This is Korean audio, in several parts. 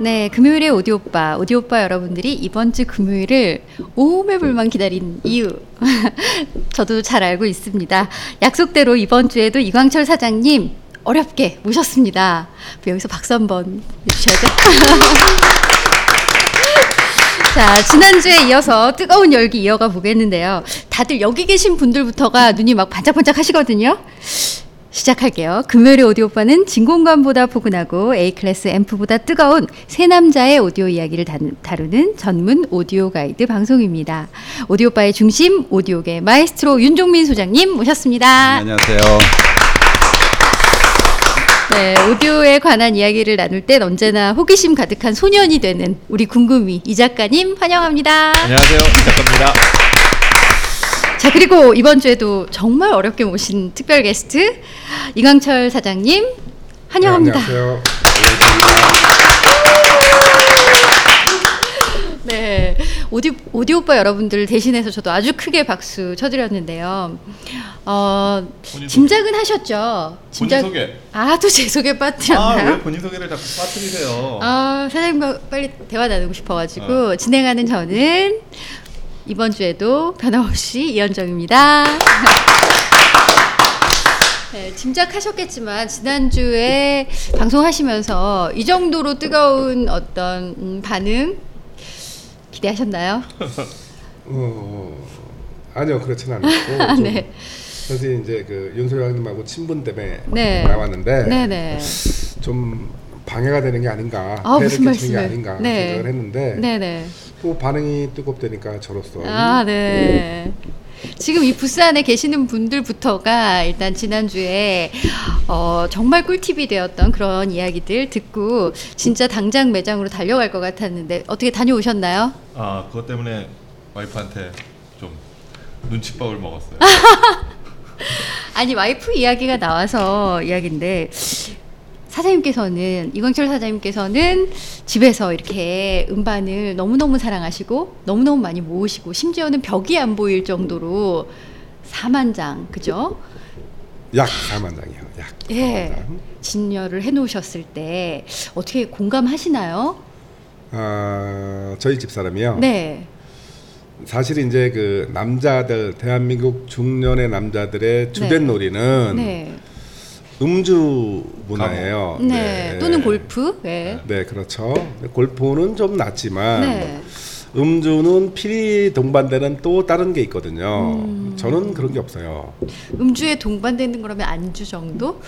네, 금요일에 오디오빠, 오디오빠 여러분들이 이번 주 금요일을 오매불만 기다린 이유. 저도 잘 알고 있습니다. 약속대로 이번 주에도 이광철 사장님 어렵게 모셨습니다. 여기서 박수 한번 해주셔야죠. 자, 지난주에 이어서 뜨거운 열기 이어가 보겠는데요. 다들 여기 계신 분들부터가 눈이 막 반짝반짝 하시거든요. 시작할게요. 금요일의 오디오 오빠는 진공관보다 포근하고 A클래스 앰프보다 뜨거운 세 남자의 오디오 이야기를 다루는 전문 오디오 가이드 방송입니다. 오디오 오빠의 중심 오디오계 마에스트로 윤종민 소장님 모셨습니다. 네, 안녕하세요. 네, 오디오에 관한 이야기를 나눌 땐 언제나 호기심 가득한 소년이 되는 우리 궁금이 이 작가님 환영합니다. 안녕하세요. 이 작가입니다. 자, 그리고 이번 주에도 정말 어렵게 모신 특별 게스트 이광철 사장님 환영합니다. 네, 안녕하세요. 네, 오디 오디오 오빠 여러분들 대신해서 저도 아주 크게 박수 쳐드렸는데요. 어, 짐작은 하셨죠? 본인 소개. 아, 또 제 소개 빠뜨렸나요? 아, 왜 본인 소개를 자꾸 빠뜨리세요? 아, 사장님과 빨리 대화 나누고 싶어가지고 진행하는 저는 이번 주에도 변함없이 이현정입니다. 네, 짐작하셨겠지만 지난주에 방송하시면서 이 정도로 뜨거운 어떤 음, 반응 기대하셨나요? 어, 아니요 그렇진 않았고 좀 네. 사실 이제 그 윤소장님하고 친분 때문에 네. 나왔는데 네네. 좀 방해가 되는 게 아닌가, 아, 무슨 끼치는 게 말씀을. 아닌가 네. 생각을 했는데 네네. 또 반응이 뜨겁다니까 저로서 아, 네. 지금 이 부스 안에 계시는 분들부터가 일단 지난주에 어, 정말 꿀팁이 되었던 그런 이야기들 듣고 진짜 당장 매장으로 달려갈 것 같았는데 어떻게 다녀오셨나요? 아, 그것 때문에 와이프한테 좀 눈칫밥을 먹었어요. 아니 와이프 이야기가 나와서 이야기인데 사장님께서는 이광철 사장님께서는 집에서 이렇게 음반을 너무너무 사랑하시고 너무너무 많이 모으시고 심지어는 벽이 안 보일 정도로 4만 장 그죠? 약 4만 장이요. 약. 예. 4만 장. 진열을 해 놓으셨을 때 어떻게 공감하시나요? 아 저희 집 사람이요. 네. 사실 이제 그 남자들 대한민국 중년의 남자들의 주된 네. 놀이는 네. 음주 문화예요. 네. 또는 골프. 네. 네, 그렇죠. 골프는 좀 낫지만 네. 음주는 필히 동반되는 또 다른 게 있거든요. 음. 저는 그런 게 없어요. 음주에 동반되는 거라면 안주 정도?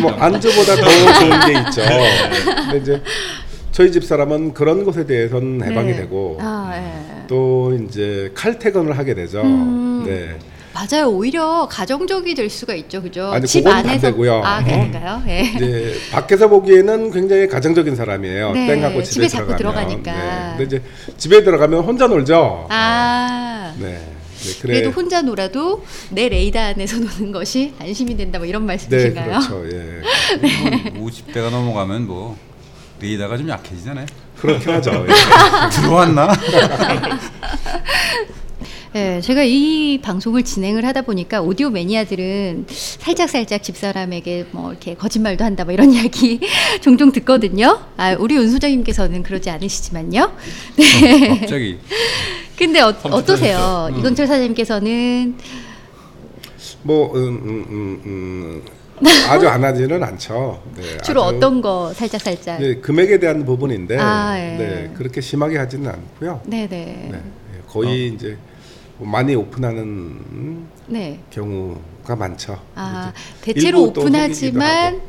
뭐 안주보다 더 좋은 게 있죠. 근데 이제 저희 집 사람은 그런 것에 대해서는 해방이 네. 되고 아, 예. 또 이제 칼퇴근을 하게 되죠. 음. 네. 맞아요. 오히려 가정적이 될 수가 있죠, 그죠? 아니, 집 그건 안에서 반대고요. 아, 그런가요? 예. 이제 밖에서 보기에는 굉장히 가정적인 사람이에요. 네, 땡하고 집에 집에, 자꾸. 들어가니까. 네. 근데 이제 집에 들어가면 혼자 놀죠. 아. 네. 네, 그래. 그래도 혼자 놀아도 내 레이더 안에서 노는 것이 안심이 된다 뭐 이런 네, 말씀이신가요? 그렇죠. 예. 50대가 넘어가면 뭐 레이더가 좀 약해지잖아요. 그렇긴 하죠. 예. 들어왔나? 네, 제가 이 방송을 진행을 하다 보니까 오디오 매니아들은 살짝 살짝 집사람에게 뭐 이렇게 거짓말도 한다 뭐 이런 이야기 종종 듣거든요. 아, 우리 윤 소장님께서는 그러지 않으시지만요. 네. 갑자기 근데 어, 어떠세요? 이건철 사장님께서는 뭐 음, 음, 음, 음, 아주 안 하지는 않죠. 네, 주로 아주 어떤 거 살짝 살짝? 네, 금액에 대한 부분인데 아, 예. 네, 그렇게 심하게 하지는 않고요. 네네. 네, 예, 거의 이제 뭐 많이 오픈하는 네. 경우가 많죠. 아 대체로 오픈하지만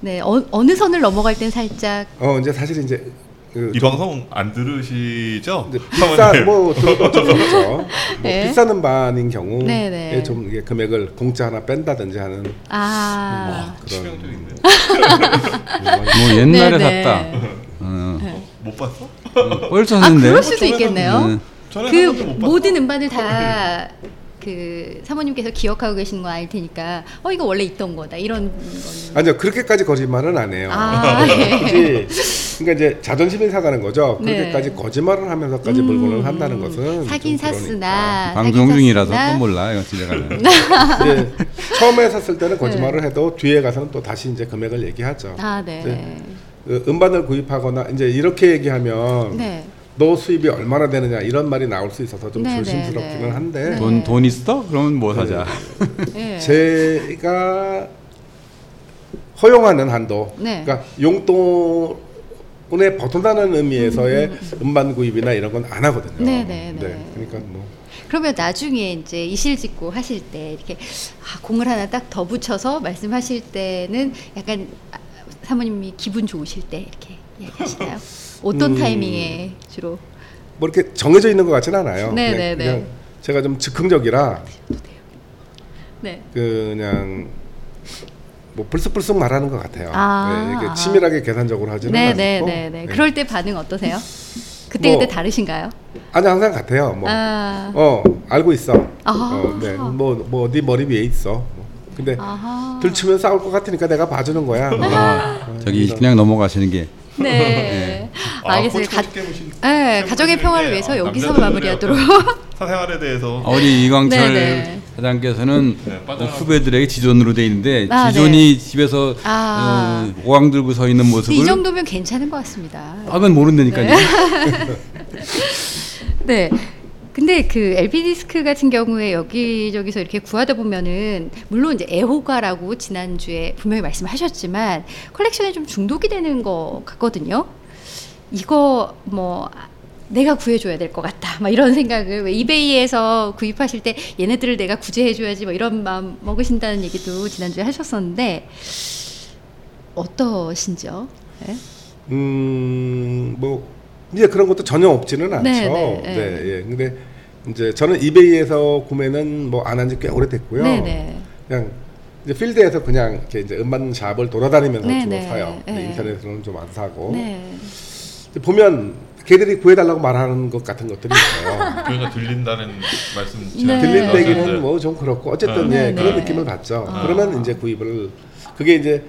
네 어, 어느 선을 넘어갈 땐 살짝 어 이제 사실 이제 그 이 방송 안 들으시죠? 비싸 뭐 들어도 없죠. 뭐 네. 비싼 음반인 경우에 네네. 좀 이게 금액을 공짜 하나 뺀다든지 하는 아 그런 치명적인데. 뭐 옛날에 네네. 샀다. 어, 못 봤어? 뻘아 쳤는데. 그럴 수도 있겠네요. 네. 그. 모든 음반을 다 그 사모님께서 기억하고 계시는 건알 테니까 어 이거 원래 있던 거다 이런 거는 아니요 그렇게까지 거짓말은 안 해요. 아 예. 그러니까 이제 자존심이 사가는 거죠. 네. 그렇게까지 거짓말을 하면서까지 음, 물건을 한다는 것은 사긴 좀 그러니까. 샀으나 방송 중이라서 또 몰라 이거 집에 가면. 이제 처음에 샀을 때는 네. 거짓말을 해도 뒤에 가서는 또 다시 이제 금액을 얘기하죠. 아 네. 네. 그 음반을 구입하거나 이제 이렇게 얘기하면 네. 너 수입이 얼마나 되느냐 이런 말이 나올 수 있어서 좀 네, 조심스럽기는 네, 네. 한데 네. 돈, 돈 있어? 그러면 뭐 사자. 네. 제가 허용하는 한도, 네. 그러니까 용돈에 벗어나는 의미에서의 음, 반 구입이나 이런 건 안 하거든요. 네, 네, 네. 그러니까 뭐 그러면 나중에 이제 이실직고 하실 때 이렇게 아, 공을 하나 딱 더 붙여서 말씀하실 때는 약간 아, 사모님이 기분 좋으실 때 이렇게 이야기하시나요? 어떤 음. 타이밍에 주로? 뭐 이렇게 정해져 있는 것 같지는 않아요. 네, 그냥, 네, 네. 그냥 제가 좀 즉흥적이라 네. 그냥 뭐 불쑥불쑥 말하는 것 같아요. 아. 네, 이렇게 치밀하게 계산적으로 하지는 네, 않고. 네, 네, 네. 그럴 때 반응 어떠세요? 그때 그때 뭐, 다르신가요? 아니 항상 같아요. 뭐, 아. 어 알고 있어. 아. 어, 네, 뭐 뭐 어디 머리 위에 있어. 뭐. 근데 아하. 들치면 싸울 것 같으니까 내가 봐주는 거야. 뭐. 아, 저기 그냥 넘어가시는 게 네. 아, 알겠습니다. 가, 네, 가정의 깨무시는 평화를 게, 위해서 아, 여기서 마무리하도록. 사생활에 대해서 아, 우리 이광철 네네. 사장께서는 네, 뭐 빠져나가고. 후배들에게 지존으로 돼 있는데 아, 지존이 집에서 아. 어, 오강 들고 서 있는 모습을 이 정도면 괜찮은 것 같습니다. 아, 그건 모른다니까요. 네. 근데 그 LP 디스크 같은 경우에 여기저기서 이렇게 구하다 보면은 물론 이제 애호가라고 지난주에 분명히 말씀하셨지만 컬렉션에 좀 중독이 되는 것 같거든요. 이거 뭐 내가 구해줘야 될 것 같다. 막 이런 생각을 왜 이베이에서 구입하실 때 얘네들을 내가 구제해줘야지 뭐 이런 마음 먹으신다는 얘기도 지난주에 하셨었는데 어떠신지요? 네? 음뭐 이제 그런 것도 전혀 없지는 않죠. 네, 네, 네, 네. 예. 근데 이제 저는 이베이에서 구매는 뭐 안 한 지 꽤 오래됐고요. 네네. 그냥 이제 필드에서 그냥 이렇게 이제 음반 샵을 돌아다니면서 네, 주로 네. 사요. 네. 인터넷으로는 좀 안 사고. 네. 보면 걔들이 구해달라고 말하는 것 같은 것들이 있어요. 교회가 들린다는 말씀 네. 지난주에 들린 나왔었는데 얘기는 뭐 좀 그렇고 어쨌든 네, 예, 네. 그런 느낌을 받죠. 아. 그러면 이제 구입을 그게 이제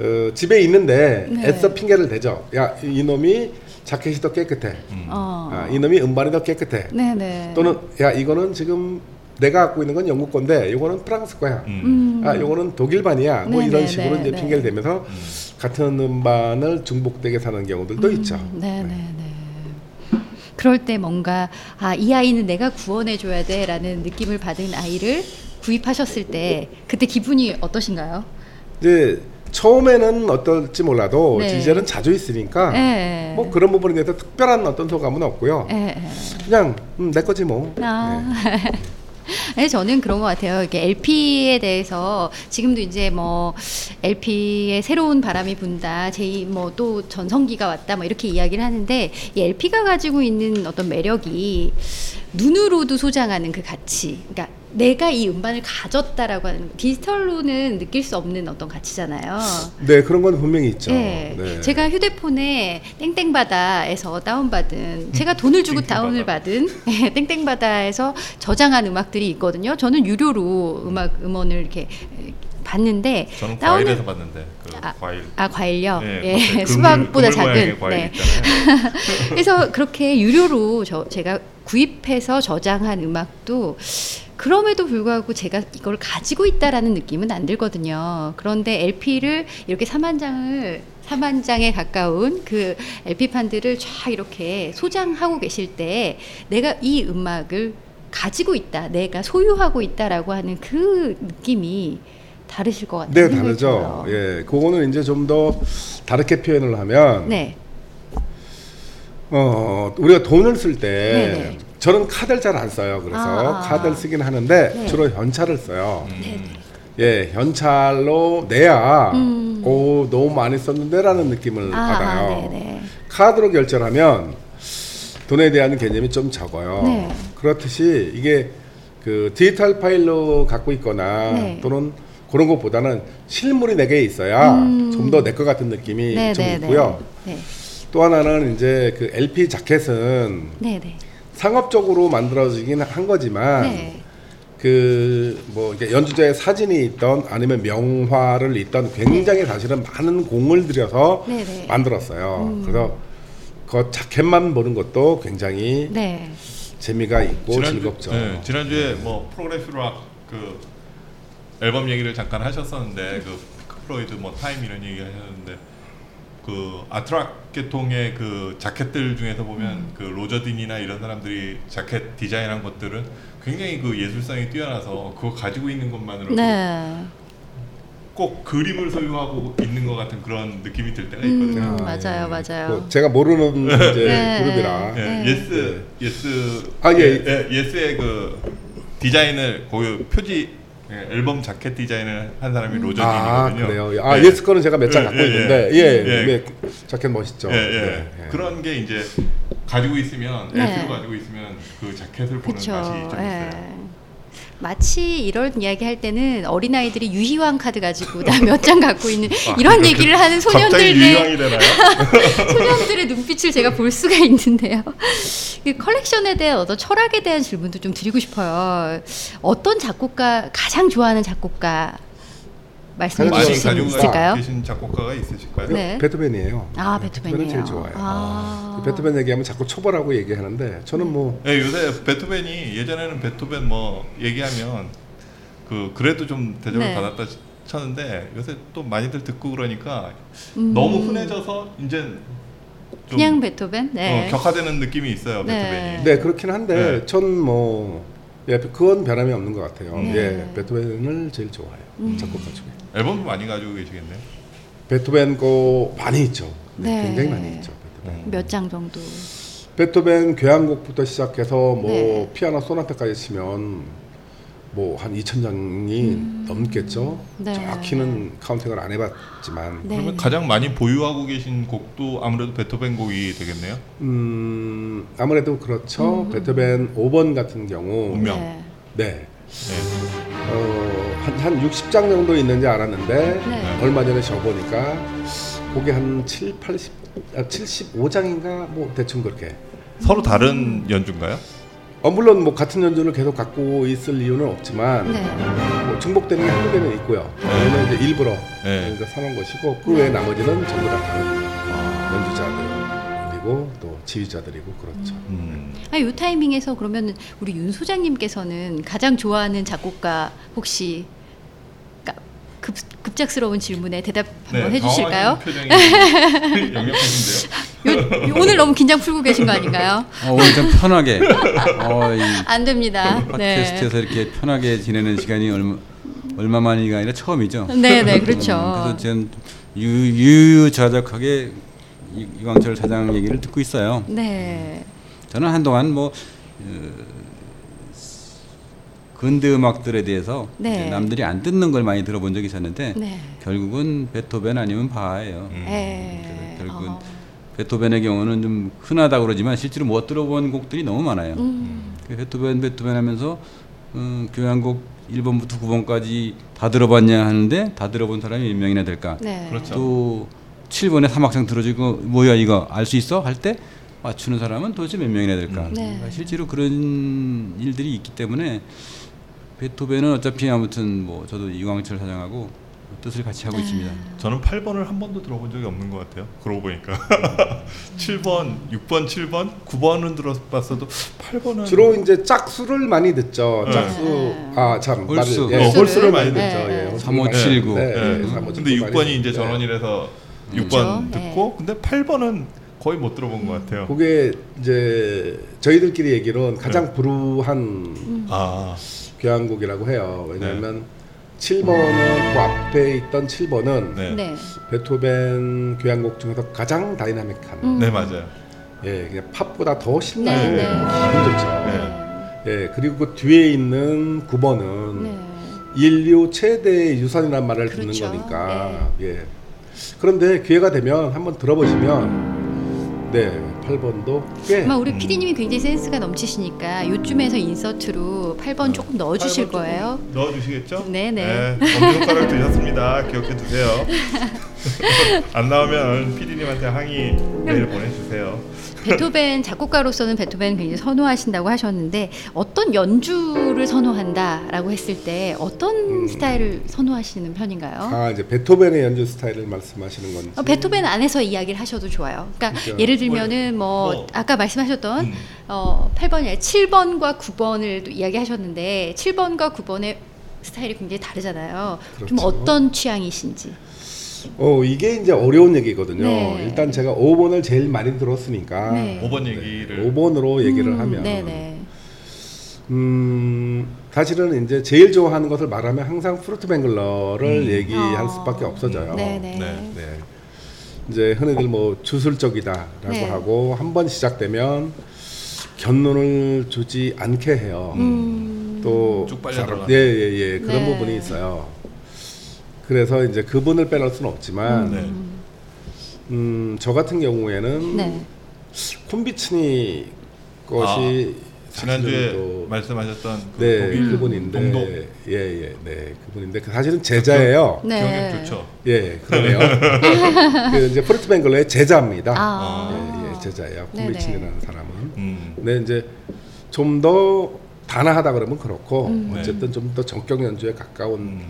어, 집에 있는데 네. 애써 핑계를 대죠. 야 이놈이 자켓이 더 깨끗해. 음. 어. 아, 이놈이 음반이 더 깨끗해. 네네. 또는 야 이거는 지금 내가 갖고 있는 건 영국 건데 이거는 프랑스 거야. 음. 음. 아 요거는 독일반이야. 뭐 네, 이런 네, 식으로 네, 이제 네. 핑계를 대면서 음. 같은 음반을 중복되게 사는 경우들도 있죠. 네네 네. 그럴 때 뭔가 아 이 아이는 내가 구원해 줘야 돼라는 느낌을 받은 아이를 구입하셨을 때 그때 기분이 어떠신가요? 이제 처음에는 어떨지 몰라도 네. 이제는 자주 있으니까 네. 뭐 그런 부분에 대해서 특별한 어떤 소감은 없고요. 예, 예. 그냥 음, 내 거지 뭐. 아. 네, 저는 그런 것 같아요. 이게 LP에 대해서 지금도 이제 뭐 LP에 새로운 바람이 분다, 제뭐또 전성기가 왔다, 뭐 이렇게 이야기를 하는데 이 LP가 가지고 있는 어떤 매력이 눈으로도 소장하는 그 가치, 그러니까 내가 이 음반을 가졌다라고 하는 디지털로는 느낄 수 없는 어떤 가치잖아요. 네 그런 건 분명히 있죠. 네. 네. 제가 휴대폰에 땡땡바다에서 다운받은 제가 돈을 주고. 다운을 받은 네, 땡땡바다에서 저장한 음악들이 있거든요. 저는 유료로 음악 음원을 이렇게 봤는데 저는 다운을- 과일에서 봤는데 그 아, 과일 아 과일요. 네, 예, 겉에 그물- 수박보다 모양의 작은. 과일 네. 그래서 그렇게 유료로 저 제가 구입해서 저장한 음악도 그럼에도 불구하고 제가 이걸 가지고 있다라는 느낌은 안 들거든요. 그런데 LP를 이렇게 4만 장을 4만 장에 가까운 그 LP 판들을 쫙 이렇게 소장하고 계실 때 내가 이 음악을 가지고 있다, 내가 소유하고 있다라고 하는 그 느낌이 다르실 것 같아요. 네 다르죠. 예, 그거는 이제 좀 더 다르게 표현을 하면 네. 어 우리가 돈을 쓸때 네네. 저는 카드를 잘 안 써요. 그래서 아, 아. 카드를 쓰긴 하는데 네. 주로 현찰을 써요. 음. 예, 현찰로 내야 음. 오 너무 많이 썼는데라는 느낌을 아, 받아요. 아, 네네. 카드로 결제를 하면 돈에 대한 개념이 좀 적어요. 네. 그렇듯이 이게 그 디지털 파일로 갖고 있거나 네. 또는 그런 것보다는 실물이 내게 있어야 음. 좀더 내 것 같은 느낌이 네, 좀 네, 있고요. 네. 또 하나는 이제 그 LP 자켓은 네, 네. 상업적으로 만들어지긴 한 거지만 네. 그뭐 연주자의 사진이 있던 아니면 명화를 있던 굉장히 사실은 많은 공을 들여서 네, 네. 만들었어요. 음. 그래서 그 자켓만 보는 것도 굉장히 네. 재미가 있고 지난주- 즐겁죠. 네, 지난주에 뭐 프로그레시브 락 앨범 얘기를 잠깐 하셨었는데 그 핑크 플로이드 뭐 타임 이런 얘기 하셨는데 그 아트락 계통의 그 자켓들 중에서 보면 음. 그 로저딘이나 이런 사람들이 자켓 디자인한 것들은 굉장히 그 예술성이 뛰어나서 그거 가지고 있는 것만으로도 네. 꼭 그림을 소유하고 있는 것 같은 그런 느낌이 들 때가 음, 있거든요. 맞아요, 맞아요. 뭐 제가 모르는 이제 네. 그룹이라 예, 네. 예스 예스 아, 예. 예, 예스의 그 디자인을 그 표지 예, 앨범 자켓 디자인을 한 사람이 아 로저딘이거든요. 그래요. 아 예. 예스 거는 제가 몇장 예, 갖고 예, 있는데 예. 예, 예. 예. 자켓 멋있죠. 예, 예. 네, 예. 그런 게 이제 가지고 있으면 네. 예스로 가지고 있으면 그 자켓을 보는 그렇죠. 맛이 좀 예. 있어요. 마치 이런 이야기 할 때는 어린 아이들이 유희왕 카드 가지고 나 몇 장 갖고 있는 아, 이런 그렇게 얘기를 하는 소년들의? 소년들의 눈빛을 제가 볼 수가 있는데요. 그 컬렉션에 대한 어떤 철학에 대한 질문도 좀 드리고 싶어요. 어떤 작곡가 가장 좋아하는 작곡가 말씀해 주실 수 있을까요? 계신 작곡가가 있으실까요? 네. 베토벤이에요. 아 네, 베토벤이요. 제일 좋아요. 아. 베토벤 얘기하면 자꾸 초벌하고 얘기하는데 저는 뭐 네, 요새 베토벤이 예전에는 베토벤 뭐 얘기하면 그 그래도 좀 대접을 네. 받았다 쳤는데 요새 또 많이들 듣고 그러니까 음. 너무 흔해져서 이제 좀 그냥 베토벤? 네. 어, 격화되는 느낌이 있어요 네. 베토벤이. 네 그렇긴 한데 네. 전뭐 예, 그건 변함이 없는 것 같아요. 네. 예, 베토벤을 제일 좋아해요. 음. 작곡가 중에. 앨범도 많이 가지고 계시겠네요. 베토벤 거 많이 있죠. 네, 네. 굉장히 많이 있죠. 베토벤. 몇 장 정도? 베토벤 교향곡부터 시작해서 뭐 네. 피아노 소나타까지 치면 뭐 한 2천 장이 넘겠죠. 네. 정확히는 카운팅을 안 해봤지만 네. 그러면 가장 많이 보유하고 계신 곡도 아무래도 베토벤 곡이 되겠네요. 음 아무래도 그렇죠. 음. 베토벤 5번 같은 경우 운명. 네. 네. 네. 어, 한, 한 60장 정도 있는지 알았는데 네. 얼마 전에 적어보니까 그게 한 7, 80, 아, 75장인가 뭐 대충 그렇게 서로 다른 연주인가요? 어, 물론 뭐 같은 연주를 계속 갖고 있을 이유는 없지만 네. 뭐 중복되는 게 한두 개는 있고요. 그거는 이제 일부러 네. 그러니까 사놓은 것이고 그 외 나머지는 전부 다 다른 연주자들이고 또 지휘자들이고 그렇죠. 음. 아, 요 타이밍에서 그러면 우리 윤 소장님께서는 가장 좋아하는 작곡가 혹시 까- 급, 급작스러운 질문에 대답 한번 해주실까요? 네, 표정이 역력하신데요. 요- 요- 오늘 너무 긴장 풀고 계신 거 아닌가요? 어, 오늘 좀 편하게 어, 이안 됩니다. 네. 팟캐스트에서 이렇게 편하게 지내는 시간이 얼마 얼마만이가 아니라 처음이죠. 네, 네, 그렇죠. 음, 그래서 유- 유유자적하게 이- 이광철 사장 얘기를 듣고 있어요. 네. 저는 한동안 뭐 어, 근대 음악들에 대해서 네. 남들이 안 듣는 걸 많이 들어본 적이 있었는데 네. 결국은 베토벤 아니면 바예요. 음. 에. 결국은 어. 베토벤의 경우는 좀 흔하다 고 그러지만 실제로 못 들어본 곡들이 너무 많아요. 음. 그 베토벤 베토벤 하면서 음, 교향곡 1번부터 9번까지 다 들어봤냐 하는데 다 들어본 사람이 몇 명이나 될까? 네. 그렇죠. 또 7번에 사막상 들어주고 뭐야 이거 알 수 있어? 할 때 맞추는 사람은 도대체 몇 명이나 될까? 음. 네. 그러니까 실제로 그런 일들이 있기 때문에 베토벤은 어차피 아무튼 뭐 저도 이광철 사장하고 뜻을 같이 하고 네. 있습니다. 저는 8번을 한 번도 들어본 적이 없는 것 같아요. 그러고 보니까 7번, 6번, 7번, 9번은 들어봤어도 8번은 주로 이제 짝수를 많이 듣죠. 네. 짝수 네. 아참 홀수. 예, 홀수를? 홀수를 많이 네. 듣죠. 네. 예, 홀수를 3579. 많이 듣- 네, 네. 네, 3579 근데 많이 6번이 이제. 전원이라서 그렇죠. 6번 네. 듣고 근데 8번은 거의 못 들어본 것 같아요. 그게 이제 저희들끼리 얘기로는 가장 네. 불우한 음. 아, 교향곡이라고 해요. 왜냐하면 네. 7번은 그 앞에 있던 7번은 네. 네, 네. 베토벤 교향곡 중에서 가장 다이나믹한 음. 맞아요. 예 그냥 팝보다 더 신나게 네, 네. 기분 좋죠. 네. 예 그리고 그 뒤에 있는 9번은 네. 인류 최대 유산이란 말을 듣는 그렇죠. 거니까 예 그런데 기회가 되면 한번 들어보시면 네 8번도 꽤 아마 우리 음. PD님이 굉장히 센스가 넘치시니까 요쯤에서 인서트로 8번 조금 넣어주실 8번 조금 거예요. 넣어주시겠죠? 네, 네. 엄지손가락 드셨습니다. 기억해 두세요. 안 나오면 PD님한테 항의 메일 보내주세요. 베토벤 작곡가로서는 베토벤 굉장히 선호하신다고 하셨는데 어떤 연주를 선호한다라고 했을 때 어떤 음. 스타일을 선호하시는 편인가요? 아 이제 베토벤의 연주 스타일을 말씀하시는 건지 어, 베토벤 안에서 이야기를 하셔도 좋아요. 그러니까 그죠. 예를 들면은 뭐, 뭐. 아까 말씀하셨던 음. 어, 8번이 7번과 9번을 또 이야기하셨는데 7번과 9번의 스타일이 굉장히 다르잖아요. 좀 그렇죠. 어떤 취향이신지. 어 이게 이제 어려운 얘기거든요. 네. 일단 제가 5번을 제일 많이 들었으니까 네. 5번 얘기를 5번으로 얘기를 음, 하면 네네. 음 사실은 이제 제일 좋아하는 것을 말하면 항상 프루트 뱅글러를 음. 얘기할 어. 수밖에 없어져요. 네네. 네. 네. 이제 흔히들 뭐 주술적이다라고 네. 하고 한 번 시작되면 견론을 주지 않게 해요. 음. 또쭉 빨려 사람- 들어가는. 예, 예, 예. 그런 네. 부분이 있어요. 그래서 이제 그분을 빼놓을 수는 없지만 네. 음, 저 같은 경우에는 네. 콤비츠니 것이 지난주에 사실은 또- 말씀하셨던 그 네 독일 그분인데 동독 예 예 네 그분인데 그 사실은 제자예요. 네. 기억력 좋죠. 예 그러네요. 그 이제 푸르트벵글러의 제자입니다. 아. 예, 예 제자예요. 네네. 콘비츠니라는 사람은. 음. 근데 이제 좀 더 단아하다 그러면 그렇고 음. 네. 어쨌든 좀더 정격 연주에 가까운 음.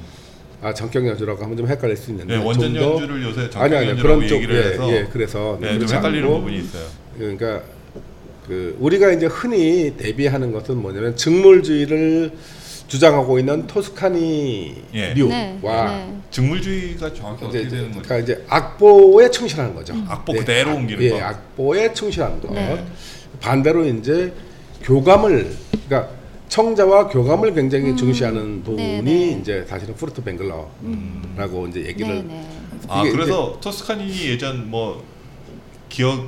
아 정격 연주라고 하면 좀 헷갈릴 수 있는데 네, 원전 좀 더- 연주를 요새 정격 아니 아니 연주라고 그런 쪽 얘기를 예, 해서 예 그래서 네, 좀 헷갈리는 않고 부분이 있어요. 그러니까 그 우리가 이제 흔히 대비하는 것은 뭐냐면 즉물주의를 주장하고 있는 토스카니니 예. 류와 네. 네. 즉물주의가 정확히 어떻게 이제 되는 거죠? 그러니까 이제 악보에 충실한 거죠. 악보 그대로 옮기는 예, 거. 악보에 충실한 것. 네. 반대로 이제 교감을 그러니까 청자와 교감을 굉장히 중시하는 분이 네, 네. 이제 사실은 푸르트벵글러라고 이제 얘기를 네네. 아 이게 그래서 토스카니니 예전 뭐 기억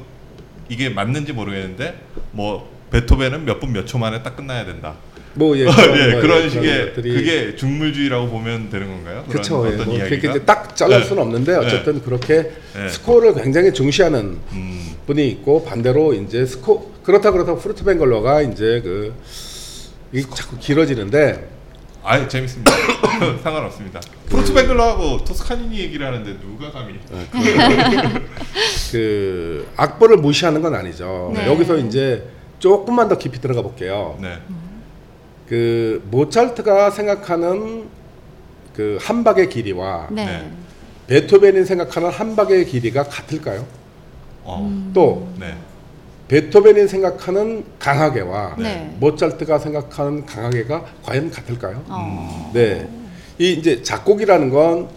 이게 맞는지 모르겠는데 뭐 베토벤은 몇 분 몇 초 만에 딱 끝나야 된다. 뭐 예, 예, 뭐, 그런 예, 식의 것들이 그게 즉물주의라고 보면 되는 건가요? 그런 그렇죠. 예, 어떤 뭐 이야기가? 그렇게 이제 딱 자를 네. 수는 없는데 어쨌든 그렇게 네. 스코어를 굉장히 중시하는 음, 분이 있고 반대로 이제 스코 그렇다 그렇다고 푸르트벵글러가 이제 그 이게 자꾸 길어지는데 아 재밌습니다. 상관없습니다. 프로트 뱅글러하고 토스카니 얘기를 하는데 누가 감히? 그 악보를 무시하는 건 아니죠. 네. 여기서 이제 조금만 더 깊이 들어가 볼게요. 네. 그 모차르트가 생각하는 그 한박의 길이와 네. 네. 베토벤이 생각하는 한박의 길이가 같을까요? 어. 또 네. 베토벤이 생각하는 강하게와 네. 모차르트가 생각하는 강하게가 과연 같을까요? 어. 네. 이 이제 작곡이라는 건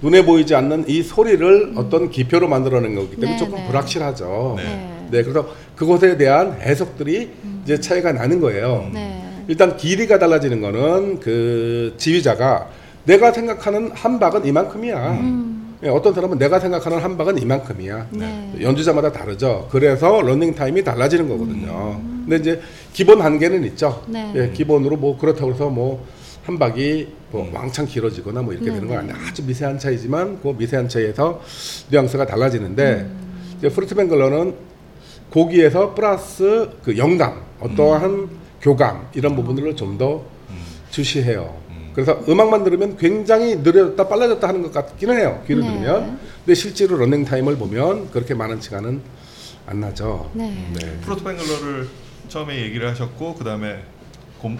눈에 보이지 않는 이 소리를 어떤 기표로 만들어낸 거기 때문에 네, 조금 네. 불확실하죠. 네. 네. 네, 그래서 그것에 대한 해석들이 이제 차이가 나는 거예요. 네. 일단 길이가 달라지는 거는 그 지휘자가 내가 생각하는 한 박은 이만큼이야. 음. 예, 어떤 사람은 내가 생각하는 한 박은 이만큼이야. 네. 연주자마다 다르죠. 그래서 러닝 타임이 달라지는 거거든요. 근데 이제 기본 한계는 있죠. 네. 예, 기본으로 뭐 그렇다고 해서 뭐 한 박이 뭐 음. 왕창 길어지거나 뭐 이렇게 네, 되는 건 네. 아니에요. 아주 미세한 차이지만 그 미세한 차이에서 뉘앙스가 달라지는데 음. 이제 푸르트벵글러는 거기에서 플러스 그 영감, 어떠한 교감 이런 부분들을 좀더 음. 중시해요. 음. 그래서 음악만 들으면 굉장히 느려졌다 빨라졌다 하는 것 같기는 해요. 귀를 네. 들으면. 근데 실제로 러닝 타임을 보면 그렇게 많은 시간은 안 나죠. 네. 네. 푸르트벵글러를 처음에 얘기를 하셨고 그 다음에 곰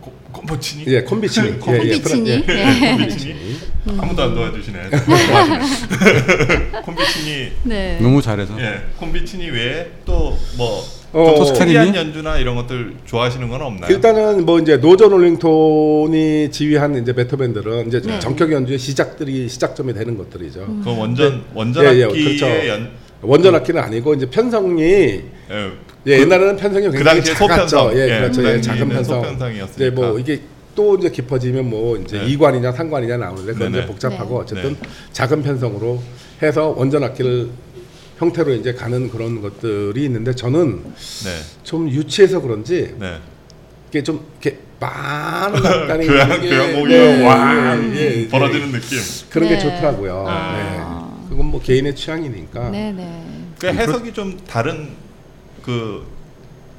곰- 곤보치니 예, 콘비츠니. 콤- 예, 예, 콘비츠니. 프라- 예. 콘비츠니 아무도 안 도와주시네. 콘비츠니 네. 너무 잘해서 예 콘비츠니 외에 또 뭐 어, 토스카니니? 특이한 연주나 이런 것들 좋아하시는 건 없나요? 일단은 뭐 이제 로저 노링턴이 지휘한 이제 베토벤들은 이제 네. 정격 연주의 시작들이 시작점이 되는 것들이죠. 그 원전 원전 예, 예, 악기의 그렇죠. 연 원전 악기는 아니고 이제 편성이 예, 예, 그- 옛날에는 편성이 그 굉장히 당시에 작았죠. 소편성. 예, 예, 그렇죠. 그 예, 작은 편성. 소편성이었으니까. 네, 뭐 이게 또 이제 깊어지면 뭐 이제 네. 이관이냐 상관이냐 나오는데 그건 네네. 이제 복잡하고 네. 어쨌든 네. 작은 편성으로 해서 원전 악기를 형태로 이제 가는 그런 것들이 있는데 저는 네, 좀 유치해서 그런지 네. 이게 좀 이렇게 많은 악단이 교향 이게- 교향곡이 네, 와. 벌어지는 느낌. 그런 게 네. 좋더라고요. 아. 네. 그건 뭐 개인의 취향이니까. 네, 네. 그 해석이 좀 다른 그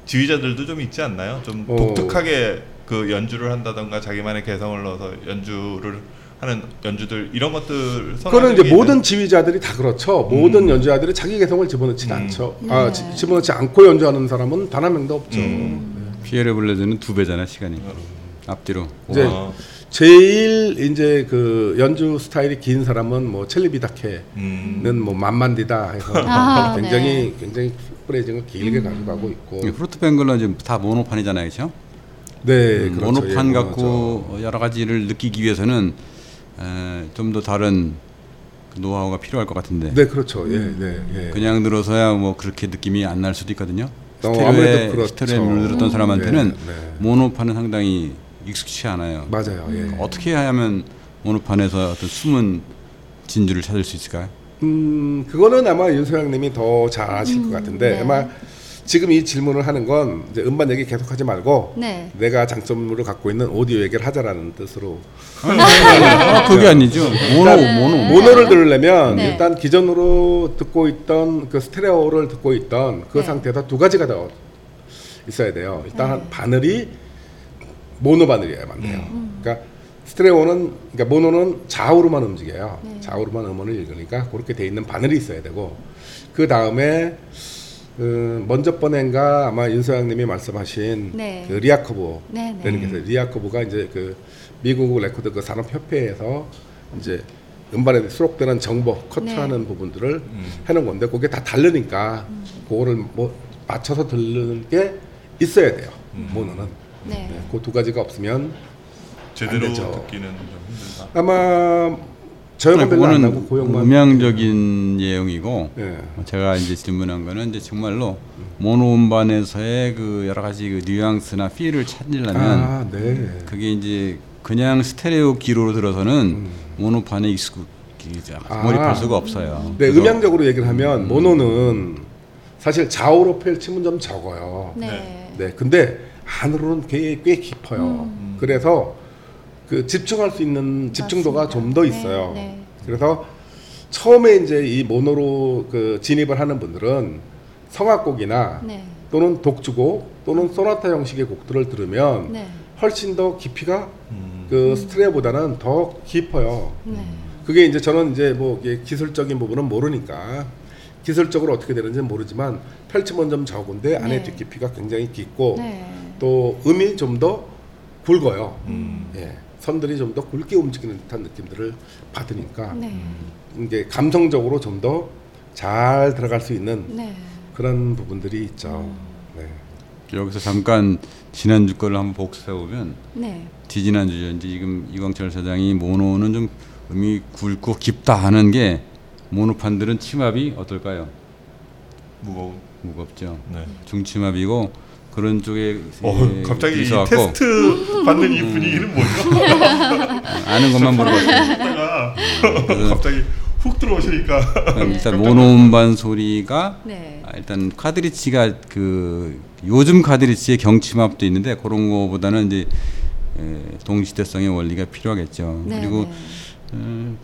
지휘자들도 좀 있지 않나요? 좀 어. 독특하게 그 연주를 한다던가 자기만의 개성을 넣어서 연주를 하는 연주들 이런 것들 그거는 이제 게 모든 지휘자들이 다 그렇죠. 음. 모든 연주자들이 자기 개성을 집어넣지 음. 않죠. 네. 아, 지- 집어넣지 않고 연주하는 사람은 단 한 명도 없죠. 음. 피에르 블레즈는 두 배잖아 시간이 앞뒤로 이제 와. 제일 이제 그 연주 스타일이 긴 사람은 뭐 첼리비다케는 음. 뭐 만만디다 해서 아, 굉장히 네. 굉장히 프레이징을 음. 길게 가져가고 있고. 푸르트벵글러 지금 다 모노판이잖아요, 그렇죠? 네, 그렇죠. 모노판 예, 갖고 여러 가지를 느끼기 위해서는 좀 더 다른 그 노하우가 필요할 것 같은데 네, 그렇죠. 예, 네, 예. 그냥 들어서야 뭐 그렇게 느낌이 안 날 수도 있거든요. 어, 스테레오에 그렇죠. 스테레오에 물들었던 사람한테는 네, 네. 모노판은 상당히 익숙치 않아요. 맞아요. 예. 어떻게 하면 모노판에서 어떤 숨은 진주를 찾을 수 있을까요? 음, 그거는 아마 윤소영님이 더 잘 아실 음, 것 같은데 네. 아마 지금 이 질문을 하는 건 이제 음반 얘기 계속하지 말고 네. 내가 장점으로 갖고 있는 오디오 얘기를 하자라는 뜻으로 아, 그게 아니죠. 모노 모노. 모노를 들으려면 네. 일단 기존으로 듣고 있던 그 스테레오를 듣고 있던 그 네. 상태에서 두 가지가 더 있어야 돼요. 일단 한 바늘이 모노 바늘이어야 맞네요. 음. 그러니까 스테레오는 그러니까 모노는 좌우로만 움직여요. 네. 좌우로만 음원을 읽으니까 그렇게 돼 있는 바늘이 있어야 되고 그 다음에 그 먼저 번엔가 아마 윤서양님이 말씀하신 네. 그 RIAA 커브라는 네, 네. 게 있어요. RIAA 커브가 이제 그 미국 레코드 그 산업협회에서 이제 음반에 수록되는 정보 커트하는 네. 부분들을 해놓은 건데 그게 다 다르니까 음. 그거를 뭐 맞춰서 들르는 게 있어야 돼요. 음. 모노는 네. 그 두 가지가 없으면 제대로. 듣기는 좀 힘들다. 아마 별로 안 나고 고용만 음향적인 내용이고 예. 제가 이제 질문한 거는 이제 정말로 모노 음반에서의 그 여러 가지 그 뉘앙스나 필을 찾으려면 아, 네. 그게 이제 그냥 스테레오 기로로 들어서는 모노판에 익숙히 아. 몰입할 수가 없어요. 네, 그래서 음향적으로 얘기를 하면 모노는 사실 좌우로 펼치면 좀 적어요. 네. 네, 근데 안으로는 꽤, 꽤 깊어요. 음. 그래서 그 집중할 수 있는 집중도가. 좀더 네, 있어요. 네. 그래서 처음에 이제 이 모노로 그 진입을 하는 분들은 성악곡이나 네. 또는 독주곡 또는 소나타 형식의 곡들을 들으면 네. 훨씬 더 깊이가 음. 그 스트레보다는 더 깊어요. 네. 그게 이제 저는 이제 뭐 이게 기술적인 부분은 모르니까 기술적으로 어떻게 되는지는 모르지만 펼치면 좀 적은데 안에 네. 뒷깊이가 굉장히 깊고 네. 또 음이 좀더 굵어요. 음. 예, 선들이 좀 더 굵게 움직이는 듯한 느낌들을 받으니까 네. 이게 감성적으로 좀 더 잘 들어갈 수 있는 네. 그런 부분들이 있죠. 네. 여기서 잠깐 지난주 거를 한번 복습해 보면 네. 뒤지난주죠. 이제 지금 이광철 사장이 모노는 좀 음이 굵고 깊다 하는 게 모노판들은 치마비 어떨까요? 무거운. 무겁죠. 네. 중치마비고 그런 쪽에 어, 예, 갑자기 테스트 받는 이 분위기는 뭐죠? 아는 것만 물어봤어요. 하다가 갑자기 훅 들어오시니까 일단 모노 음반 소리가 네. 아, 일단 카드리치가 그 요즘 카드리치의 경치마업도 있는데 그런 거보다는 이제 에, 동시대성의 원리가 필요하겠죠. 네. 그리고 네. 음,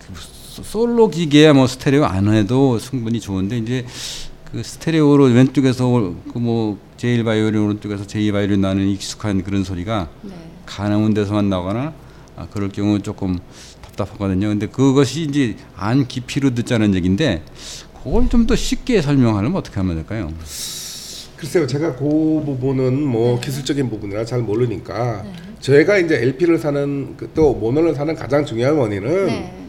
그 소- 솔로 기계야 뭐 스테레오 안 해도 충분히 좋은데 이제 그 스테레오로 왼쪽에서 그 뭐 제일 바이올린 오른쪽에서 제이 바이올린 나는 익숙한 그런 소리가 네. 가나운 데서만 나거나 아, 그럴 경우 조금 답답하거든요. 근데 그것이 이제 안 깊이로 듣자는 얘기인데 그걸 좀 더 쉽게 설명하려면 어떻게 하면 될까요? 글쎄요, 제가 그 부분은 뭐 네. 기술적인 부분이라 잘 모르니까 저희가 이제 LP를 사는 그또 모노를 사는 가장 중요한 원인은 네.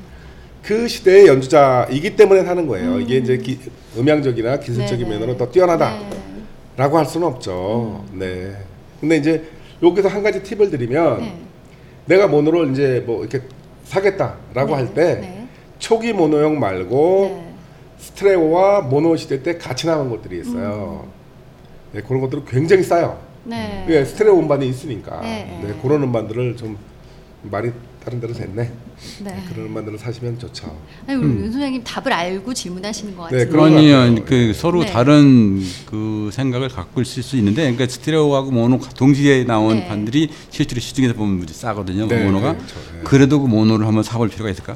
그 시대의 연주자이기 때문에 사는 거예요. 이게 이제 기, 음향적이나 기술적인 네, 네. 면으로 더 뛰어나다라고 네. 할 수는 없죠. 네. 근데 이제 여기서 한 가지 팁을 드리면 네. 내가 모노를 이제 뭐 이렇게 사겠다라고 네. 할때 네. 초기 모노형 말고 네. 스트레오와 모노 시대 때 같이 나온 것들이 있어요. 네, 그런 것들은 굉장히 싸요. 음. 네. 예, 스테레오 음반이 있으니까 네. 네, 그런 음반들을 좀 말이 다른 데로 샜네. 네. 그런 음반들을 사시면 좋죠. 아니 우리 윤 소장님 답을 알고 질문하시는 것 네, 같은데. 그런 것 아니요, 같아요. 그 예. 서로 네. 다른 그 생각을 갖고 있을 수 있는데, 그러니까 스테레오하고 모노 동시에 나온 네. 판들이 실제로 시중에서 보면 무지 싸거든요. 네, 모노가. 그렇죠. 네. 그래도 그 모노를 한번 사볼 필요가 있을까?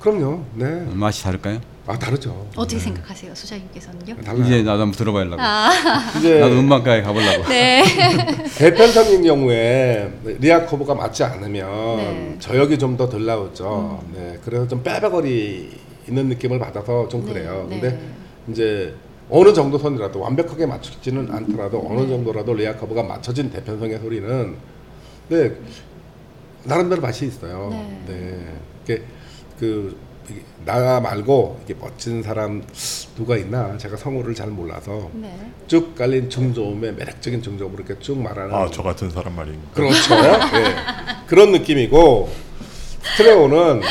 그럼요. 네. 맛이 다를까요? 아 다르죠. 어떻게 생각하세요, 소장님께서는요? 달라요. 이제 나도 한번 들어봐야려고. 아, 이제 나도 음반가에 가보려고. 네. 대편성인 경우에 RIAA 커브가 맞지 않으면 네. 저역이 좀 더 덜 나오죠. 네, 그래서 좀 빼빼거리 있는 느낌을 받아서 좀 네, 그래요. 네. 근데 이제 어느 정도 선이라도 완벽하게 맞추지는 않더라도 어느 정도라도 리아커브가 맞춰진 대편성의 소리는 네 나름대로 맛이 있어요. 네. 네, 이게 그. 이게 나 말고 이게 멋진 사람 누가 있나 제가 성우를 잘 몰라서 네. 쭉 깔린 중저음의 매력적인 중저음으로 이렇게 쭉 말하는 아저 같은 사람 말입니다. 그렇죠. 예. 그런 느낌이고 스트레오는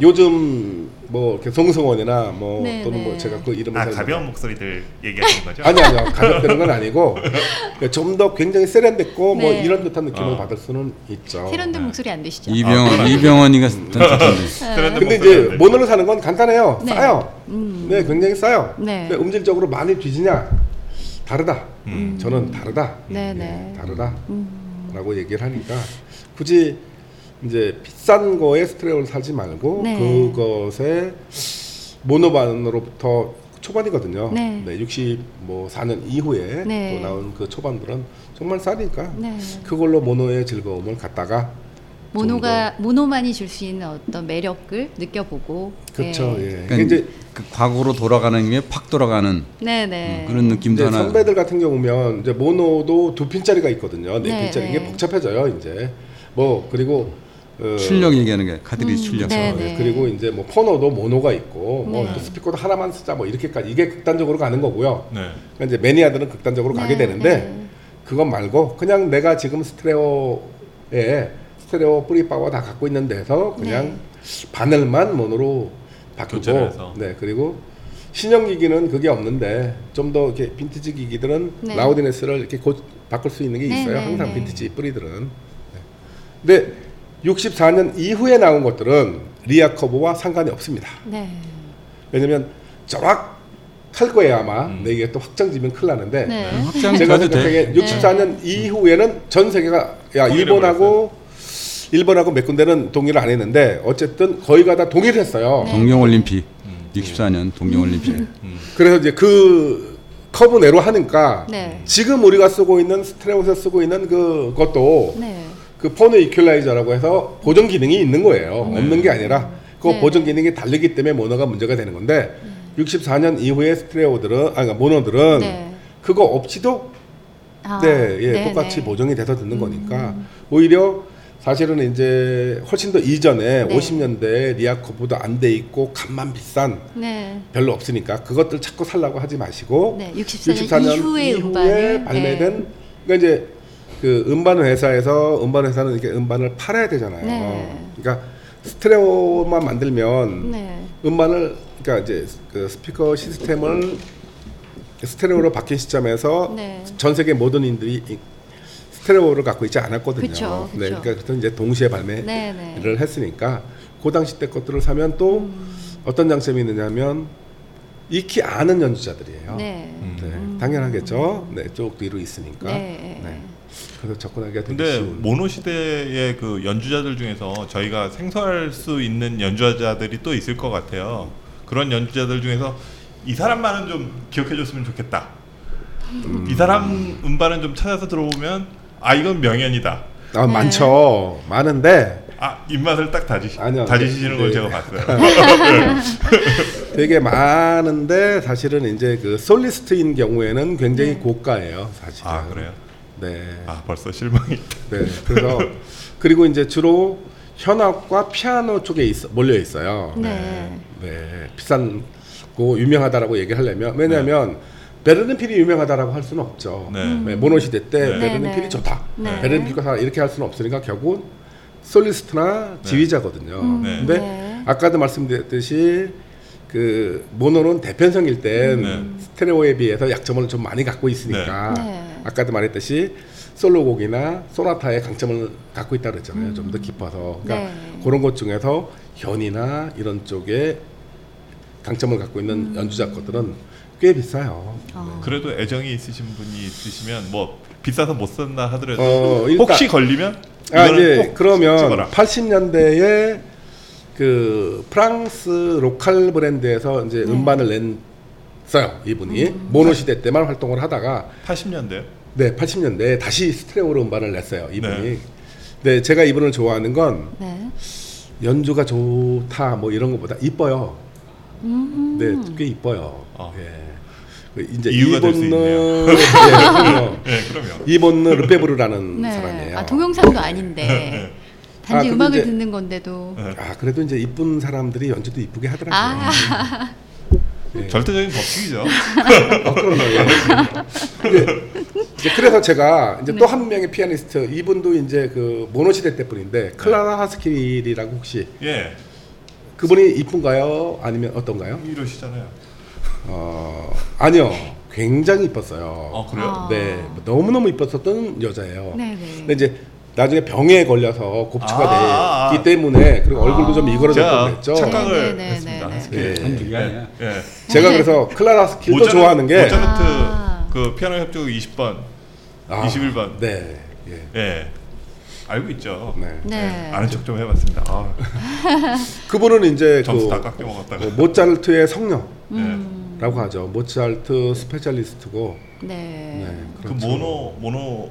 요즘 뭐 이렇게 송승원이나 뭐 네, 또는 뭐 네. 제가 그 이름을 아잘 가벼운 목소리들 얘기하시는 거죠? 아니 아니요 가볍다는 건 아니고 좀 더 굉장히 세련됐고 뭐 네. 이런 듯한 느낌을 어. 받을 수는 있죠. 세련된 네. 목소리 안 되시죠? 이병헌 이병헌이가 던졌던데. 세련된 근데 목소리 이제 모노를 사는 건 간단해요. 네. 싸요. 음. 네, 굉장히 싸요. 네. 근데 음질적으로 많이 뒤지냐? 다르다. 음. 저는 다르다. 네, 예, 네. 다르다. 음. 라고 얘기를 하니까 굳이 이제 비싼 거에 스테레오를 사지 말고 네. 그것에 모노반으로부터 초반이거든요. 네. 60뭐 4년 이후에 네. 또 나온 그 초반들은 정말 싸니까 네. 그걸로 모노의 즐거움을 갖다가 모노가 모노만이 줄 수 있는 어떤 매력을 느껴보고. 그렇죠. 네. 예. 그러니까 이제 그 과거로 돌아가는 게 팍 돌아가는 네, 네. 음, 그런 느낌도 하나. 선배들 같은 경우면 이제 모노도 두 핀짜리가 있거든요. 네, 네, 핀짜리 네. 이게 복잡해져요. 이제 뭐 그리고 어, 출력 얘기하는 게 카드리지 음, 출력. 네, 네, 네. 그리고 이제 뭐 포너도 모노가 있고 뭐 네. 또 스피커도 하나만 쓰자 뭐 이렇게까지 이게 극단적으로 가는 거고요. 네. 그러니까 이제 매니아들은 극단적으로 가게 네, 되는데 네. 그건 말고 그냥 내가 지금 스테레오에 스테레오 뿌리파워 다 갖고 있는 데서 그냥 바늘만 모노로 바꾸고 해서. 네 그리고 신형 기기는 그게 없는데 좀 더 이렇게 빈티지 기기들은 네. 라우디네스를 이렇게 고, 바꿀 수 있는 게 네, 있어요. 네, 항상 네. 빈티지 뿌리들은. 네. 근데 64년 이후에 나온 것들은 리아 커브와 상관이 없습니다. 네. 왜냐면 정확할 거예요 아마. 음. 근데 이게 또 확정지면 큰일 나는데 네. 확장 제가 가도 생각하기에 돼. 64년 이후에는 전 세계가 야 일본하고 일본하고 몇 군데는 동의를 안 했는데 어쨌든 거의가 다 동의를 했어요. 네. 동경 올림픽 음. 64년 동경 올림픽. 음. 그래서 이제 그 커브 내로 하니까 네. 지금 우리가 쓰고 있는 스트레오에서 쓰고 있는 그 것도 네. 그 폰의 이퀄라이저라고 해서 보정 기능이 있는 거예요. 없는 게 아니라 그 네. 보정 기능이 다르기 때문에 모노가 문제가 되는 건데 64년 이후의 스트레오들은 아니 그러니까 모노들은 네. 그거 없이도 아, 네, 예, 네, 똑같이 네. 보정이 돼서 듣는 거니까 오히려 사실은 이제 훨씬 더 이전에 네. 50년대에 리아커보다 안돼 있고 값만 비싼 네. 별로 없으니까 그것들 자꾸 살라고 하지 마시고 네, 64년 이후의 음반을, 발매된 네. 그러니까 이제 그 음반 회사에서 음반 회사는 이렇게 음반을 팔아야 되잖아요. 네. 그러니까 스테레오만 만들면 네. 음반을 그러니까 이제 그 스피커 시스템을 스테레오로 바뀐 시점에서 네. 전 세계 모든 인들이 이 스테레오를 갖고 있지 않았거든요. 그쵸, 그쵸. 네, 그러니까 그래서 이제 동시에 발매를 네, 네. 했으니까 그 당시 때 것들을 사면 또 음. 어떤 장점이 있느냐면 익히 아는 연주자들이에요. 네. 음. 네, 당연하겠죠. 네, 쪽 뒤로 있으니까. 네. 네. 그래서 접근하기가 되게 근데 쉬운. 모노 시대의 그 연주자들 중에서 저희가 생소할 수 있는 연주자들이 또 있을 것 같아요. 그런 연주자들 중에서 이 사람만은 좀 기억해줬으면 좋겠다. 이 사람 음반은 좀 찾아서 들어보면 아 이건 명연이다. 아 네. 많죠. 많은데 아 입맛을 딱 다지 아니요. 다지시는 걸 네. 제가 봤어요. 되게 많은데 사실은 이제 그 솔리스트인 경우에는 굉장히 네. 고가예요, 사실. 아 그래요? 네. 아 벌써 실망이. 네. 그래서 그리고 이제 주로 현악과 피아노 쪽에 있어, 몰려 있어요. 네. 네, 비싼 고 유명하다라고 얘기하려면 왜냐하면 베를린 필이 유명하다라고 할 수는 없죠. 네. 네, 모노 시대 때 네. 베를린 네, 필이 네. 좋다. 네. 베를린 필과 이렇게 할 수는 없으니까 결국 솔리스트나 지휘자거든요. 음, 네. 근데 네. 아까도 말씀드렸듯이 그 모노는 대편성일 땐 네. 스테레오에 비해서 약점을 좀 많이 갖고 있으니까 네. 아까도 말했듯이 솔로곡이나 소나타의 강점을 갖고 있다 그랬잖아요. 좀더 깊어서. 그러니까 네. 그런 것 중에서 현이나 이런 쪽에 강점을 갖고 있는 음. 연주자 것들은 꽤 비싸요. 어. 그래도 애정이 있으신 분이 있으시면 뭐 비싸서 못 산다 하더라도 어, 혹시 걸리면 아꼭 그러면 찍어라. 80년대에 그 프랑스 로컬 브랜드에서 이제 네. 음반을 냈어요 이분이 음. 모노 시대 때만 활동을 하다가 80년대요? 네 80년대에 다시 스테레오로 음반을 냈어요 이분이. 네. 네 제가 이분을 좋아하는 건 네. 연주가 좋다 뭐 이런 것보다 이뻐요. 음. 네, 꽤 이뻐요. 어. 예. 그 이제 이본느 네, 그럼요. 네. 이본느 르페브르라는 네. 사람이에요. 아, 동영상도 아닌데. 단지 아, 음악을 이제- 듣는 건데도. 네. 아 그래도 이제 이쁜 사람들이 연주도 이쁘게 하더라고요. 아, 예. 절대적인 법칙이죠. 어. 예. 이제, 그래서 제가 이제 네. 또한 명의 피아니스트 이분도 이제 그 모노 시대 때뿐인데 클라라 하스킬이라고 혹시 예. 그분이 이쁜가요? 아니면 어떤가요? 이러시잖아요. 어 아니요, 굉장히 이뻤어요. 어 그래요? 아. 네, 너무 너무 이뻤었던 여자예요. 네 네. 근데 이제 나중에 병에 걸려서 곱추가 아, 아, 되기 아. 때문에 그리고 얼굴도 좀 제가 이거라졌고 그랬죠. 착각을 네, 네, 했습니다. 네, 하스키. 네. 한두 개 아니야. 예. 제가 그래서 클라라 하스킬도 모차르- 좋아하는 게 모차르트 아. 그 피아노 협주곡 20번, 아, 21번. 네, 예, 예. 알고 있죠. 네. 네. 아는 척 좀 해봤습니다. 아, 그분은 이제 점수 그 다 깎여 먹었다가. 뭐 모차르트의 성녀라고 음. 하죠. 모차르트 스페셜리스트고. 네. 네, 그 그렇죠. 모노 모노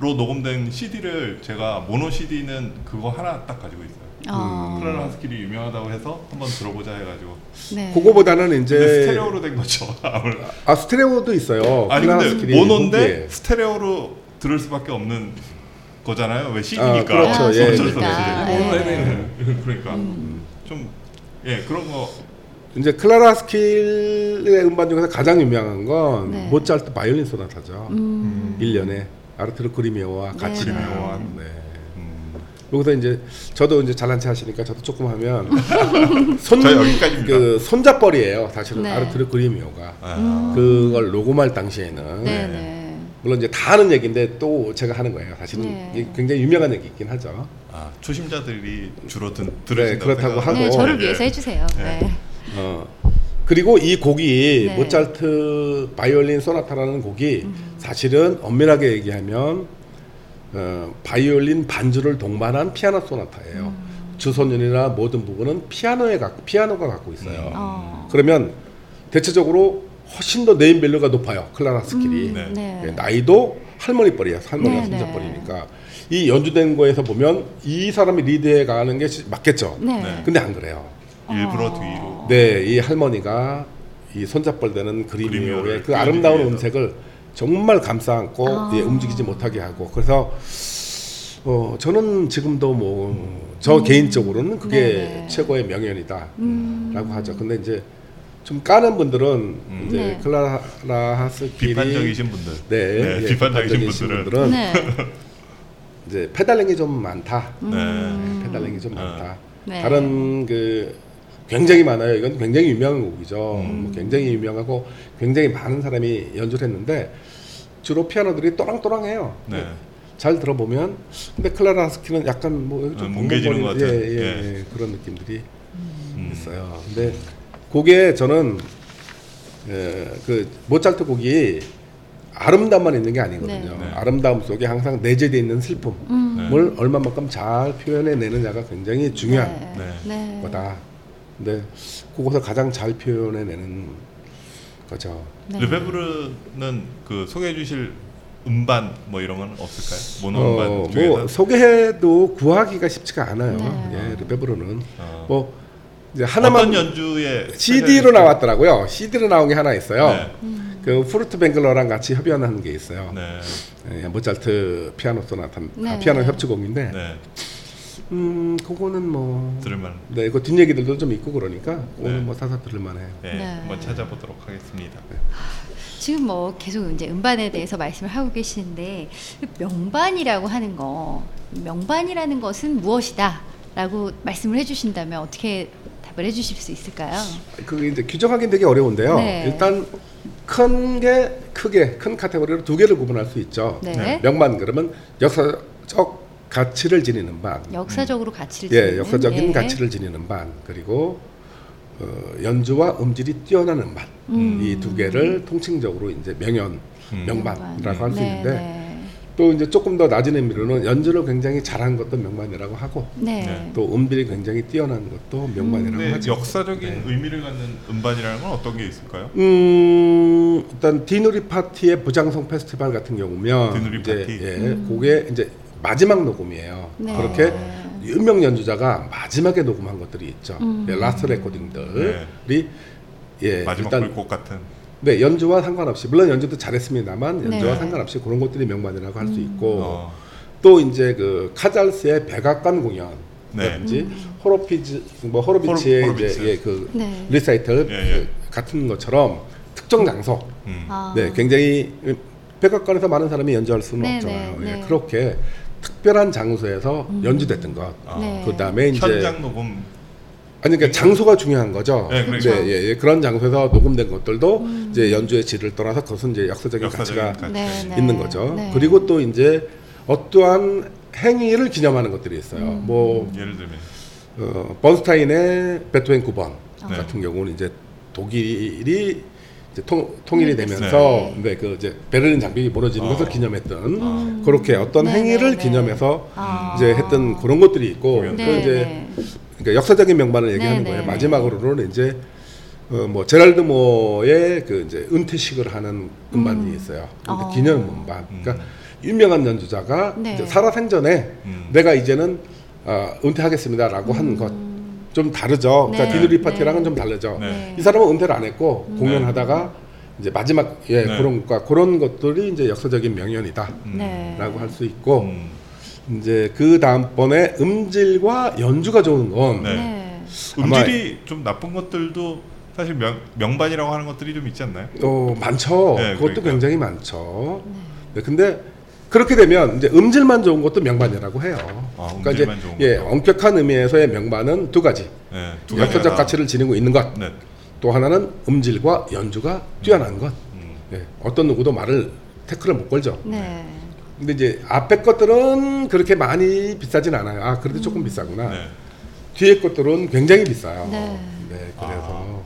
로 녹음된 CD를 제가 모노 CD는 그거 하나 딱 가지고 있어요. 어. 클라라 하스킬이 유명하다고 해서 한번 들어보자 해가지고. 네. 그거보다는 이제 근데 스테레오로 된 거죠. 아 스테레오도 있어요. 아니 근데 하스킬이 모노인데 후기에. 스테레오로 들을 수밖에 없는 거잖아요. 왜 아, CD니까. 그렇죠. 아, 예, 어쩔 수 그러니까. 없이. 예. 그러니까 음. 좀예 그런 거 이제 클라라 하스킬의 음반 중에서 가장 유명한 건 네. 모차르트 바이올린 소나타죠. 음. 일 1년에 아르투르 그리미오와 같이 네. 그리미오와. 네. 음, 여기서 이제 저도 이제 잘난 체 하시니까 저도 조금 하면 손 저 여기까지입니다. 그 손잡벌이에요. 사실은 네. 아르투르 그리미오가 아, 그걸 녹음할 당시에는 네, 네. 물론 이제 다 아는 얘기인데 또 제가 하는 거예요. 사실은 네. 굉장히 유명한 얘기이긴 하죠. 아, 초심자들이 주로 든, 네, 들으신다고 그렇다고 생각- 하고. 네, 저를 네, 위해서 네. 해주세요. 네. 어. 그리고 이 곡이 네. 모차르트 바이올린 소나타라는 곡이 사실은 엄밀하게 얘기하면 어, 바이올린 반주를 동반한 피아노 소나타예요. 주선율이나 모든 부분은 피아노에 갖고 피아노가 갖고 있어요. 어. 그러면 대체적으로 훨씬 더 name value가 높아요. 클라라 하스킬이. 음, 네. 네. 예, 나이도 할머니 뻘이에요. 할머니가 네, 손자뻘이니까. 이 연주된 거에서 보면 이 사람이 리드해 가는 게 시- 맞겠죠. 네. 네. 근데 안 그래요. 일부러 어. 뒤로 네, 이 할머니가 이 손자뻘 되는 그리미오의 그리미오를 그 아름다운 음색을 정말 감싸 안고 아. 예, 움직이지 못하게 하고 그래서 어 저는 지금도 뭐저 개인적으로는 그게 네네. 최고의 명연이다라고 음. 하죠. 근데 이제 좀 까는 분들은 이제 네. 클라라 하스킬이 비판적이신 분들 네, 예, 비판적이신 비판적이신 분들은 분들은 네. 이제 pedaling이 좀 많다. 네. 음. pedaling이 좀 아. 많다. 네. 다른 그 굉장히 많아요. 이건 굉장히 유명한 곡이죠. 음. 뭐 굉장히 유명하고 굉장히 많은 사람이 연주를 했는데 주로 피아노들이 또랑또랑해요. 네. 잘 들어보면 근데 클라라 하스키는 약간 뭐좀 음, 뭉개지는 것 같은. 예, 예, 예. 예, 그런 느낌들이 음. 있어요. 근데 곡에 저는 예, 그 모차르트 곡이 아름다움만 있는 게 아니거든요. 네. 네. 아름다움 속에 항상 내재되어 있는 슬픔을 음. 얼마만큼 잘 표현해 내느냐가 굉장히 중요한 네. 네. 네. 거다. 근데 그것을 가장 잘 표현해 내는 거죠. 네. 르베브르는 그 소개해 주실 음반 뭐 이런 건 없을까요? 모노 어, 음반 중에서 뭐 소개해도 구하기가 쉽지가 않아요. 네. 예, 르베브르는 어. 뭐 이제 하나만 어떤 연주에 CD로 나왔더라고요. CD로 나온 게 하나 있어요. 네. 그 푸르트벵글러랑 같이 협연한 게 있어요. 네. 예, 모차르트 피아노 소나타, 네. 아, 피아노 협주곡인데, 네. 음, 그거는 뭐, 들을만. 네, 그 뒷얘기들도 좀 있고 그러니까 오늘 네. 뭐 사서 들을만해요. 네. 네. 한번 찾아보도록 하겠습니다. 지금 뭐 계속 이제 음반에 대해서 말씀을 하고 계시는데 명반이라고 하는 거 명반이라는 것은 무엇이다라고 말씀을 해주신다면 어떻게 답을 해주실 수 있을까요? 그게 이제 규정하기는 되게 어려운데요. 네. 일단 큰 게 크게 큰 카테고리로 두 개를 구분할 수 있죠. 네. 네. 명반 그러면 역사적 가치를 지니는 반, 역사적으로 가치를 예, 지니는, 역사적인 예. 가치를 지니는 반 그리고 어, 연주와 음질이 뛰어나는 반. 음. 이두 개를 통칭적으로 이제 명연, 음. 명반이라고 할수 네, 있는데 네. 또 이제 조금 더 낮은 의미로는 연주를 굉장히 잘한 것도 명반이라고 하고 네. 네. 또 음질이 굉장히 뛰어난 것도 명반이라고 근데 하죠. 역사적인 네. 의미를 갖는 음반이라는 건 어떤 게 있을까요? 음 일단 디누 리파티의 브장송 페스티벌 같은 경우면 디누 이제 리파티. 예, 음. 그게 이제 마지막 녹음이에요. 네. 그렇게 유명 연주자가 마지막에 녹음한 것들이 있죠. 음. 예, last recording들이 예, 마지막 일단 불꽃 같은. 네 연주와 상관없이 물론 연주도 잘했습니다만 연주와 네. 상관없이 그런 것들이 명반이라고 할수 음. 있고 어. 또 이제 그 카잘스의 백악관 공연 네. 라든지 호로비츠 뭐 호로비츠의 호로- 이제. 예, 그 네. 리사이틀 예, 예. 그 같은 것처럼 특정 장소 음. 아. 네 굉장히 백악관에서 많은 사람이 연주할 수는 네, 없잖아요. 네, 예, 네. 그렇게 특별한 장소에서 연주됐던 것. 아. 네. 그다음에 이제 현장 녹음 아니 그러니까 장소가 중요한 거죠. 네, 그렇죠. 예, 예. 그런 장소에서 녹음된 것들도 이제 연주의 질을 떠나서 그것은 이제 역사적인, 역사적인 가치가 가치. 네, 네. 있는 거죠. 네. 그리고 또 이제 어떠한 행위를 기념하는 것들이 있어요. 음. 뭐 예를 들면 어, 번스타인의 베토벤 9번 네. 같은 경우는 이제 독일이 이제 통, 통일이 네. 되면서 네. 그 이제 베를린 장벽이 무너지는 어. 것을 기념했던 그렇게 어떤 네, 행위를 네, 네. 기념해서 아. 이제 했던 그런 것들이 있고 네, 또 이제 네. 그러니까 역사적인 명반을 얘기하는 네, 거예요. 네, 마지막으로는 이제 어, 뭐 제랄드 모의 그 이제 은퇴식을 하는 음반이 있어요. 그러니까 어. 기념 음반. 그러니까 유명한 연주자가 네. 이제 살아생전에 음. 내가 이제는 어, 은퇴하겠습니다라고 한 것. 좀 다르죠. 그러니까 네. 디드리 파티랑은 네. 좀 다르죠. 네. 이 사람은 은퇴를 안 했고 공연하다가 이제 마지막 예 네. 그런 것 그런 것들이 이제 역사적인 명연이다라고 네. 할수 있고 음. 이제 그 다음번에 음질과 연주가 좋은 건 네. 네. 음질이 좀 나쁜 것들도 사실 명, 명반이라고 하는 것들이 좀 있지 않나요? 어 많죠. 네, 그것도 그러니까요. 굉장히 많죠. 네, 근데 그렇게 되면 이제 음질만 좋은 것도 명반이라고 해요. 아, 그러니까 이제 예, 것도. 엄격한 의미에서의 명반은 두 가지. 네, 두 역사적 가치를 지니고 있는 것. 네. 또 하나는 음질과 연주가 뛰어난 것. 음. 예, 어떤 누구도 말을 태클을 못 걸죠. 네. 근데 이제 앞에 것들은 그렇게 많이 비싸진 않아요. 아, 그래도 조금 비싸구나. 네. 뒤에 것들은 굉장히 비싸요. 네. 네, 그래서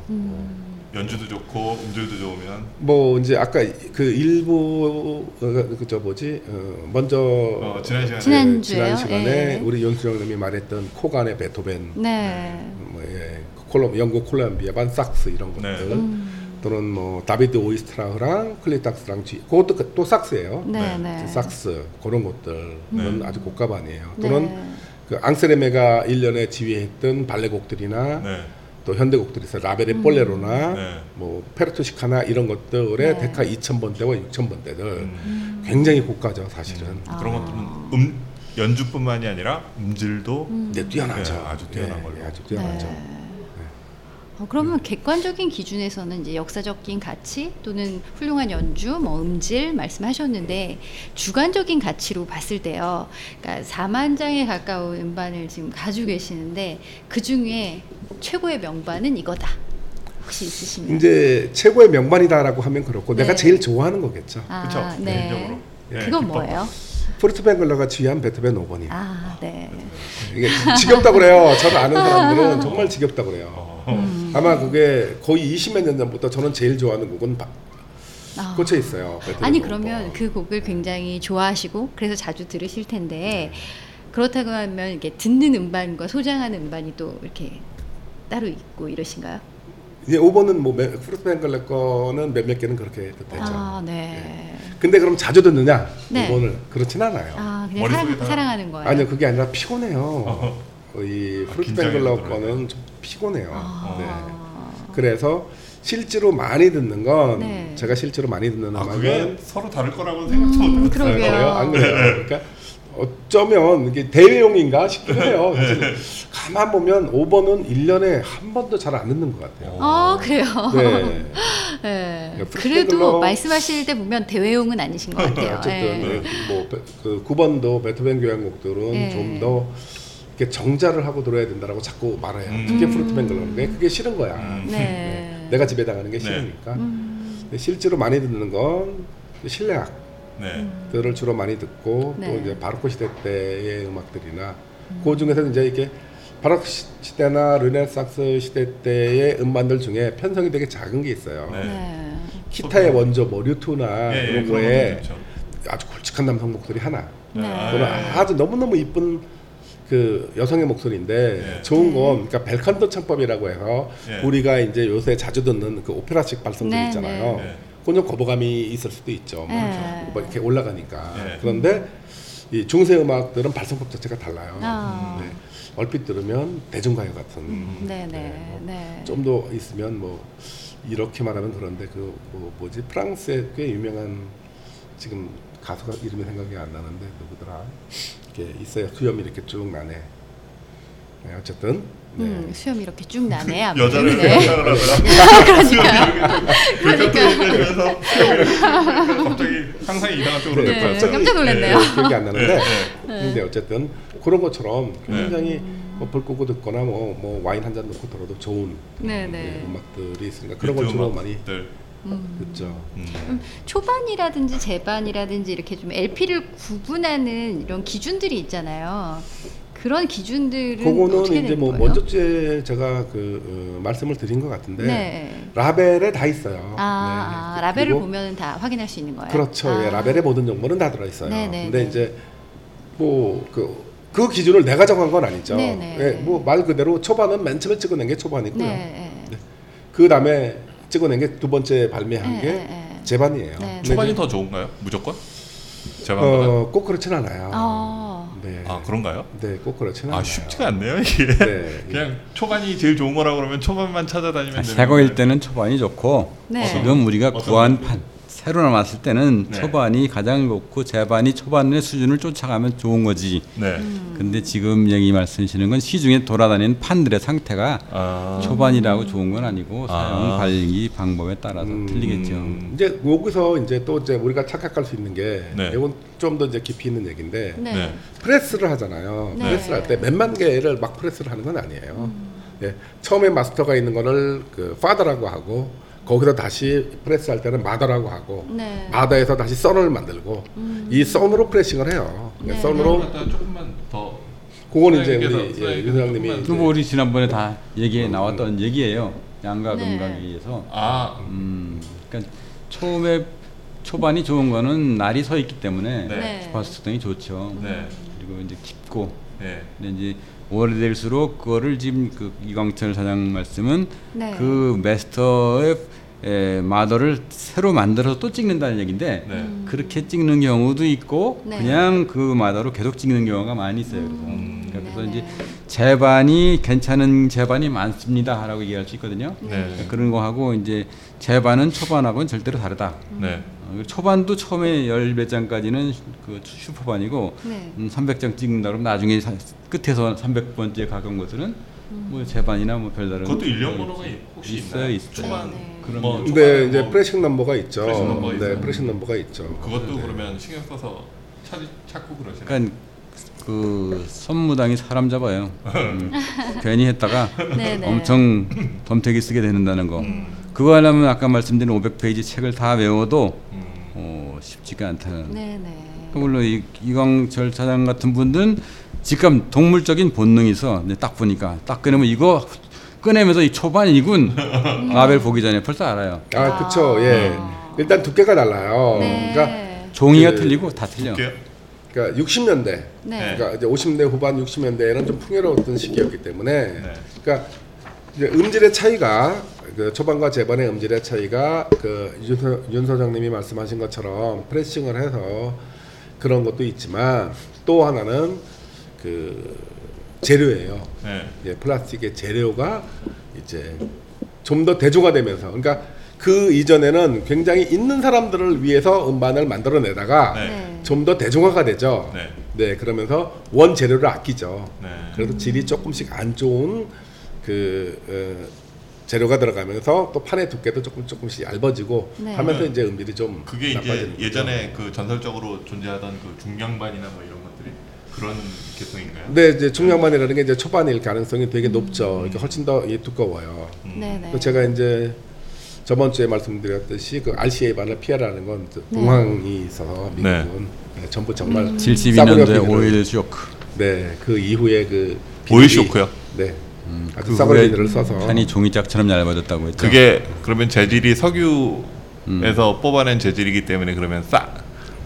연주도 좋고 음질도 좋으면 뭐 이제 아까 그 일부 어, 그저 뭐지 어, 먼저 어, 지난 시간에 지난- 네, 지난 지난주에요? 시간에 예. 우리 연수영님이 말했던 코간의 베토벤, 네. 뭐 예, 콜롬 영국 콜롬비아 반 SAX 이런 것들 네. 음. 또는 뭐 다비드 오이스트라흐랑 클뤼탕스랑 쥐 그것도 그- 또 SAX예요. 네. 네. 네. SAX 그런 것들은 아주 고가반이에요. 네. 또는 그 앙세르메가 1년에 지휘했던 발레곡들이나 네. 또 현대곡들이 있어요. 라벨의 볼레로나 네. 뭐 페르토시카나 이런 것들의 네. 데카 2,000번대와 6,000번대들 음. 굉장히 고가죠, 사실은. 아. 그런 것들은 음 연주뿐만이 아니라 음질도 네, 뛰어나죠. 네, 아주 뛰어난 예, 걸로. 예, 아주 뛰어나죠. 네. 어, 그러면 객관적인 기준에서는 이제 역사적인 가치 또는 훌륭한 연주, 뭐 음질 말씀하셨는데 주관적인 가치로 봤을 때요. 그러니까 4만 장에 가까운 음반을 지금 가지고 계시는데 그 중에 최고의 명반은 이거다. 혹시 있으시면? 이제 최고의 명반이다라고 하면 그렇고 네. 내가 제일 좋아하는 거겠죠. 아, 그쵸, 네. 개인적으로. 예, 그건 기법. 뭐예요? 프루트 뱅글러가 지휘한 베토벤 5번이에요. 아, 네. 이게 지겹다고 그래요. 저를 아는 사람들은 정말 지겹다고 그래요. 어. 아마 그게 거의 20몇 년 전부터 저는 제일 좋아하는 곡은 바- 아. 꽂혀 있어요. 아니 5번. 그러면 그 곡을 굉장히 좋아하시고 그래서 자주 들으실 텐데 그렇다고 하면 이게 듣는 음반과 소장하는 음반이 또 이렇게 따로 있고 이러신가요? 이제 5번은 뭐 메- 푸르트벵글러 거는 몇몇 개는 그렇게 됐죠. 아, 네. 근데 그럼 자주 듣느냐? 네. 5번을 그렇진 않아요. 아, 그냥 사랑, 다- 사랑하는 거예요. 아니요 그게 아니라 피곤해요. 이 아, 푸르트 긴장이 벵글러 되더라고요. 거는 좀 피곤해요. 아. 네. 그래서 실제로 많이 듣는 건 네. 제가 실제로 많이 듣는 아 음악은 그게 서로 다를 거라고 생각도 음, 못했어요. 그러게요. 그래요? 안 그래요? 그러니까 어쩌면 이게 대회용인가 싶기도 해요. 네. 가만 보면 5번은 1년에 한 번도 잘 안 듣는 것 같아요. 아, 그래요. 네. 네. 그러니까 그래도 말씀하실 때 보면 대외용은 아니신 것 같아요. 어쨌든 네. 네, 뭐그 9번도 베토벤 교향곡들은 네. 좀더 이렇게 정자를 하고 들어야 된다라고 자꾸 말해요. 음. 특히 프루트 뱅글러는 게 그게 싫은 거야. 음. 네. 내가 집에 나가는 게 네. 싫으니까. 음, 근데 실제로 많이 듣는 건 실내악. 네. 들을 주로 많이 듣고 네. 또 이제 바로크 시대 때의 음악들이나 그 중에서 이제 이게 바로크 시- 시대나 르네상스 시대 때의 음반들 중에 편성이 되게 작은 게 있어요. 네. 네. 기타의 원조 뭐 류투나 예, 예, 이런 거에. 아주 굵직한 남성 목소리 하나. 네. 아, 예. 아주 너무너무 이쁜 그 여성의 목소리인데 예. 좋은 건 그러니까 벨칸토 창법이라고 해서 예. 우리가 이제 요새 자주 듣는 그 오페라식 발성들 네, 있잖아요. 네. 그건 좀 거부감이 있을 수도 있죠. 뭐, 네. 뭐 이렇게 올라가니까. 네. 그런데 이 중세 음악들은 발성법 자체가 달라요. 아. 네. 얼핏 들으면 대중가요 같은. 네, 네, 네, 뭐 네. 좀더 있으면 뭐 이렇게 말하면 그런데 그 뭐, 뭐지 프랑스의 꽤 유명한 지금 가수가 이름이 생각이 안 나는데 누구더라 이렇게 있어요 수염이 이렇게 쭉 나네 네, 어쨌든 네. 음, 수염 이렇게 쭉 나네. 아무튼. 여자를 네. 생각을 하더라. 그러니까. 그러니까 갑자기 상상이 이상한 쪽으로 네, 됐고요. 깜짝 놀랐네요. 네, 기억이 안 나는데 네, 근데 어쨌든 그런 것처럼 굉장히 뭐 불 끄고 듣거나 뭐, 뭐 와인 한 잔 놓고 들어도 좋은 네, 예, 네. 음악들이 있으니까 그런 걸 비트 주로 많이 음악들. 듣죠. 음. 초반이라든지 재반이라든지 이렇게 좀 LP를 구분하는 이런 기준들이 있잖아요. 그런 기준들은 그거는 이제 뭐 거예요? 먼저 째 제가 그 어, 말씀을 드린 것 같은데 네. 라벨에 다 있어요. 아, 아, 네. 라벨을 보면 다 확인할 수 있는 거예요. 그렇죠. 아. 예, 라벨에 모든 정보는 다 들어 있어요. 네, 네, 근데 네. 이제 뭐그 그 기준을 내가 정한 건 아니죠. 네, 네. 예, 뭐말 그대로 초반은 맨 처음에 찍어낸 게 초반이고요. 네. 네. 그 다음에 찍어낸 게 두 번째 발매한 네, 게 네, 네. 제반이에요. 네. 근데 초반이 더 좋은가요? 무조건? 제반보다? 어, 꼭 그렇진 않아요. 어. 네. 아 그런가요? 네, 꼭 그렇진 않아요. 아 쉽지가 않네요 이게. 네. 그냥 초반이 제일 좋은 거라 그러면 초반만 찾아다니면 아, 되는 새거일. 때는 초반이 좋고 네. 지금 우리가 구한? 판 새로 나왔을 때는 네. 초반이 가장 좋고 재반이 초반의 수준을 쫓아가면 좋은 거지. 네. 음. 근데 지금 얘기 말씀하시는 건 시중에 돌아다니는 판들의 상태가 아. 초반이라고 좋은 건 아니고 아. 사용 관리 방법에 따라서 음. 틀리겠죠. 음. 이제 여기서 이제 또 이제 우리가 착각할 수 있는 게 네. 이건 좀 더 이제 깊이 있는 얘기인데 네. 네. 프레스를 하잖아요. 네. 프레스를 할 때 몇만 개를 막 프레스를 하는 건 아니에요. 음. 예, 처음에 마스터가 있는 거를 그 father라고 하고 거기서 다시 프레스할 때는 mother라고 하고 네. mother에서 다시 son을 만들고 이 son으로 pressing을 해요. 네, son으로 갖다 조금만 더. 그건 이제 우리 예, 사장님께서 윤 사장님이 조금만 그거 우리 지난번에 다 얘기에 나왔던 얘기예요. 양각 네. 음각에 의해서. 아. 음, 그러니까 처음에 초반이 좋은 거는 날이 서 있기 때문에 네. 네. 주파수등이 좋죠. 네. 그리고 이제 깊고 네. 근데 이제 오래될수록 그거를 지금 그 이광철 사장 말씀은 네. 그 마스터의 에, 마더를 새로 만들어서 또 찍는다는 얘기인데 네. 그렇게 찍는 경우도 있고 네. 그냥 그 마더로 계속 찍는 경우가 많이 있어요. 그래서, 음. 그러니까 그래서 네네. 이제 제반이 괜찮은 제반이 많습니다라고 얘기할 수 있거든요. 네. 그러니까 그런 거 하고 이제 재반은 초반하고는 절대로 다르다. 네. 어, 초반도 처음에 열 몇 장까지는 그 슈퍼반이고 네. 음, 300장 찍는다 그러면 나중에 사- 끝에서 300번째 가까운 것들은 뭐 재반이나 뭐 별다른 그것도 일련 거 번호가 혹시 있어요? 있어요. 초반 네, 네. 그럼 뭐 근데 초반에 이제 뭐 pressing 넘버가 있죠. pressing 넘버가 네, 있어요. pressing 넘버가 있죠. 그것도 네. 그러면 신경 써서 찾, 찾고 그러시나요? 그러니까 그 선무당이 사람 잡아요. 음, 괜히 했다가 네, 네. 엄청 덤태기 쓰게 되는다는 거. 음. 그거 하려면 아까 말씀드린 500페이지 책을 다 외워도 음. 어, 쉽지가 않다는. 네, 네. 그 물론 이, 이광철 차장 같은 분들은 지금 동물적인 본능이 있어. 근데 딱 보니까 딱 꺼내면 이거 꺼내면서 이 초반이군. 라벨 보기 전에 벌써 알아요. 아, 그쵸. 예. 일단 두께가 달라요. 네. 그러니까 종이가 그- 틀리고 다 틀려. 그러니까 60년대, 네. 그러니까 이제 50대 후반 60년대에는 좀 풍요로웠던 시기였기 때문에, 네. 그러니까 이제 음질의 차이가 그 초반과 재반의 음질의 차이가 그윤 윤 소장님이 말씀하신 것처럼 프레싱을 해서 그런 것도 있지만 또 하나는 그 재료예요. 네. 예, 플라스틱의 재료가 이제 좀 더 대중화 되면서 그러니까 그 이전에는 굉장히 있는 사람들을 위해서 음반을 만들어내다가 네. 네. 좀더 대중화가 되죠. 네. 네, 그러면서 원 재료를 아끼죠. 네. 그래서 질이 조금씩 안 좋은 그 어, 재료가 들어가면서 또 판의 두께도 조금 조금씩 얇아지고 네. 하면서 이제 음질이 좀 그게 이제 나빠지는 거죠. 예전에 그 전설적으로 존재하던 그 중량반이나 뭐 이런 것들이 그런 계통인가요? 근데 이제 중량반이라는 게 이제 초반일 가능성이 되게 높죠. 이게 훨씬 더이 두꺼워요. 음. 네, 네. 그 제가 이제 저번 주에 말씀드렸듯이 그 RCA 반을 피하라는 건또 네. 공황이 있어서 미국은 네, 전부 정말 음. 72년도에 싸구려 오일 쇼크. 네, 그 이후에 그 오일 쇼크요? 네, 아주 그 싸구려 후에 비늘을 써서 판이 종이짝처럼 얇아졌다고 했죠. 그게 그러면 재질이 석유에서 음. 뽑아낸 재질이기 때문에 그러면 싸.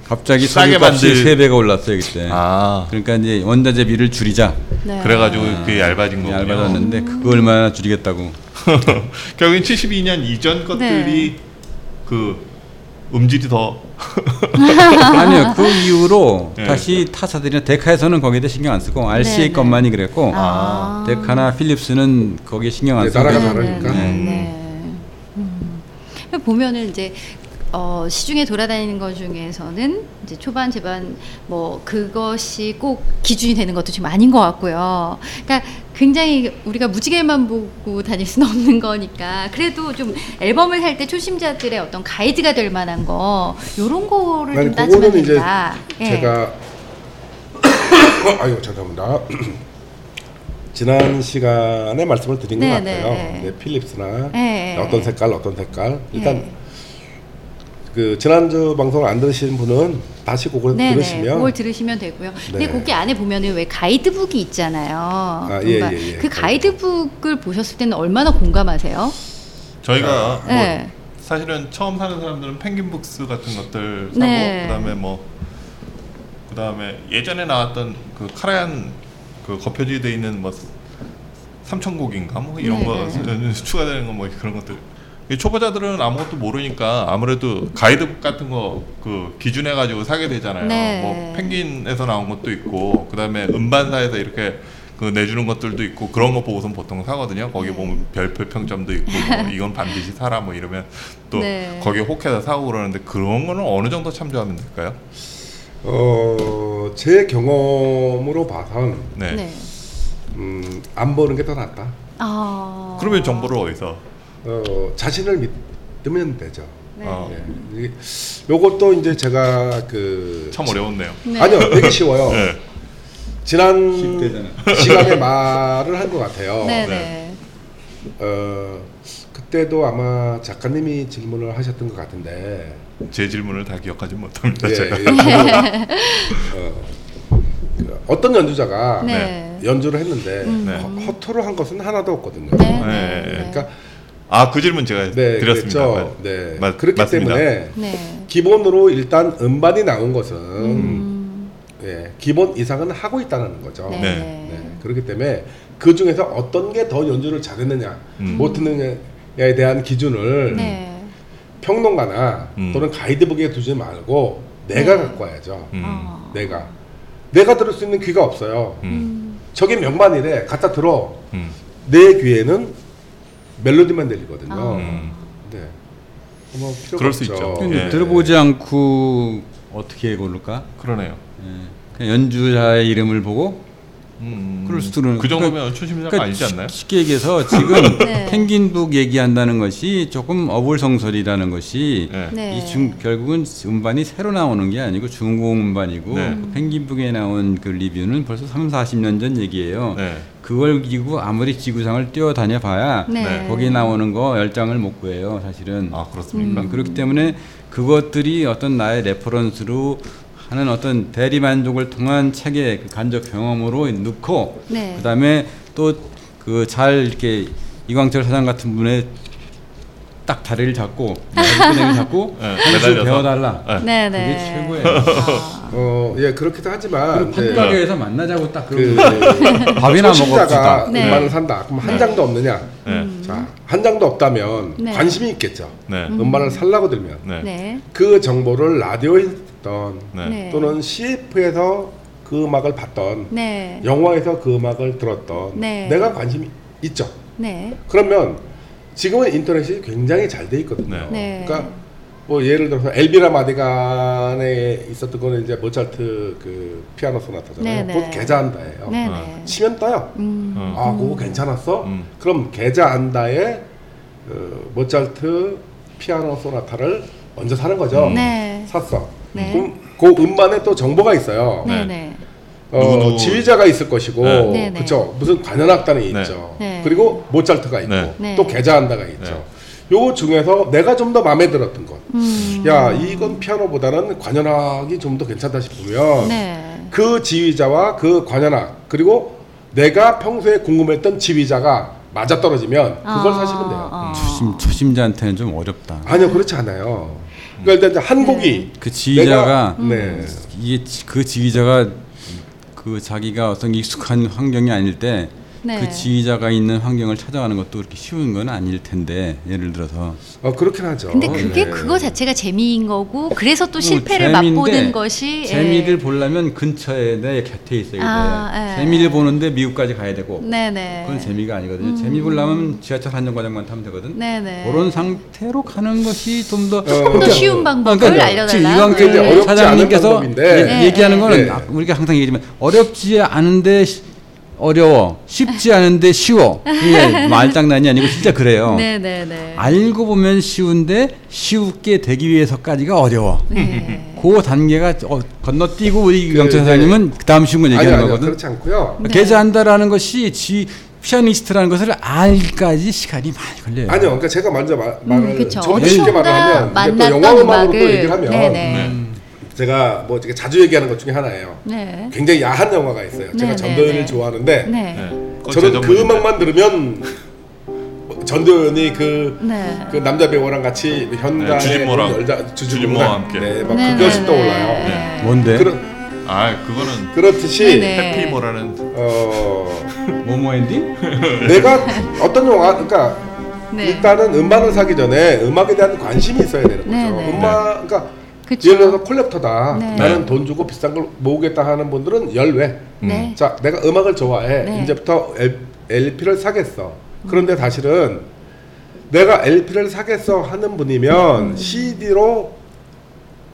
갑자기 싸게 석유값이 만들- 세 배가 올랐어요 그때. 아. 그러니까 이제 원자재비를 줄이자. 네. 그래가지고 그게 얇아진 거군요. 얇아졌는데 그거 얼마나 줄이겠다고. 결국엔 72년 이전 것들이 네. 그 음질이 더 아니요 그 이후로 네. 다시 타사들이나 데카에서는 거기에 신경 안 쓰고 RCA 네, 네. 것만이 그랬고 아. 데카나 필립스는 거기에 신경 안 네, 쓰고 나라가 다르니까. 네. 네. 네. 음. 보면은 이제 어, 시중에 돌아다니는 것 중에서는 이제 초반 재반 뭐 그것이 꼭 기준이 되는 것도 지금 아닌 것 같고요. 그러니까 굉장히 우리가 무지개만 보고 다닐 수는 없는 거니까 그래도 좀 앨범을 살 때 초심자들의 어떤 가이드가 될 만한 거 요런 거를 좀 아니 따지면 그거는 이제 된다. 예. 제가 아유 죄송합니다. 지난 시간에 말씀을 드린 것 네, 같아요. 네. 네, 필립스나 네. 어떤 색깔 어떤 색깔 일단 네. 그 지난주 방송을 안 들으신 분은 다시 그걸 네네. 들으시면 그걸 들으시면 되고요. 근데 네. 거기 안에 보면은 왜 가이드북이 있잖아요. 예, 뭔가 예, 예. 그 가이드북을 보셨을 때는 얼마나 공감하세요? 저희가 뭐 네. 사실은 처음 사는 사람들은 펭귄북스 같은 것들 사고 네. 그다음에 뭐 그다음에 예전에 나왔던 그 카라얀 그 겉표지 돼 있는 뭐 삼천곡인가 뭐 이런 네. 거 추가되는 거 뭐 그런 것들 이 초보자들은 아무것도 모르니까 아무래도 가이드북 같은 거 그 기준해 가지고 사게 되잖아요. 네. 뭐 펭귄에서 나온 것도 있고 그다음에 음반사에서 이렇게 그 내주는 것들도 있고 그런 거 보고선 보통 사거든요. 거기 네. 보면 별표 평점도 있고 뭐 이건 반드시 사라 뭐 이러면 또 네. 거기에 혹해서 사고 그러는데 그런 거는 어느 정도 참조하면 될까요? 어, 제 경험으로 봐선 네. 네. 음, 안 보는 게 더 낫다. 아. 그러면 정보를 어디서? 어, 자신을 믿으면 되죠. 네. 어, 예. 이- 요것도 이제 제가 그 참 어려웠네요. 네. 아니요 되게 쉬워요. 네. 지난. 시간에 말을 한 것 같아요. 네네. 네. 어, 그때도 아마 작가님이 질문을 하셨던 것 같은데 제 질문을 다 기억하지 못합니다. 예, 제가. 예, 어, 그 어떤 연주자가 네. 연주를 했는데 음. 네. 허- 허투루 한 것은 하나도 없거든요. 네. 네, 네. 네. 그러니까 아 그 질문 제가 네, 드렸습니다. 그랬죠. 네. 맞- 그렇기 맞습니다. 때문에 네. 기본으로 일단 음반이 나온 것은 음. 예, 기본 이상은 하고 있다는 거죠. 네. 네. 네, 그렇기 때문에 그 중에서 어떤 게 더 연주를 잘했느냐, 음. 못했느냐에 대한 기준을 네. 평론가나 음. 또는 가이드북에 두지 말고 내가 네. 갖고 와야죠. 음. 아. 내가 내가 들을 수 있는 귀가 없어요. 음. 음. 저게 명반이래. 갖다 들어. 음. 내 귀에는 멜로디만 들리거든요. 아. 음. 네. 뭐 그럴 수 없죠. 있죠. 근데 예. 들어보지 않고 어떻게 고를까? 그러네요. 예. 그냥 연주자의 이름을 보고 음. 그럴 수도는 그 정도면 초심자가 그러니까 아니지 않나요? 쉽- 쉽게 얘기해서 지금 네. 펭귄북 얘기한다는 것이 조금 어불성설이라는 것이 네. 네. 이 중 결국은 음반이 새로 나오는 게 아니고 중공 음반이고 네. 그 펭귄북에 나온 그 리뷰는 벌써 3, 40년 전 얘기예요. 네. 그걸 기고 아무리 지구상을 뛰어다녀 봐야 네. 네. 거기 나오는 거 열 장을 못 구해요, 사실은. 아 그렇습니까? 음, 그렇기 때문에 그것들이 어떤 나의 reference로 하는 어떤 대리 만족을 통한 책의 그 간접 경험으로 넣고 네. 그다음에 또 그 잘 이렇게 이광철 사장 같은 분의 딱 다리를 잡고 끄댕이 잡고 네, 한수 매달려서. 배워달라. 네. 네. 그게 네. 최고예요. 아. 어, 예, 그렇기도 하지만 그리고 네. 판가게에서 만나자고 딱 그 밥이나 먹읍시다. 네. 음반을 산다. 그럼 한 네. 장도 없느냐? 네. 자, 한 장도 없다면 네. 관심이 있겠죠. 네. 음. 음반을 살라고 들면 네. 네. 그 정보를 라디오에서 듣던 네. 네. 또는 CF에서 그 음악을 봤던 네. 영화에서 그 음악을 들었던 네. 내가 관심이 있죠. 네. 그러면 지금은 인터넷이 굉장히 잘 돼 있거든요. 네. 네. 그러니까 뭐 예를 들어서 엘비라 마디간에 있었던 거는 이제 모차르트 그 피아노 소나타잖아요. 네, 네. 그것 계자한다예요. 네. 어. 네. 치면 떠요. 음. 어. 아, 그거 괜찮았어? 음. 그럼 계자안다의 그 모차르트 피아노 소나타를 먼저 사는 거죠. 음. 네. 샀어. 네. 그럼 그 음반에 또 정보가 있어요. 네. 네. 네. 어, 누구누구. 지휘자가 있을 것이고, 네. 네, 네. 그쵸? 무슨 관현악단이 네. 있죠. 네. 그리고 모차르트가 있고, 네. 네. 또 계자안다가 있죠. 요 중에서 내가 좀 더 마음에 들었던 것. 음. 야, 이건 피아노보다는 관현악이 좀 더 괜찮다 싶으면 네. 그 지휘자와 그 관현악 그리고 내가 평소에 궁금했던 지휘자가 맞아 떨어지면 그걸 아, 사시면 돼요. 아. 초심 초심자한테는 좀 어렵다. 아니요, 그렇지 않아요. 그러니까 일단 이제 한 곡이 그 지휘자가 내가- 네. 이게 지- 그 지휘자가 그 자기가 어떤 익숙한 환경이 아닐 때 그 네. 지휘자가 있는 환경을 찾아가는 것도 그렇게 쉬운 건 아닐 텐데 예를 들어서 어, 그렇긴 하죠. 근데 그게 네. 그거 자체가 재미인 거고 그래서 또뭐 실패를 재미인데 맛보는 것이 재미를 예. 보려면 근처에 내 곁에 있어야 돼. 아, 예. 재미를 보는데 미국까지 가야 되고 네네. 그건 재미가 아니거든요. 재미 보려면 지하철 한 정거장만 타면 되거든. 네네. 그런 상태로 가는 것이 좀더 조금 더 쉬운 방법을 알려달라. 지금 네. 이광철 이제 어렵지 않은 사장님께서 네, 얘기하는 네. 거는 네. 아, 우리가 항상 얘기하지만 어렵지 않은데 시- 어려워. 쉽지 않은데 쉬워. 이게 말장난이 아니고 진짜 그래요. 네, 네, 네. 알고 보면 쉬운데 쉽게 되기 위해서까지가 어려워. 네. 그 단계가 어, 건너뛰고 우리 그, 유영철 네. 사장님은 그 다음 쉬운 거 아니 얘기하는 아니 거거든. 그렇지 않고요. 네. 계좌한다라는 것이 지 피아니스트라는 것을 알기까지 시간이 많이 걸려요. 아니요, 그러니까 제가 먼저 말, 음, 말을 그쵸. 좀 쉽게 말을 하면 또 만났던 영화 음악으로 음악을 또 얘기를 하면 네네. 네. 제가 뭐 되게 자주 얘기하는 것 중에 하나예요. 네. 굉장히 야한 영화가 있어요. 제가 네, 전도연을 네, 네. 좋아하는데 네. 네. 저는 제 그. 음악만 들으면 전도연이 그, 네. 그 남자 배우랑 같이 네, 주진모랑. 여자 주진모와 함께. 네, 막 네, 그것이 네, 떠올라요. 네. 뭔데? 그렇 아 그거는 그렇듯이 네, 네. 해피모라는 어 모모 엔딩? 내가 어떤 영화 그러니까 네. 일단은 음반을 사기 전에 음악에 대한 관심이 있어야 되는 거죠. 네, 네. 음악 그러니까 그쵸. 예를 들어서 콜렉터다. 네. 나는 네. 돈 주고 비싼 걸 모으겠다 하는 분들은 열외. 네. 자, 내가 음악을 좋아해. 네. 이제부터 LP를 사겠어. 그런데 사실은 내가 LP를 사겠어 하는 분이면 음. CD로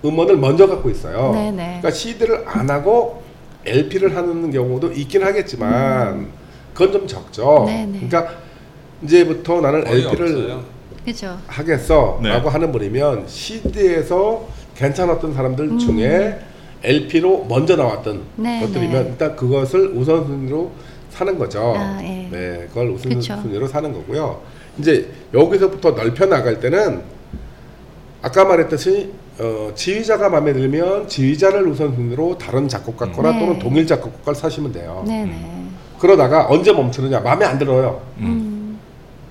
음원을 먼저 갖고 있어요. 네, 네. 그러니까 CD를 안 하고 LP를 하는 경우도 있긴 하겠지만 그건 좀 적죠. 음. 네, 네. 그러니까 이제부터 나는 LP를 없어요. 그렇죠. 하겠어 네. 라고 하는 분이면 CD에서 괜찮았던 사람들 음. 중에 LP로 먼저 나왔던 네, 것들이면 네. 일단 그것을 우선순위로 사는 거죠. 아, 예. 네, 그걸. 우선순위로 사는 거고요. 이제 여기서부터 넓혀 나갈 때는 아까 말했듯이 어, 지휘자가 마음에 들면 지휘자를 우선순위로 다른 작곡가 거나 네. 또는 동일 작곡가를 사시면 돼요. 네, 네. 그러다가 언제 멈추느냐? 마음에 안 들어요. 음.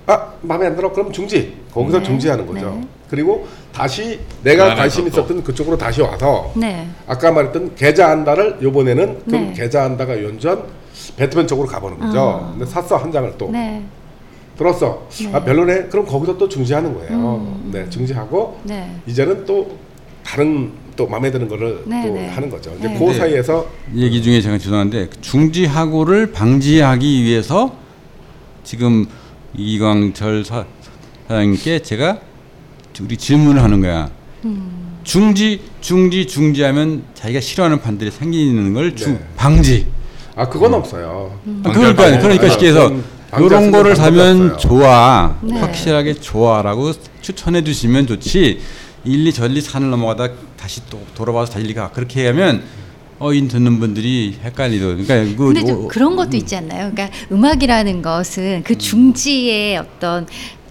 아 마음에 안 들어 그럼 중지 거기서 네. 중지하는 거죠 네. 그리고 다시 내가 관심 또. 있었던 그쪽으로 다시 와서 네. 아까 말했던 계좌 한다를 요번에는 그럼 네. 계좌 한다가 연전 배트맨 쪽으로 가보는 거죠 아. 근데 샀어 한 장을 또 네. 들었어 네. 아 별로네 그럼 거기서 또 중지하는 거예요 음. 네 중지하고 네. 이제는 또 다른 또 마음에 드는 거를 네, 또 네. 하는 거죠 이제 네. 그 네. 사이에서 얘기 중에 제가 죄송한데 중지하고를 방지하기 위해서 지금 이광철 사- 사장님께 제가 우리 질문을 하는 거야. 음. 중지 중지 중지하면 자기가 싫어하는 판들이 생기는 걸 주, 네. 방지. 아 그건 없어요 아, 그러니까 그러니까 아, 쉽게 해서 이런 수 거를 사면 없어요. 좋아 네. 확실하게 좋아라고 추천해 주시면 좋지 일리 전리 산을 넘어가다 다시 또 돌아와서 달리가 그렇게 하면 어인 듣는 분들이 헷갈리도 그러니까 그 근데 좀 어, 그런 것도 있지 않나요? 그러니까 음악이라는 것은 그 중지의 어떤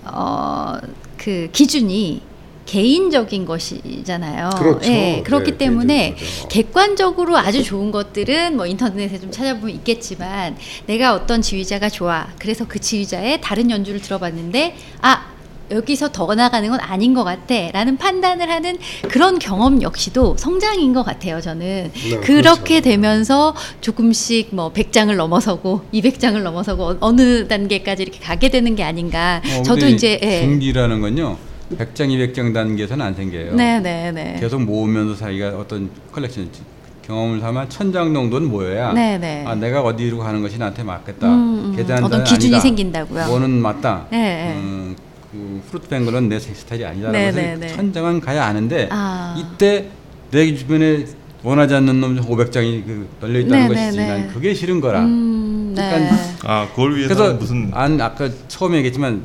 어 그 기준이 개인적인 것이잖아요. 그렇죠. 예, 그렇기 네, 때문에. 객관적으로 아주 좋은 것들은 뭐 인터넷에 좀 찾아보면 있겠지만 내가 어떤 지휘자가 좋아. 그래서 그 지휘자의 다른 연주를 들어봤는데 아 여기서 더 나가는 건 아닌 것 같아 라는 판단을 하는 그런 경험 역시도 성장인 것 같아요 저는 네, 그렇게 그렇죠. 되면서 조금씩 뭐 100장을 넘어서고 200장을 넘어서고 어- 어느 단계까지 이렇게 가게 되는 게 아닌가 어, 저도 이제 예. 중지라는 건요 100장 200장 단계에서는 안 생겨요. 네 네 네 계속 모으면서 자기가 어떤 컬렉션 경험을 삼아 천장 정도는 모여야 네네. 아 내가 어디로 가는 것이 나한테 맞겠다. 음, 음. 어떤 기준이 아니다. 생긴다고요. 뭐는 맞다. 네, 네. 음, 그 푸르트벵글은 내 스타일이 아니다라는 네, 것을 네, 네. 천장은 가야 아는데 아. 이때 내 주변에 원하지 않는 놈 500장이 그 널려 네, 있다는 네, 것이지 네. 난 그게 싫은 거라. 음, 네. 그러니까 아 그걸 위해서 그래서 무슨 안 아까 처음에 얘기했지만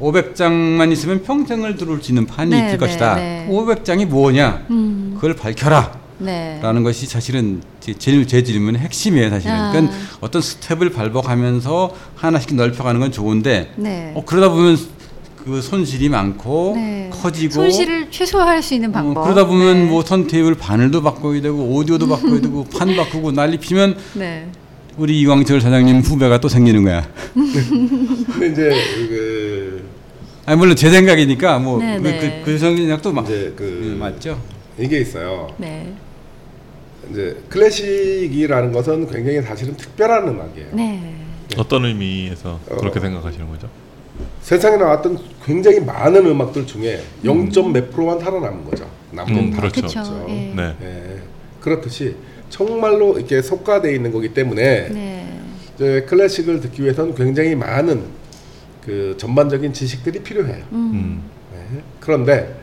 500장만 있으면 평생을 들어올 수 있는 판이 네, 있을 네, 것이다. 네. 500장이 뭐냐? 음, 그걸 밝혀라. 네. 라는 것이 사실은 제, 제, 제 질문의 핵심이에요, 사실은. 아. 그러니까 어떤 스텝을 밟아가면서 하나씩 넓혀가는 건 좋은데, 네. 어, 그러다 보면 그 손실이 많고 네. 커지고 손실을 최소화할 수 있는 어, 방법. 그러다 보면 네. 뭐 턴테이블 바늘도 바꿔야 되고 오디오도 바꿔야 되고 판 바꾸고 난리 피면 네. 우리 이광철 사장님 후배가 또 생기는 거야. 근데 이제 그 아니 물론 제 생각이니까 뭐 네, 그, 네. 그, 그 생각도 막 이제 그 음, 맞죠. 이게 있어요. 네. 이제 클래식이라는 것은 굉장히 사실은 특별한 음악이에요. 네. 어떤 의미에서 어. 그렇게 생각하시는 거죠? 세상에 나왔던 굉장히 많은 음악들 중에 0. 몇 프로만 살아남은 거죠. 나머지는 음, 다 그렇죠. 죽었죠. 예. 네. 예. 그렇듯이 정말로 이렇게 속가돼 있는 거기 때문에 네. 이제 클래식을 듣기 위해서는 굉장히 많은 그 전반적인 지식들이 필요해요. 음. 음. 네. 그런데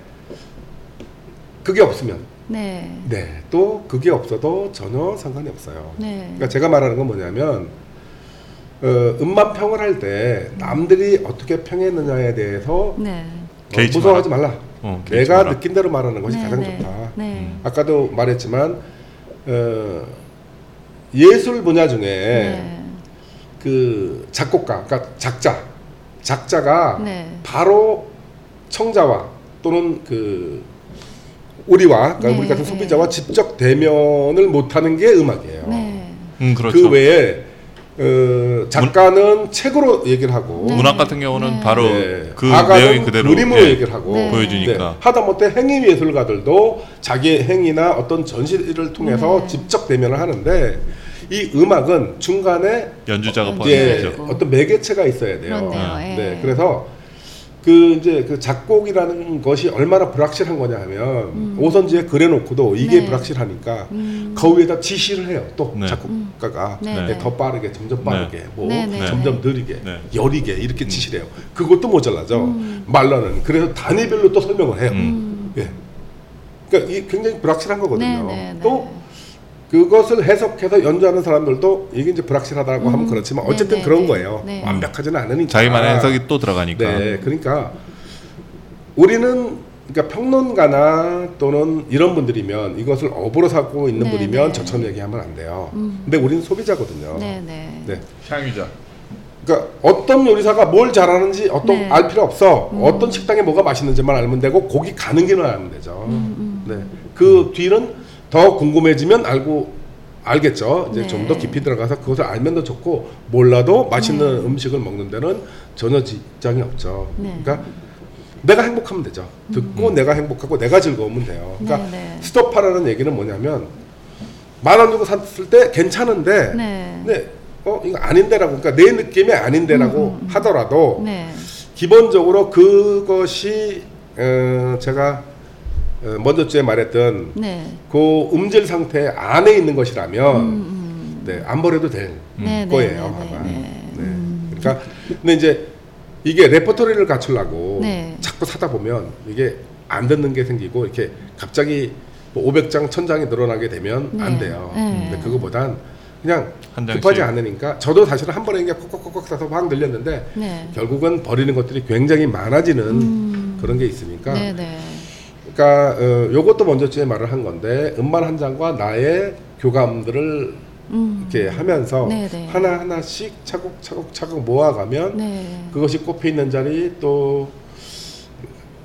그게 없으면 네. 네, 또 그게 없어도 전혀 상관이 없어요. 네. 그러니까 제가 말하는 건 뭐냐면 어, 음반 평을 할 때 남들이 어떻게 평했느냐에 대해서 네. 어, 무서워하지 말라. 어, 내가 마라. 느낀 대로 말하는 것이 네, 가장 네. 좋다. 네. 아까도 말했지만 어, 예술 분야 중에 네. 그 작곡가, 그러니까 작자, 작자가 네. 바로 청자와 또는 그 우리와 그러니까 네, 우리 같은 네. 소비자와 직접 대면을 못하는 게 음악이에요. 네. 음, 그렇죠. 그 외에 어, 작가는 책으로 얘기를 하고 네. 문학 같은 경우는 네. 바로 네. 그 내용이 그대로 그림으로 예, 얘기를 하고 네. 보여주니까. 하다못해 행위 예술가들도 자기의 행위나 어떤 전시를 통해서 네. 직접 대면을 하는데 이 음악은 중간에 연주자가 어. 그렇죠. 어떤 매개체가 있어야 돼요. 그렇네요. 예. 네, 그래서 그 이제 그 작곡이라는 것이 얼마나 불확실한 거냐 하면 오선지에 그려놓고도 이게 음. 네. 불확실하니까 음. 그 위에다 지시를 해요. 또 네. 작곡가가 네, 네, 네. 더 빠르게, 점점 빠르게, 뭐 네, 네, 점점 네. 느리게, 네. 여리게 이렇게 지시를 해요. 그것도 모자라죠. 음. 말로는 그래서 단위별로 또 설명을 해요. 음. 예. 그러니까 이게 굉장히 불확실한 거거든요. 네, 네, 네. 또 그것을 해석해서 연주하는 사람들도 이게 이제 불확실하다고 하면 그렇지만 네, 어쨌든 네, 그런 네. 거예요. 네. 완벽하지는 않으니까. 자기만의 해석이 또 들어가니까. 네, 그러니까 우리는 그러니까 평론가나 또는 이런 분들이면 이것을 업으로 삼고 있는 네, 분이면 네. 저처럼 얘기하면 안 돼요. 음. 근데 우리는 소비자거든요. 네, 네. 네. 향유자. 그러니까 어떤 요리사가 뭘 잘하는지 어떤 네. 알 필요 없어. 음. 어떤 식당에 뭐가 맛있는지만 알면 되고 고기 가는 길만 알면 되죠. 음, 네. 그 뒤는 더 궁금해지면 알고 알겠죠. 이제 네. 좀더 깊이 들어가서 그것을 알면 더 좋고 몰라도 맛있는 음식을 먹는 데는 전혀 지장이 없죠. 네. 그러니까 내가 행복하면 되죠. 듣고 내가 행복하고 내가 즐거우면 돼요. 그러니까 네, 네. 스톱하라는 얘기는 뭐냐면 만 원 주고 샀을 때 괜찮은데 네. 네, 어 이거 아닌데라고 그러니까 내 느낌이 아닌데라고 하더라도 네. 기본적으로 그것이 어, 제가 어, 먼저 주에 말했던 네. 그 음질 상태 안에 있는 것이라면 음, 네, 안 버려도 될 음. 네, 네, 거예요 네, 아마. 네, 네. 네. 음. 그러니까 근데 이제 이게 레퍼토리를 갖추려고 네. 자꾸 사다 보면 이게 안 듣는 게 생기고 이렇게 갑자기 뭐 500장, 1000장이 늘어나게 되면 안 네. 돼요. 네. 근데 그거보단 그냥. 급하지 않으니까 저도 사실은 한 번에 그냥 콕콕콕콕 사서 막 늘렸는데 네. 결국은 버리는 것들이 굉장히 많아지는 음. 그런 게 있으니까 네, 네. 그러니까 어, 요것도 먼저 전에 말을 한 건데 음반 한 장과 나의 교감들을 음. 이렇게 하면서 네, 네. 하나 하나씩 차곡 차곡 차곡 모아가면 네. 그것이 꼽혀 있는 자리 또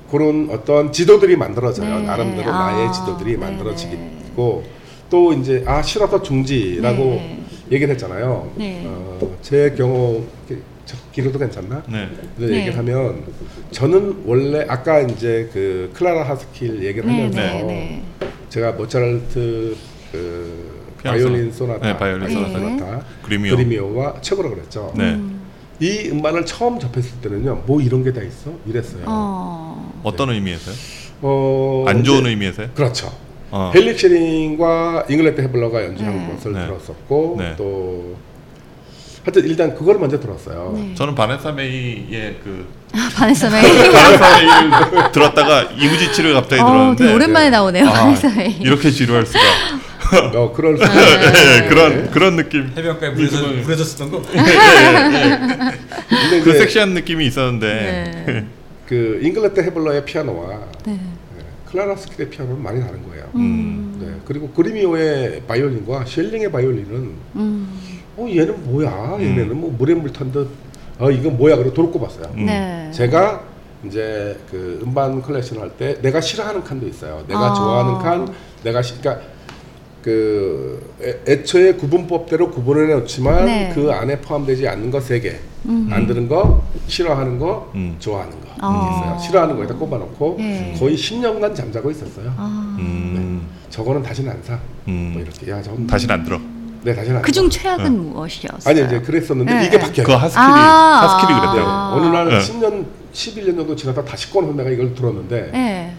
그런 어떤 지도들이 만들어져요 네. 나름대로 아, 나의 지도들이 네, 만들어지고 또 이제 아 싫어서 중지라고 네. 얘기를 했잖아요. 네. 어, 제 경우 길어도 괜찮나? 네. 그래서 네. 얘기를 하면 저는 원래 아까 이제 그 클라라 하스킬 얘기를 네, 하면서 네, 네. 제가 모차르트 그 바이올린 소나타. 소나타, 네, 바이올린 소나타. 그리미오. 그리미오와 최고로 그랬죠. 네. 음. 이 음반을 처음 접했을 때는요, 뭐 이런 게 다 있어? 이랬어요. 어. 어떤 의미에서요? 어, 안 좋은 이제- 의미에서요? 그렇죠. 어. 헨릭 쉐링과 잉그리드 헤블러가 연주한 네. 것을 네. 들었었고 네. 또 하여튼 일단 그걸 먼저 들었어요. 네. 저는 바네사 메이의 그 아, 바네사 메이. 바네사 메이를 들었다가 이부지치를 갑자기 어, 들었는데 되게 오랜만에 나오네요. 아, 바네사 메이. 이렇게 지루할 수가. 어, 그럴 수. 네, 그런 그런 느낌. 해변가에 물에서 물에서 쓰던 거. 근데 그 이제 섹시한 느낌이 있었는데. 네. 그 잉그리드 헤블러의 피아노와 네. 네, 클라라 하스킬의 피아노는 많이 다른 거예요. 음. 네, 그리고 그뤼미오의 바이올린과 셰링의 바이올린은 음. 어 얘는 뭐야? 얘네는 뭐 물에 물 탄 듯. 어 이건 뭐야? 그리고 도로 꼽았어요. 음. 네. 제가 이제 그 음반 컬렉션을 할때 내가 싫어하는 칸도 있어요. 내가 아. 좋아하는 칸, 내가 시, 그러니까 그 애, 애초에 구분법대로 구분해 놓지만 네. 그 안에 포함되지 않는 거 세 개. 음. 안 들은 거, 싫어하는 거, 음. 좋아하는 거 아. 있어요. 싫어하는 거에다 꼽아놓고 네. 거의 10년간 잠자고 있었어요. 아. 음. 저거는 다시는 안 사. 음. 뭐 이렇게 야, 저건 다시는 안 들어. 네, 다시는 안 그중 사. 최악은 무엇이었어요? 아니 이제 그랬었는데 네. 이게 바뀌어요. 그 하스킬이 아. 하스킬이 네, 그랬다고. 아. 어느 날 네. 10년, 11년 정도 지나다 다시 꺼내서 내가 이걸 들었는데 네.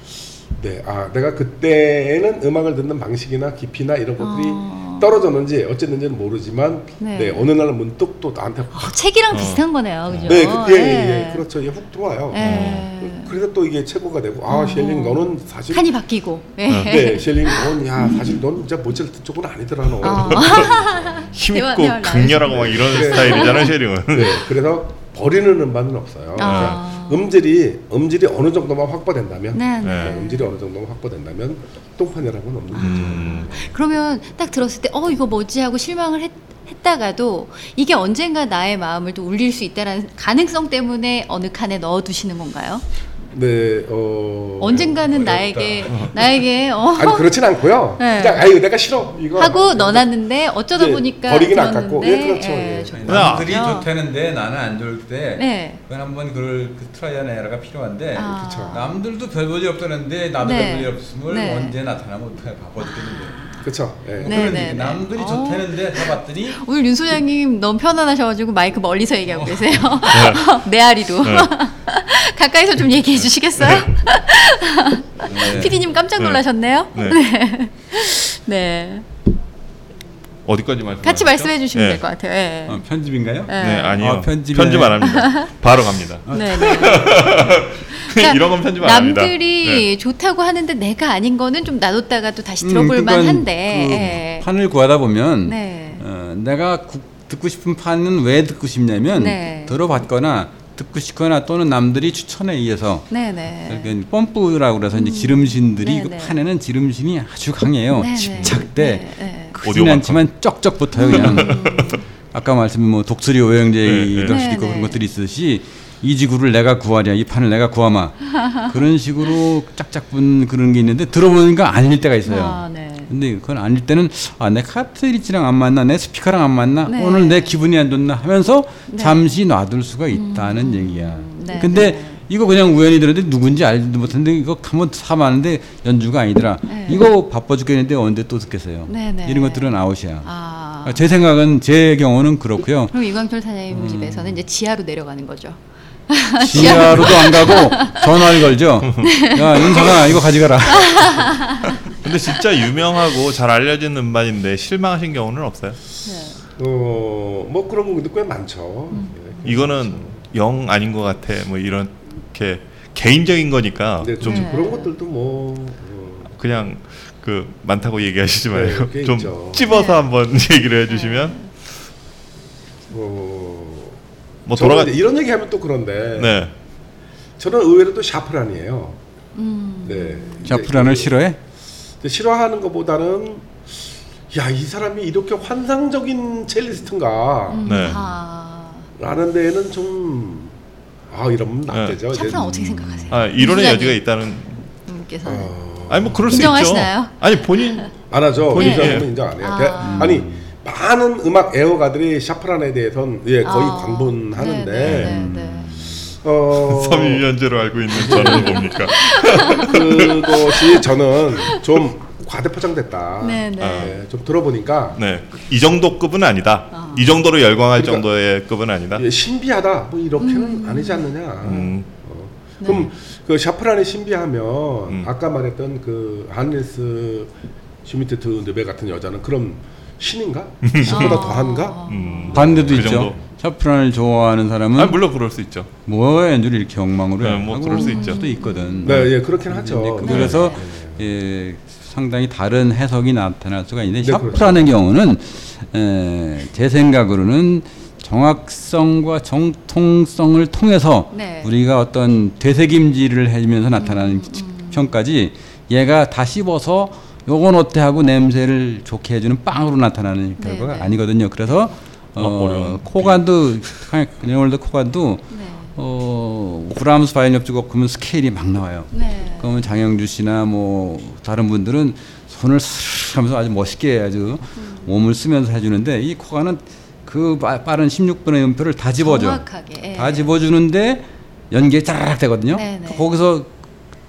네, 아 내가 그때는 음악을 듣는 방식이나 깊이나 이런 것들이 아. 떨어졌는지 어쨌는지는 모르지만 네. 네. 어느 날 문득 또 나한테 확 어, 책이랑 비슷한 거네요, 그죠? 네, 그, 예, 예, 네. 예, 그렇죠. 이게 훅 들어와요. 예. 그래서 또 이게 최고가 되고 아 셸링 너는 사실 칸이 바뀌고. 예. 네 셸링 넌야 사실 넌 진짜 모차르트 쪽은 아니더라 너. 어. 힘있고 강렬하고 막 이런 네. 스타일이잖아요, 쉐링은. 네, 그래서 버리는 음반은 없어요. 아. 음질이 음질이 어느 정도만 확보된다면 네, 네. 네. 네, 음질이 어느 정도만 확보된다면 똥판이라는 건 없는 거죠. 음. 그러면 딱 들었을 때, 어, 이거 뭐지? 하고 실망을 했, 했다가도 이게 언젠가 나의 마음을 또 울릴 수 있다는 가능성 때문에 어느 칸에 넣어두시는 건가요? 네, 어. 언젠가는 어렵다. 나에게, 나에게, 어. 아니 그렇진 않고요. 네. 그냥 아유 내가 싫어 이거 하고 넣어놨는데 어쩌다 네, 보니까 버리긴 아깝고. 예, 그렇죠. 예. 좋- 남들이 어. 좋다는데 나는 안 좋을 때 네. 그건 한번 그걸 그 트라이앤에러가 필요한데 아. 그쵸. 남들도 별 볼일 없다는데 나도 네. 별 볼일 없음을 네. 언제 나타나면 어떡해 바빠 죽겠는데 그렇죠. 네, 그런 네. 네. 남들이 어. 좋다는데 다 봤더니 오늘 윤 소장님 너무 편안하셔가지고 마이크 멀리서 얘기하고 어. 계세요. 메아리도. 네. 가까이서 좀 얘기해 주시겠어요? 네. 피디님 깜짝 네. 놀라셨네요. 네. 네. 어디까지 말씀? 같이 말씀해 주시면 네. 될것 같아요. 예. 어, 편집인가요? 네. 네, 아니요. 어. 편집 안 합니다. 바로 갑니다. 네, 네. 이런 건 편집 안 합니다. 남들이 네. 좋다고 하는데 내가 아닌 거는 좀 놔뒀다가 또 다시 음, 들어볼 그러니까 만한데. 그 예. 판을 구하다 보면 네. 어, 내가 구- 듣고 싶은 판은 왜 듣고 싶냐면 네. 들어봤거나 듣고 싶거나 또는 남들이 추천에 의해서 네, 네. 그러니까 펌프라고 그래서 이제 지름신들이 네, 그 네. 판에는 지름신이 아주 강해요. 네, 네. 집착돼 네, 네. 크진 않지만 쩍쩍 붙어요 그냥. 아까 말씀 뭐 독수리 오형제이도 네, 네. 수도 있고 네, 그런 네. 것들이 있듯이 이 지구를 내가 구하랴 이 판을 내가 구하마 그런 식으로 짝짝 붙는 그런 게 있는데 들어보니까 아닐 때가 있어요. 아, 네. 근데 그건 아닐 때는 아 내 카트리지랑 안 맞나 내 스피커랑 안 맞나 네. 오늘 내 기분이 안 좋나 하면서 네. 잠시 놔둘 수가 있다는 얘기야. 네, 근데 네. 이거 그냥 우연히 들었는데 누군지 알지도 못했는데 이거 한번 사봤는데 연주가 아니더라. 네. 이거 바빠 죽겠는데 언제 또 듣겠어요. 네, 네. 이런 것들은 아웃이야. 아. 제 생각은 제 경우는 그렇고요. 그럼 이광철 사장님 음. 집에서는 이제 지하로 내려가는 거죠. 지하로도 안 가고 전화를 걸죠. 야 윤성아 이거 가져가라. 근데 진짜 유명하고 잘 알려진 음반인데 실망하신 경우는 없어요? 네. 어뭐 그런 경우도 꽤 많죠. 예. 이거는 영 아닌 것 같아. 뭐 이 렇게 개인적인 거니까 근데 좀좀 네. 그런 것들도 뭐 어, 그냥 그 많다고 얘기하시지 네, 말고 꽤좀 있죠. 찝어서 네. 한번 얘기를 해주시면 어, 뭐 저는 돌아가 이런 얘기하면 또 그런데 네 저는 의외로 또 샤프란이에요. 음. 네. 샤프란을 이제 싫어해? 그 싫어하는 것보다는 야 이 사람이 이렇게 환상적인 첼리스트인가 음. 네. 아. 라는 데에는 좀 아 이러면 안 네. 되죠. 샤프란 어떻게 생각하세요? 아 이론의 윤 여지가 있다는 분께서 는. 어, 아니 뭐 그럴 수 인정하시나요? 있죠 아니 본인 안 하죠. 본인- 인정하면 예. 인정 안 해요. 아. 대- 아니 많은 음악 애호가들이 샤프란에 대해서는 예 거의 아. 광분하는데 네, 네, 네, 어 섬유유연제로 알고 있는 저는 뭡니까 그것이 저는 좀 과대포장됐다. 네, 네. 예, 좀 들어보니까 네 이 정도 급은 아니다 아. 이 정도로 열광할 그러니까- 정도의 급은 아니다 예, 신비하다. 뭐 이렇게는 아니지 않느냐. 음. 어. 네. 그럼 그 샤프란이 신비하면 음. 아까 말했던 그 한리스 지네트 느뵈 같은 여자는 그럼 신인가? 신보다 아. 더한가? 음. 반대도 그 있죠. 정도. 샤프란을 좋아하는 사람은 아 물론 그럴 수 있죠 뭐 연주를 이렇게 엉망으로 네, 해? 뭐 그럴 수 있죠. 수도 있거든. 네, 예, 그렇긴 하죠. 그- 네. 그래서 네. 예, 상당히 다른 해석이 나타날 수가 있는데 네, 샤프란 경우는 에, 제 생각으로는 정확성과 정통성을 통해서 네. 우리가 어떤 되새김질을 해주면서 나타나는 평까지 얘가 다 씹어서 요건 어때 하고 냄새를 좋게 해주는 빵으로 나타나는 네, 결과가 네. 아니거든요. 그래서 어, 어려운 어, 코간도 레오니드 코간도 네. 어, 브람스 바이올린 협주곡 그러면 스케일이 막 나와요. 네. 그러면 장영주 씨나 뭐 다른 분들은 손을 스르륵 하면서 아주 멋있게 아주 몸을 쓰면서 해주는데 이 코간은 그 빠- 빠른 16분의 음표를 다 집어줘. 정확하게. 예. 다 집어주는데 연기에 짜라락 되거든요. 네 네. 거기서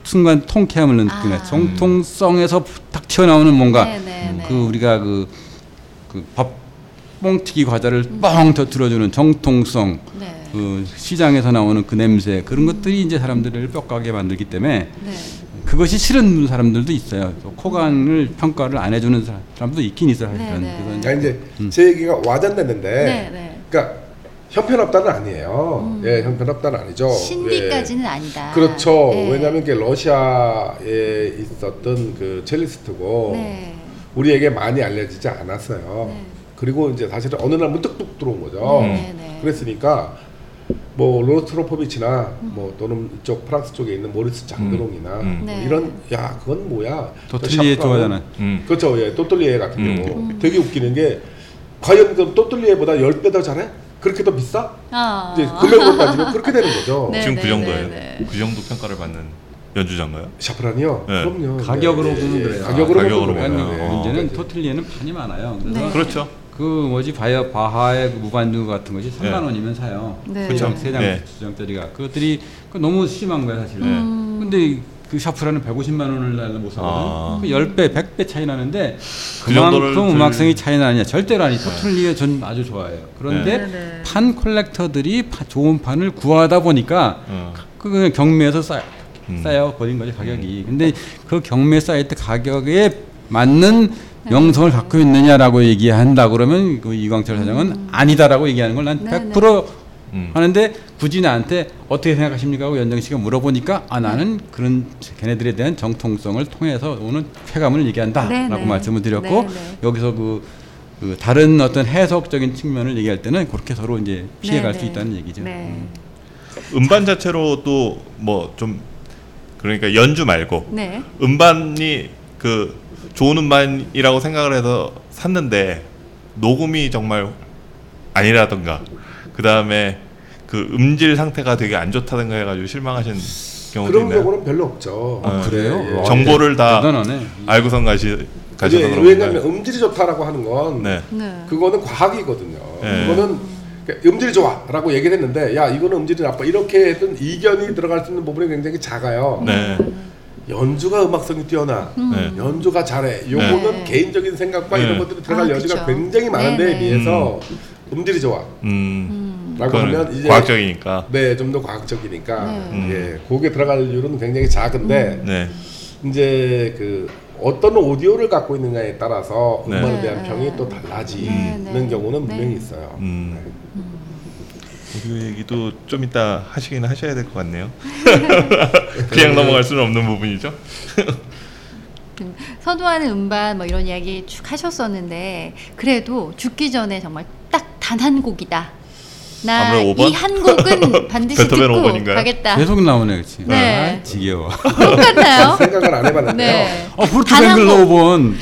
순간 통쾌함을 느끼네. 아. 정통성에서 딱 튀어나오는 뭔가 네네네. 그 우리가 그, 그 밥, 뻥튀기 과자를 뻥 터뜨려주는 정통성 네. 그 시장에서 나오는 그 냄새 그런 것들이 이제 사람들을 뼈가게 만들기 때문에 네. 그것이 싫은 사람들도 있어요. 또 코간을 평가를 안 해주는 사람- 사람도 있긴 있어요. 사실은. 네, 네. 그래서 이제 음. 제 얘기가 와전됐는데 네, 네. 그러니까 형편없다는 아니에요. 예, 형편없다는 아니죠. 음. 신비까지는 예. 아니다. 그렇죠. 네. 왜냐하면 그 러시아에 있었던 그 첼리스트고 네. 우리에게 많이 알려지지 않았어요. 네. 그리고 이제 사실은 어느 날 문득 뚝 들어온 거죠. 네, 네. 그랬으니까 뭐 로스트로포비치나 뭐 또는 이쪽 프랑스 쪽에 있는 모리스 장드롱이나 음. 뭐 네. 이런 야 그건 뭐야 도틀리에 샤프라는- 좋아하잖아. 음. 그렇죠. 예, 또틀리에 같은 음. 경우 되게 웃기는 게 과연 그 토르틀리에보다 10배 더 잘해? 그렇게 더 비싸? 아. 이제 금액으로 따지면 그렇게 되는 거죠. 네. 지금 그 정도예요. 네. 그 정도 평가를 받는 연주자인가요? 샤프란이요? 네. 그럼요. 가격으로 네, 보면 예, 그래요. 가격으로, 아, 가격으로 보면. 어. 문제는 네. 토르틀리에는 판이 많아요. 그래서 네. 그렇죠. 그 뭐지 바이어 바하의 그 무반주 같은 것이 3만 네. 원이면 사요. 네. 그렇죠. 세장 네. 주장짜리가 그것들이 그 너무 심한 거야 사실은. 음. 근데 그 샤프란은 150만 원을 달러 못 사거든. 아. 그 10배, 100배 차이 나는데 그 그만큼 들- 음악성이 차이 나느냐 절대로 아니. 토틀리에 전 아주 좋아해요. 그런데 네, 네. 판 콜렉터들이 파- 좋은 판을 구하다 보니까 어. 그 그냥 경매에서 쌓, 음. 쌓여 버린 거죠 가격이. 근데 그 경매 사이트 가격에 맞는 명성을 갖고 있느냐라고 얘기한다 그러면 그 이광철 사장은 아니다라고 얘기하는 걸난 음. 네, 100% 음. 하는데 굳이 나한테 어떻게 생각하십니까 하고 연정 씨가 물어보니까 아 나는 그런 걔네들에 대한 정통성을 통해서 오는 쾌감을 얘기한다라고 네, 네. 말씀을 드렸고 네, 네. 여기서 그, 그 다른 어떤 해석적인 측면을 얘기할 때는 그렇게 서로 이제 피해갈 네, 수 네. 있다는 얘기죠. 네. 음. 음반 자체로 또 뭐 좀 그러니까 연주 말고 네. 음반이 그 좋은 음반이라고 생각을 해서 샀는데 녹음이 정말 아니라던가 그 다음에 그 음질 상태가 되게 안 좋다든가 해가지고 실망하신 경우도 그런 있나요? 경우는 별로 없죠. 아, 그래요? 예, 예. 와, 정보를 다 대단하네. 알고선 가시 가셔서 그런 왜냐하면? 음질이 좋다라고 하는 건 네. 네. 그거는 과학이거든요. 네. 그거는 그러니까 음질이 좋아라고 얘기를 했는데 야 이거는 음질이 나빠 이렇게 했던 이견이 들어갈 수 있는 부분이 굉장히 작아요. 네. 연주가 음악성이 뛰어나 네. 연주가 잘해 요거는 네. 개인적인 생각과 네. 이런 것들이 들어갈 아, 여지가 그쵸. 굉장히 많은데 네네. 비해서 음질이 좋아 음. 라고 하면 이제 과학적이니까. 네 좀 더 과학적이니까 네. 예 거기에 들어갈 이유는 굉장히 작은데 네. 이제 그 어떤 오디오를 갖고 있느냐에 따라서 네. 음악에 네. 대한 평이 또 달라지는. 경우는 네. 분명히 있어요. 음. 네. 오디오 얘기도 좀 이따 하시긴 하셔야 될 것 같네요. 그냥 넘어갈 수는 없는 부분이죠. 음, 선호하는 음반 뭐 이런 이야기 쭉 하셨었는데 그래도 죽기 전에 정말 딱 단 한 곡이다. 나? 이 한 곡은 반드시 듣고 번인가요? 가겠다. 계속 나오네, 그렇지. 네. 아, 지겨워. 똑같나요? 생각을 안 해봤는데요. 네. 어, 곡. 5번.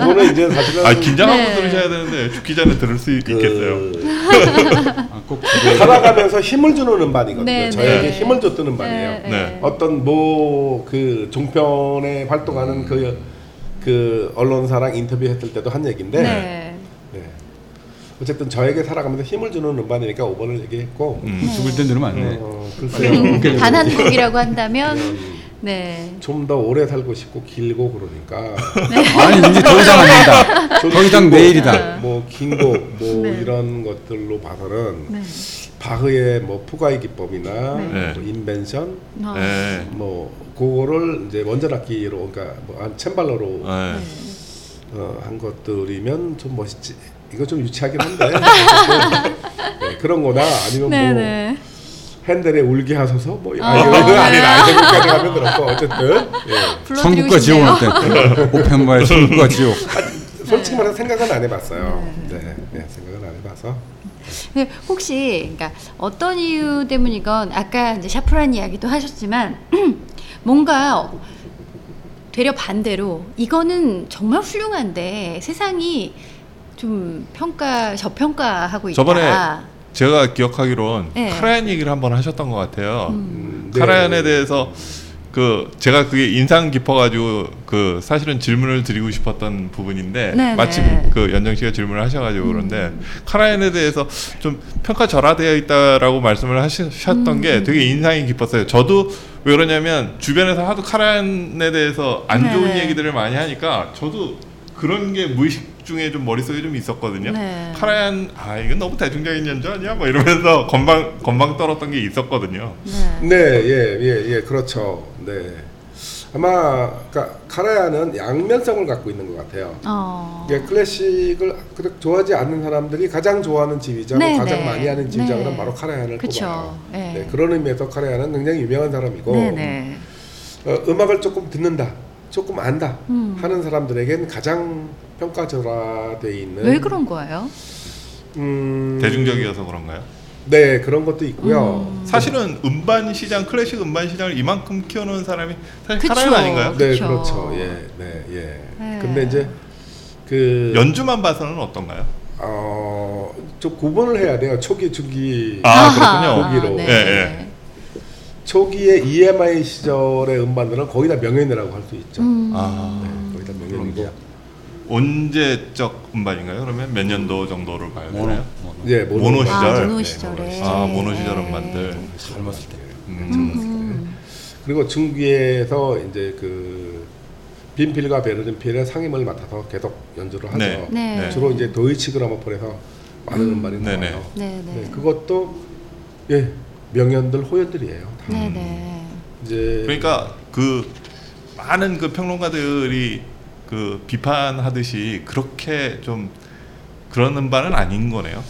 그거는 이제 사실은 아 긴장하고 네. 들으셔야 되는데 죽기 전에 들을 수 있겠어요. 꼭. 살아가면서 힘을 주는 음반이거든요. 네, 저에게 네. 힘을 줬던 음반이에요. 네, 네. 어떤 뭐 그 종편에 활동하는 그, 그 언론사랑 인터뷰했을 때도 한 얘기인데 네. 네. 어쨌든 저에게 살아가면서 힘을 주는 음반이니까 5번을 얘기했고 음. 죽을 때 들으면 안 돼. 어, 글쎄요. 음, 단한 곡이라고 한다면 네. 좀 더 오래 살고 싶고 길고 그러니까 아니, 이제 더 이상 안 된다. 더 이상 내일이다. 뭐긴 곡뭐 네. 이런 것들로 봐서는 네. 바흐의 뭐 푸가이 기법이나 네. 뭐 인벤션 어. 네. 뭐 그거를 이제 원전 악기로 그러니까 뭐한 챔발로로 네. 어, 한 것들이면 좀 멋있지. 이거 좀 유치하긴 한데 네, 그런 거나 아니면 네, 뭐 네. 핸델의 울게 하소서 뭐 어, 아, 이런 거 네. 아니라 이렇게까지 하면 그렇고 어쨌든 예. 천국과 지옥은. 어때? 오펜바의 천국과 지옥. 솔직히 말해서 생각은 안 해봤어요. 네, 네, 생각은 안 해봐서. 네, 혹시 그러니까 어떤 이유 때문이건 아까 이제 샤프란 이야기도 하셨지만 뭔가 되려 반대로 이거는 정말 훌륭한데 세상이 좀 평가 저평가하고 있다. 저번에 제가 기억하기론 네. 카라얀 얘기를 한번 하셨던 것 같아요. 음, 네. 카라얀에 대해서 그 제가 그게 인상 깊어가지고 그 사실은 질문을 드리고 싶었던 부분인데 네, 마침 네. 그 연정 씨가 질문을 하셔가지고 그런데 카라얀에 대해서 좀 평가 절하되어 있다라고 말씀을 하셨던 음. 게 되게 인상이 깊었어요. 저도 왜 그러냐면 주변에서 하도 카라얀에 대해서 안 좋은 네. 얘기들을 많이 하니까 저도 그런 게 무의식 중에 좀 머릿속에 좀 있었거든요. 네. 카라얀 아 이건 너무 대중적인 연주 아니야? 뭐 이러면서 건방 건방 떨었던 게 있었거든요. 네. 네, 예, 예, 예, 그렇죠. 네. 아마 그러니까 카라얀은 양면성을 갖고 있는 것 같아요. 어. 이게 클래식을 그렇게 좋아하지 않는 사람들이 가장 좋아하는 지휘자, 네, 가장 네. 많이 하는 지휘자 네. 바로 카라얀을 그쵸. 꼽아요. 네. 네, 그런 의미에서 카라얀은 굉장히 유명한 사람이고 네네. 어, 음악을 조금 듣는다, 조금 안다 음. 하는 사람들에겐 가장 평가절하돼 있는 왜 그런 거예요? 음, 대중적이어서 그런가요? 네 그런 것도 있고요. 음. 사실은 음반 시장 클래식 음반 시장을 이만큼 키워놓은 사람이 사실. 카라얀 아닌가요? 네 그쵸. 그렇죠. 예, 네, 예. 네. 근데 이제 그 연주만 봐서는 어떤가요? 어, 좀 구분을 해야 돼요. 초기, 중기. 아, 그렇군요. 거기로. 네. 예, 예. 초기의 EMI 시절의 음반들은 거의 다 명연이라고 할 수 있죠. 음. 아, 네, 거의 다 명연이고. 언제적 음반인가요? 그러면 몇 년도 정도를 봐야 모노, 되나요? 모노. 예, 모노 시절. 아, 모노 네, 시절에. 아, 모노 시절 음반들. 젊었을 때. 음. 음. 그리고 중기에서 이제 그 빈필과 베르딘필의 상임을 맡아서 계속 연주를 하죠. 네. 네. 주로 이제 도이치 그라모폰에서 많은 음. 반이 네네. 나와요. 네네. 네, 그것도 예 명연들 호연들이에요. 다. 네네. 이제 그러니까 그 많은 그 평론가들이 그 비판하듯이 그렇게 좀 그런 음반은 아닌 거네요.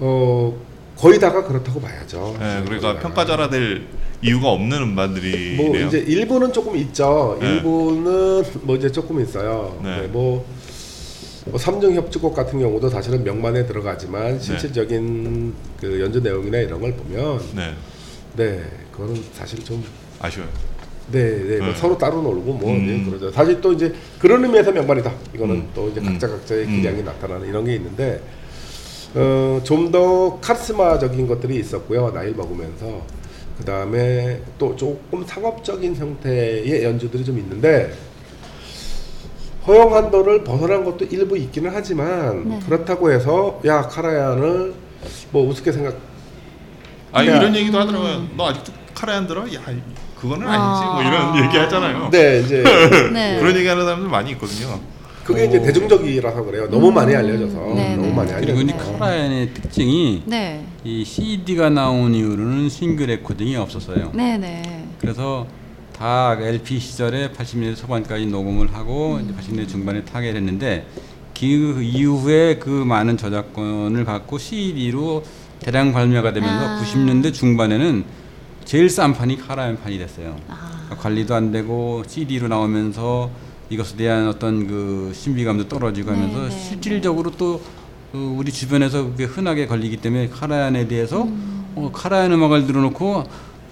어 거의 다가 그렇다고 봐야죠. 네, 그러니까 다가. 평가절하될 이유가 없는 음반들이네요. 뭐 이제 일부는 조금 있죠. 네. 일부는 뭐 이제 조금 있어요. 네. 네, 뭐, 뭐 삼중 협주곡 같은 경우도 사실은 명만에 들어가지만 실질적인 그 연주 내용이나 이런 걸 보면 네, 네 그거는 사실 좀 아쉬워요. 네, 네, 뭐 네. 서로 따로 놀고 뭐 음. 이제 그러죠. 사실 또 이제 그런 의미에서 명반이다. 이거는 음. 또 이제 음. 각자 각자의 음. 기량이 나타나는 이런 게 있는데 어, 좀 더 카리스마적인 것들이 있었고요. 나이를 먹으면서 그 다음에 또 조금 상업적인 형태의 연주들이 좀 있는데 허용 한도를 벗어난 것도 일부 있기는 하지만 네. 그렇다고 해서 야 카라얀을 뭐 우습게 생각 아 네. 이런 얘기도 하더라고요. 너 아직도 카레 들어? 야 이- 그거는 아니지. 뭐 이런 아. 얘기 하잖아요. 네 이제 네. 그런 얘기하는 사람들 많이 있거든요. 그게 이제 대중적이라서 그래요. 너무 많이 알려져서 네, 너무 네. 많이 알려져서 그리고 카라얀의 특징이 네. 이 CD가 나온 이후로는 싱글 레코딩이 없었어요. 네네. 그래서 다 LP 시절에 80년대 초반까지 녹음을 하고 이제 80년대 중반에 타계를 했는데 그 이후에 그 많은 저작권을 갖고 CD로 대량 발매가 되면서 아. 90년대 중반에는 제일 싼 판이 카라얀 판이 됐어요. 아. 그러니까 관리도 안 되고 CD로 나오면서 이것에 대한 어떤 그 신비감도 떨어지고 하면서 네, 네, 실질적으로 또 어, 우리 주변에서 그게 흔하게 걸리기 때문에 카라얀에 대해서 음. 어, 카라얀 음악을 들어놓고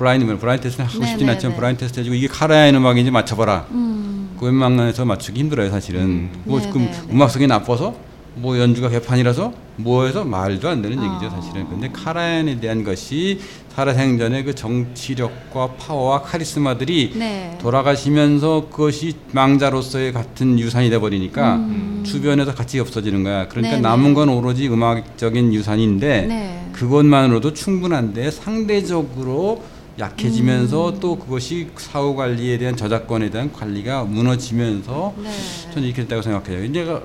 blind blind test 하고 네, 싶진 네, 않지만 네. blind test 해주고 이게 카라얀 음악인지 맞춰봐라. 음. 그 웬만해서 맞추기 힘들어요 사실은. 뭐 네, 네, 네. 음악성이 나빠서 뭐 연주가 개판이라서 뭐해서 말도 안 되는 얘기죠 아. 사실은. 근데 카라얀에 대한 것이 살아생전의 그 정치력과 파워와 카리스마들이 네. 돌아가시면서 그것이 망자로서의 같은 유산이 돼 버리니까 음. 주변에서 같이 없어지는 거야. 그러니까 네네. 남은 건 오로지 음악적인 유산인데 네. 그것만으로도 충분한데 상대적으로 약해지면서 음. 또 그것이 사후 관리에 대한 저작권에 대한 관리가 무너지면서 네. 저는 이렇게 됐다고 생각해요. 이제가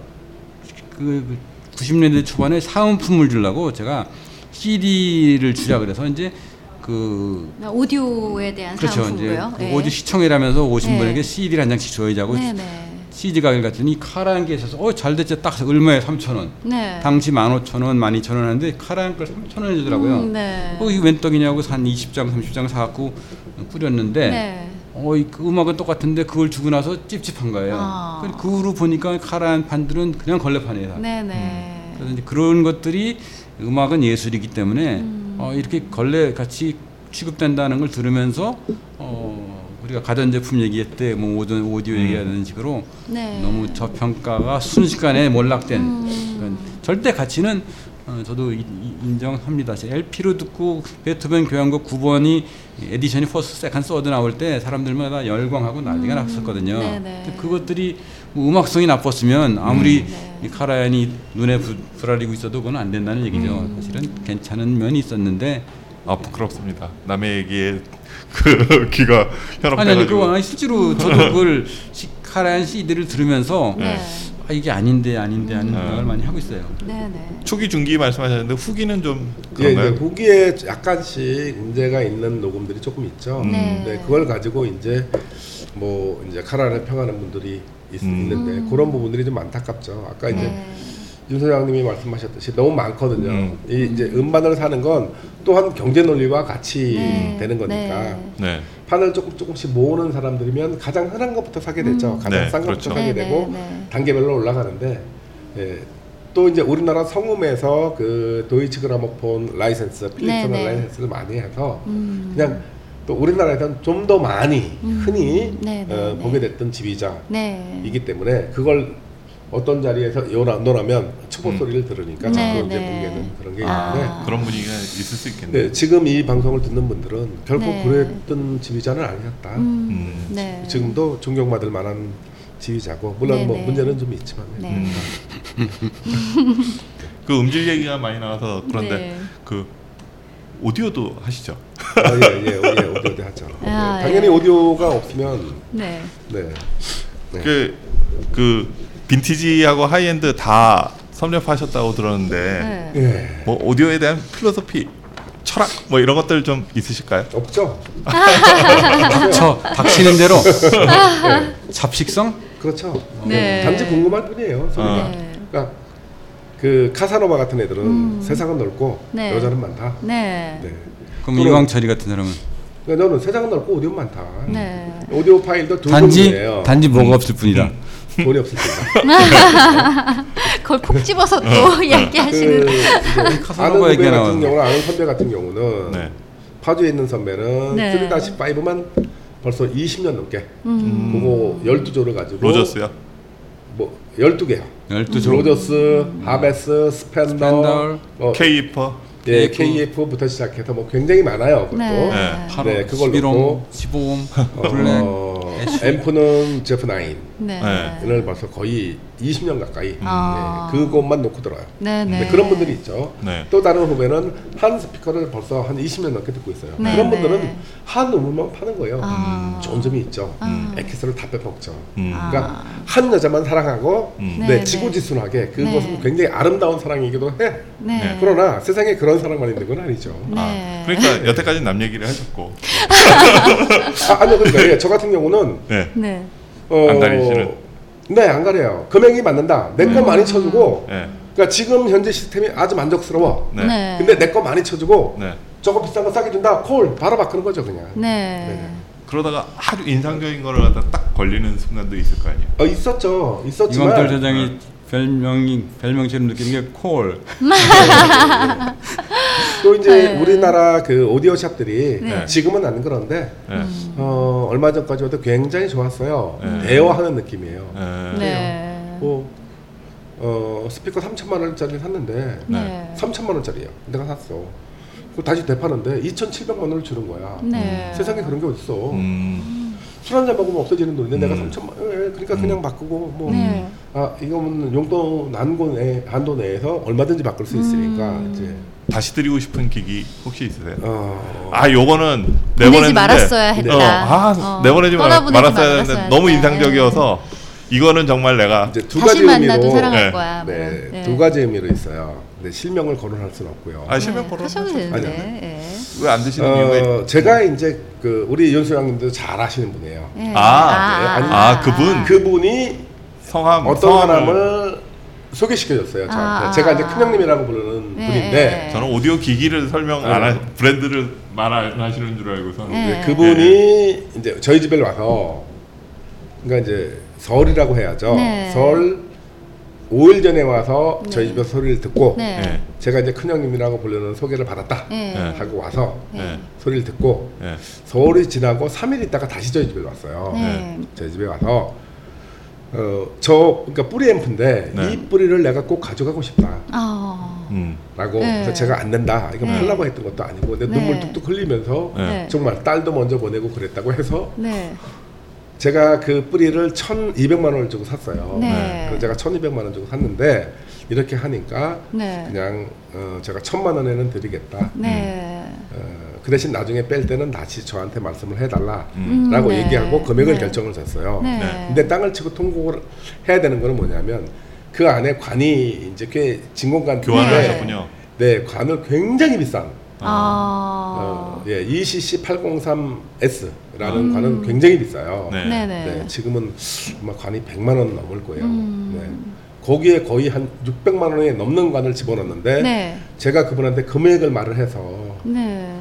그 90년대 초반에 사은품을 주려고 제가 CD를 주자 그래서 이제 그 오디오에 대한 그렇죠. 이제 사은품으로요. 그 네. 오디오 시청이라면서 오신 네. 분에게 CD를 한 장씩 줘야자고 네 네. CD 가격 같더니 카라한 게 있어서 어 잘 됐지 딱 얼마에 3,000원. 네. 당시 15,000원, 12,000원 하는데 카라한 걸 3,000원 해주더라고요. 음, 네. 어, 이게 웬 떡이냐고 한 20장, 30장 사갖고 뿌렸는데 네. 어, 이 그 음악은 똑같은데 그걸 주고 나서 찝찝한 거예요. 아. 그- 그 후로 보니까 카라한 판들은 그냥 걸레판이에요. 다. 네네. 그래서 이제 그런 것들이 음악은 예술이기 때문에 음. 어, 이렇게 걸레 같이 취급된다는 걸 들으면서 어, 우리가 가전제품 얘기할 때 뭐 오디오, 오디오 음. 얘기하는 식으로 네. 너무 저평가가 순식간에 몰락된 음. 그런 절대 가치는 어, 저도 이- 이- 인정합니다. LP로 듣고 베토벤 교향곡 9번이 edition이 first, second, third 나올 때 사람들마다 열광하고 난리가 났었거든요. 음. 네네. 근데 그것들이 뭐 음악성이 나빴으면 아무리 네. 이 카라얀이 눈에 부, 부라리고 있어도 그건 안 된다는 얘기죠. 음. 사실은 괜찮은 면이 있었는데 아 부끄럽습니다. 남의 얘기에 그 귀가 아니 아니 현혹돼가지고 그거 아니 실제로 저도 그걸 시- 카라얀 CD를 들으면서 네. 아, 이게 아닌데 아닌데 하는 음. 생각을 많이 하고 있어요. 네 네. 초기 중기 말씀하셨는데 후기는 좀 예, 그런가요? 이제 후기에 약간씩 문제가 있는 녹음들이 조금 있죠. 네. 네, 그걸 가지고 이제 뭐 이제 카라를 평하는 분들이 있, 음. 있는데 그런 부분들이 좀 안타깝죠. 아까 이제 네. 윤 소장님이 말씀하셨듯이 너무 많거든요. 음. 이 이제 음반을 사는 건 또한 경제 논리와 같이 네. 되는 거니까 네. 네. 판을 조금 조금씩 모으는 사람들이면 가장 흔한 것부터 사게 되죠. 음. 가장 네, 싼 그렇죠. 것부터 사게 네, 되고 네, 네. 단계별로 올라가는데 예, 또 이제 우리나라 성음에서 그 도이치 그라모폰 라이센스, 필립스나 네, 네. 라이센스를 많이 해서 음. 그냥 또 우리나라에서는 좀 더 많이 음. 흔히 네, 네, 어, 네. 보게 됐던 지휘자이기 네. 때문에 그걸 어떤 자리에서 요라 노라면 초보 음. 소리를 들으니까 네, 자꾸 이제 네. 뭉개는 그런 게 아. 있는데 그런 분위기가 있을 수 있겠네요. 네, 지금 이 방송을 듣는 분들은 결코 네. 그랬던 지휘자는 아니었다. 음. 음. 네. 지금도 존경받을 만한 지휘자고 물론 네, 뭐 네. 문제는 좀 있지만 네. 음. 그 음질 얘기가 많이 나와서 그런데 네. 그 오디오도 하시죠? 아, 예, 예, 예, 오디오도 하죠. 네, 아, 당연히 예. 오디오가 없으면 네. 네, 네. 그, 그 빈티지하고 하이엔드 다 섭렵하셨다고 들었는데 네. 예, 뭐 오디오에 대한 philosophy, 철학 뭐 이런 것들 좀 있으실까요? 없죠. 저 닥치는 대로 잡식성 그렇죠. 네. 단지 궁금할 뿐이에요. 소리가. 아. 네. 그러니까 그 카사노바 같은 애들은 음. 세상은 넓고 네. 여자는 많다. 네. 네. 그럼 또는- 이광철이 같은 사람은 그러니까 너는 세상은 넓고 오디오 많다. 네. 오디오 파일도 두 단지 종류예요. 단지 뭐가 없을 뿐이다. 돈이 없을 뿐이다. 그걸 콕 집어서 또 그 이야기하시는. 아는 카사노바 후배 얘기가 같은 경우는 아는 선배 같은 경우는 네. 파주에 있는 선배는 네. 3-5만 벌써 20년 넘게 음. 그거 12조를 가지고 로저스요? 뭐 12개요. 열두 조 로저스, 하베스, 스펜더, 스펜더, 뭐 K이퍼 예, KF. KF부터 시작해서 뭐 굉장히 많아요. 그것도. 네. 네. 8호, 네, 그걸 11호, 놓고 15호, 블랙, 어. 앰프는 제프 나인. 네. 네. 이는 벌써 거의 20년 가까이 아. 네, 그것만 놓고 들어요. 네, 네. 네, 그런 분들이 있죠. 네. 또 다른 후배는 한 스피커를 벌써 한 20년 넘게 듣고 있어요. 네, 그런 네. 분들은 한 음만 파는 거예요. 아. 좋은 점이 있죠. 아. 에키스를 다 빼먹죠. 음. 아. 그러니까 한 여자만 사랑하고 음. 네, 네, 네. 지고지순하게 그것은 네. 굉장히 아름다운 사랑이기도 해. 네. 그러나 세상에 그런 사랑만 있는 건 아니죠. 네. 아, 그러니까 여태까지 남 얘기를 하셨고 아, 아니요, 그러니까 예, 저 같은 경우는 네. 네. 어, 안 가리시는? 네, 안 가려요. 금액이 맞는다. 내 거 많이 쳐주고, 네. 그러니까 지금 현재 시스템이 아주 만족스러워. 네. 네. 근데 내 거 많이 쳐주고, 네. 저거 비싼 거 싸게 준다. 콜 바로 바꾸는 거죠, 그냥. 네. 네. 그러다가 아주 인상적인 거를 갖다 딱 걸리는 순간도 있을 거 아니에요. 어, 있었죠. 있었지만 이광철 저장이 별명이 별명처럼 느끼는 게 콜. 또 이제 네. 우리나라 그 오디오 샵들이 네. 지금은 안 그런데 네. 어, 얼마 전까지도 굉장히 좋았어요. 네. 대여하는 느낌이에요. 네. 네. 뭐 어, 스피커 3천만 원짜리 샀는데 네. 3천만 원짜리예요. 내가 샀어. 그 다시 되파는데 2,700만 원을 주는 거야. 네. 세상에 그런 게 어딨어. 음. 술 한잔 먹으면 없어지는 돈인데 내가 음. 3천만 원, 예, 그러니까 그냥 바꾸고 뭐 네. 아 이거는 용돈 한도 내에서 얼마든지 바꿀 수 있으니까 음. 이제 다시 드리고 싶은 기기 혹시 있으세요? 어, 아 요거는 보내지 내보냈는데 말았어야 했다. 어, 아 어. 내보내지 말- 말았어야 했는데 너무 했다. 인상적이어서 이거는 정말 내가 이제 두 다시 가지 만나도 의미로 사랑할 네. 거야. 뭐 네. 네. 두 가지 의미로 있어요. 근데 실명을 거론할 수는 없고요. 아 실명 네, 보러 하셔도 되는데. 예. 왜안 드시는 이유가 어, 제가 이제 그 우리 연수장님도 잘 아시는 분이에요. 예. 아, 네, 아니, 아, 그분? 그분이 성함 어떤 성함을- 사람을 소개시켜줬어요. 저한테. 아, 제가 이제 아. 큰형님이라고 부르는 네. 분인데 저는 오디오 기기를 설명 안 네. 하, 브랜드를 말 안 하시는 줄 알고서 네. 그분이 이제 저희 집에 와서 그러니까 이제 설이라고 해야죠. 네. 설 5일 전에 와서 네. 저희 집에서 소리를 듣고 네. 네. 제가 이제 큰형님이라고 부르는 소개를 받았다 예. 네. 하고 와서 네. 소리를 듣고 네. 서울이 지나고 3일 있다가 다시 저희 집에 왔어요. 네. 저희 집에 와서 어 저 그러니까 뿌리 앰프인데 네. 이 뿌리를 내가 꼭 가져가고 싶다라고 아. 음. 네. 그래서 제가 안 된다 이거 네. 팔라고 했던 것도 아니고 내 네. 눈물 뚝뚝 흘리면서 네. 네. 정말 딸도 먼저 보내고 그랬다고 해서 네. 제가 그 뿌리를 1,200만 원을 주고 샀어요. 네. 그래서 제가 1,200만 원 주고 샀는데 이렇게 하니까 네. 그냥 어 제가 1,000만 원에는 드리겠다. 네. 어 그 대신 나중에 뺄 때는 다시 저한테 말씀을 해달라라고 음, 네. 얘기하고 금액을 네. 결정을 줬어요. 네. 네. 근데 땅을 치고 통곡을 해야 되는 거는 뭐냐면 그 안에 관이 이제 꽤 진공관 교환을 네. 하셨군요. 네, 관을 굉장히 비싼 아. 어, 예, ECC 803S라는 음. 관은 굉장히 비싸요. 네. 네네. 네, 지금은 아마 관이 100만 원 넘을 거예요. 음. 네. 거기에 거의 한 600만 원에 넘는 관을 집어넣는데 네. 제가 그분한테 금액을 말을 해서 네.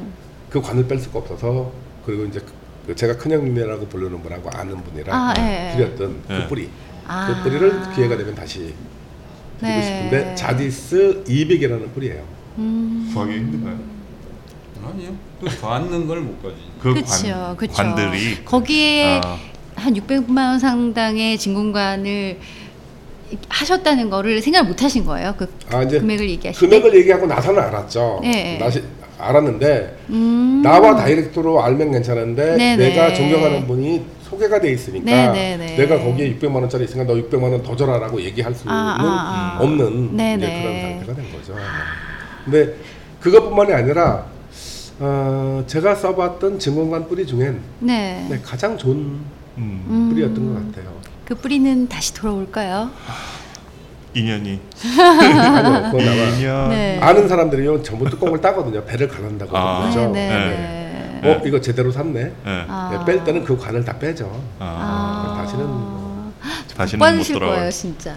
그 관을 뺄 수가 없어서 그리고 이제 그 제가 큰형님이라고 부르는 분하고 아는 분이랑 아, 예, 예. 드렸던 예. 그 뿌리 아. 그 뿌리를 기회가 되면 다시 드리고 네. 싶은데 자디스 200이라는 뿌리예요. 음. 구하기 힘든가요? 아니요. 또 받는 걸 못 가지. 그 그렇죠. 관, 그렇죠. 관들이 거기에 아, 한 600만 원 상당의 진공관을 하셨다는 거를 생각 못 하신 거예요. 그아 이제 금액을 얘기하실 금액을 얘기하고 나서는 알았죠. 예, 예. 나시, 알았는데 때. 음. 나와 다이렉트로 알면 괜찮은데 네네. 내가 존경하는 분이 소개가 돼 있으니까 네네네. 내가 거기에 600만 원짜리 있으니까 너 600만 원 더 줘라라고 얘기할 수는 아, 아, 아. 없는 네네. 그런 상태가 된 거죠. 근데 그것뿐만이 아니라 어, 제가 써봤던 증권관 뿌리 중엔 네. 네, 가장 좋은 음, 음. 뿌리였던 것 같아요. 그 뿌리는 다시 돌아올까요? 인연이 아니요, 그건 아마 인연 네. 아는 사람들이요 전부 뚜껑을 따거든요. 배를 갈른다고 아. 그러죠. 네, 네. 네. 어 이거 제대로 샀네. 네. 아. 네, 뺄 때는 그 관을 다 빼죠. 아, 아. 다시는 다시는 못. 거예요, 진짜.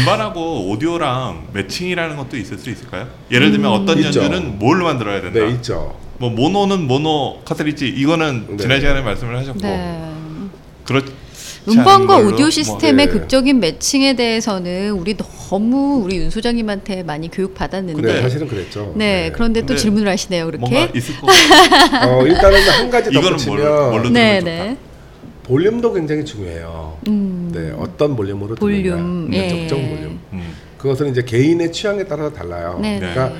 음반하고 오디오랑 매칭이라는 것도 있을 수 있을까요? 예를 들면 어떤 있죠. 연주는 뭘 만들어야 된다. 네 있죠. 뭐 모노는 모노 카트리지 이거는 네. 지난 시간에 말씀을 하셨고 네. 그렇지 음반과 오디오 뭐- 시스템의 네. 극적인 매칭에 대해서는 우리 너무 우리 윤 소장님한테 많이 교육 받았는데 그래 사실은 그랬죠. 네, 그런데 또 질문을 하시네요, 그렇게. 있을 것 같아요. 어, 일단은 한 가지 덧붙이면 네, 네. 볼륨도 굉장히 중요해요. 음. 네, 어떤 볼륨으로 볼륨, 듣느냐, 네, 예. 적정 볼륨. 음. 그것은 이제 개인의 취향에 따라서 달라요. 네, 그러니까 네.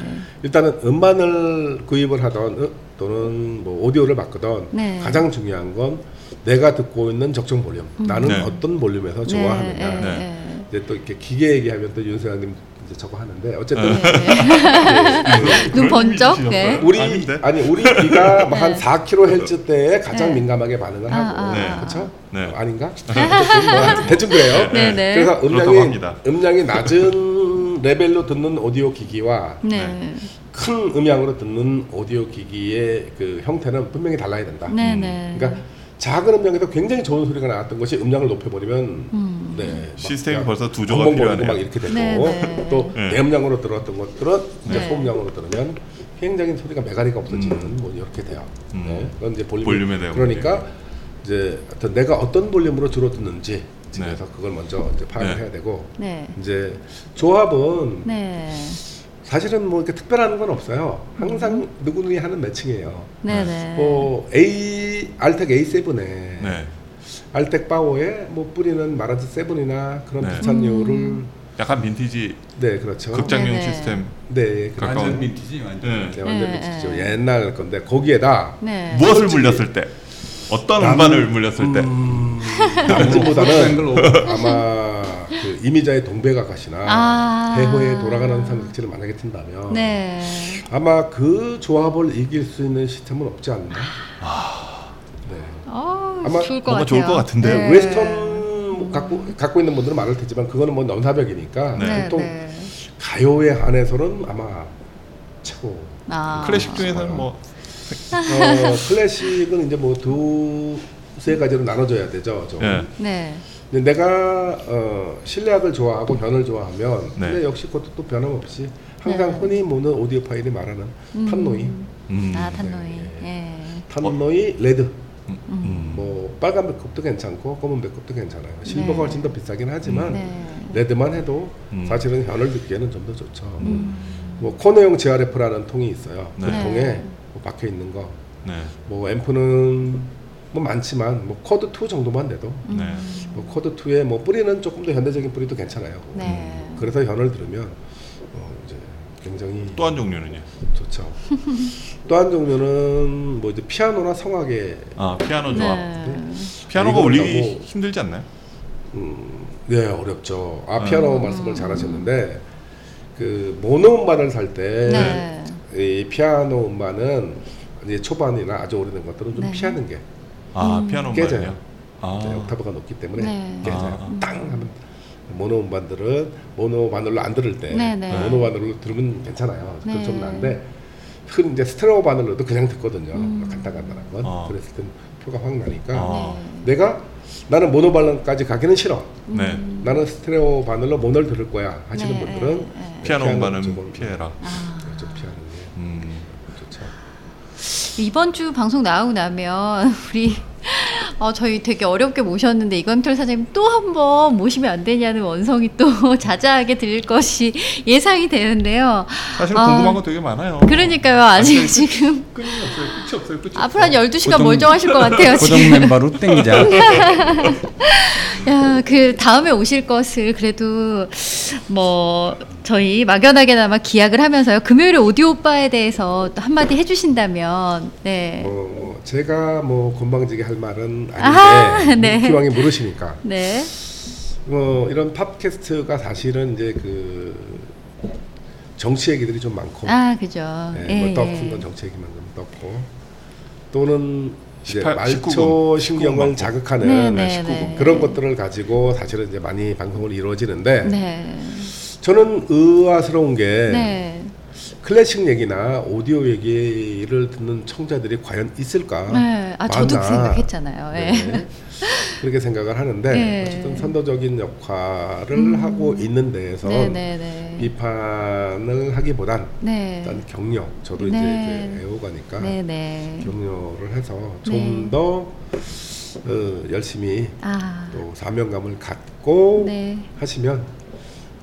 일단은 음반을 구입을 하던 어, 또는 뭐 오디오를 바꾸던 네. 가장 중요한 건 내가 듣고 있는 적정 볼륨. 나는 네. 어떤 볼륨에서 네, 좋아하느냐. 네, 네. 네. 이제 또 이렇게 기계 얘기하면 또 윤소장님 이제 저거 하는데 어쨌든 네. 눈 번쩍. 네. 우리 아닌데? 아니 우리 귀가 뭐한 네. 4kHz 때에 가장 네. 민감하게 반응을 아, 하고 아, 네. 아. 그렇죠? 네. 어, 아닌가? 뭐 대충 그래요. 네, 네. 그래서 음량이. 음량이 낮은 레벨로 듣는 오디오 기기와 네. 큰 음량으로 듣는 오디오 기기의 그 형태는 분명히 달라야 된다. 네, 네. 그러니까 작은 음량에서 굉장히 좋은 소리가 나왔던 것이 음량을 높여버리면 음. 네, 막 시스템이 벌써 두 조가 필요하네요. 막 이렇게 되고 네, 네. 또 네. 대음량으로 들었던 것들은 이제 네. 소음량으로 들으면 굉장히 소리가 메가리가 없어지는 뭐 이렇게 돼요. 음. 네, 그건 이제 볼륨 볼륨에 대한 그러니까 이제 어떤 내가 어떤 볼륨으로 주로 듣는지 집에서 네. 그걸 먼저 이제 파악을 네. 해야 되고 네. 이제 조합은 네. 사실은 뭐 이렇게 특별한 건 없어요. 항상 누구누이 하는 매칭이에요. 네, 네. 뭐 A 알텍 A7에 네. 알텍 바오에 뭐 뿌리는 마라즈 세븐이나 그런 네. 비슷한 음. 약간 빈티지 네 그렇죠. 극장용 네네. 시스템 네, 그 가까운- 완전 빈티지 완전. 네. 네, 완전 네. 네. 옛날 건데 거기에다 네. 무엇을 물렸을 때 어떤 남- 음반을 물렸을 때 음, 오버. 아마 그 이미자의 동백아가시나 아. 대호에 돌아가는 삼각지를 만약에 튼다면 네. 아마 그 조합을 이길 수 있는 시스템은 없지 않나. 네. 어, 아마 좋을 것 뭔가 같아요. 좋을 것 같은데요? 네. 웨스턴 갖고 갖고 있는 분들은 많을 테지만 그거는 뭐 넘사벽이니까 네. 보통 네. 가요에 한해서는 아마 최고. 아. 클래식 중에서는 뭐 어, 클래식은 이제 뭐 두 세 가지로 나눠져야 되죠. 좀. 예. 네. 내가 어, 실내악을 좋아하고 현을 좋아하면 네. 근데 역시 그것도 또 변함없이 항상 네. 흔히 모든 audiophile이 말하는 음. Tannoy, 음. 아, Tannoy. 예. Tannoy Red, 음. 뭐 빨간 배꼽도 괜찮고 검은 배꼽도 괜찮아요. Silver가 네. 훨씬 더 비싸긴 하지만 네. Red만 해도 음. 사실은 현을 듣기에는 좀 더 좋죠. 음. 뭐 코너용 GRF라는 통이 있어요. 그 네. 통에 뭐 박혀 있는 거, 네. 뭐 앰프는 뭐 많지만 뭐 Quad 2 정도만 돼도 음. 네. 뭐 Quad 2에 뭐 pre는 조금 더 현대적인 pre도 괜찮아요. 네. 그래서 현을 들으면 어 이제 굉장히 또 한 종류는요. 좋죠. 또 한 종류는 뭐 이제 피아노나 성악의 아 피아노 조합. 네. 피아노가 울리기 힘들지 않나요? 음, 네 어렵죠. 아 음. 피아노 말씀을 잘하셨는데 그 모노 음반을 살때 네. 이 피아노 음반은 이제 초반이나 아주 오래된 것들은 좀 네. 피하는 게 아 음. 피아노 깨져요. 음반이요? 아. 옥타브가 높기 때문에 네. 깨져요. 아. 땅 하면 모노 음반들은 모노 바늘로 안 들을 때 네, 네. 모노 바늘로 들으면 괜찮아요. 네. 그좀 나는데 흔 이제 스테레오 바늘로도 그냥 듣거든요. 음. 간단간단한 건 아. 그랬을 땐 표가 확 나니까 아. 내가 나는 모노 바늘까지 가기는 싫어. 네. 나는 스테레오 바늘로 모노를 들을 거야 하시는 네, 분들은 네, 네. 피아노 음반은 피해라. 아. 좀 피하는 게 음. 좋죠. 이번 주 방송 나오고 나면 우리 어, 저희 되게 어렵게 모셨는데 이건철 사장님 또 한 번 모시면 안 되냐는 원성이 또 자자하게 들릴 것이 예상이 되는데요. 사실 아. 궁금한 거 되게 많아요. 그러니까요. 아직 아니, 지금 끝이 없어요. 끝이 없어요. 끝이 앞으로 한 없어요. 12시간 고정- 멀쩡하실 것 같아요. 고정 지금. 멤버로 땡기자. 야, 그 다음에 오실 것을 그래도 뭐 저희 막연하게나마 기약을 하면서요. 금요일에 오디오 오빠에 대해서 또 한마디 해주신다면, 네, 뭐, 뭐 제가 뭐 건방지게 할 말은 아닌데 네. 기왕에 물으시니까 네, 뭐 이런 팟캐스트가 사실은 이제 그 정치 얘기들이 좀 많고 아 그죠. 네, 예, 뭐 예. 떴은 건 정치 얘기만 좀 떴고 또는 이제 18, 말초 19금, 신경을 19금 자극하는 네, 네, 네. 그런 것들을 가지고 사실은 이제 많이 방송을 이루어지는데 네, 저는 의아스러운 게 네, 클래식 얘기나 오디오 얘기를 듣는 청자들이 과연 있을까? 네. 아 저도 그 많아. 생각했잖아요. 예. 네. 그렇게 생각을 하는데 네. 어쨌든 선도적인 역할을 음. 하고 있는 데에서 네, 네, 네. 비판을 하기보단 네, 일단 격려 저도 네. 이제, 이제 애호가니까 네, 네. 격려를 해서 네. 좀더 어, 열심히 아, 또 사명감을 갖고 네. 하시면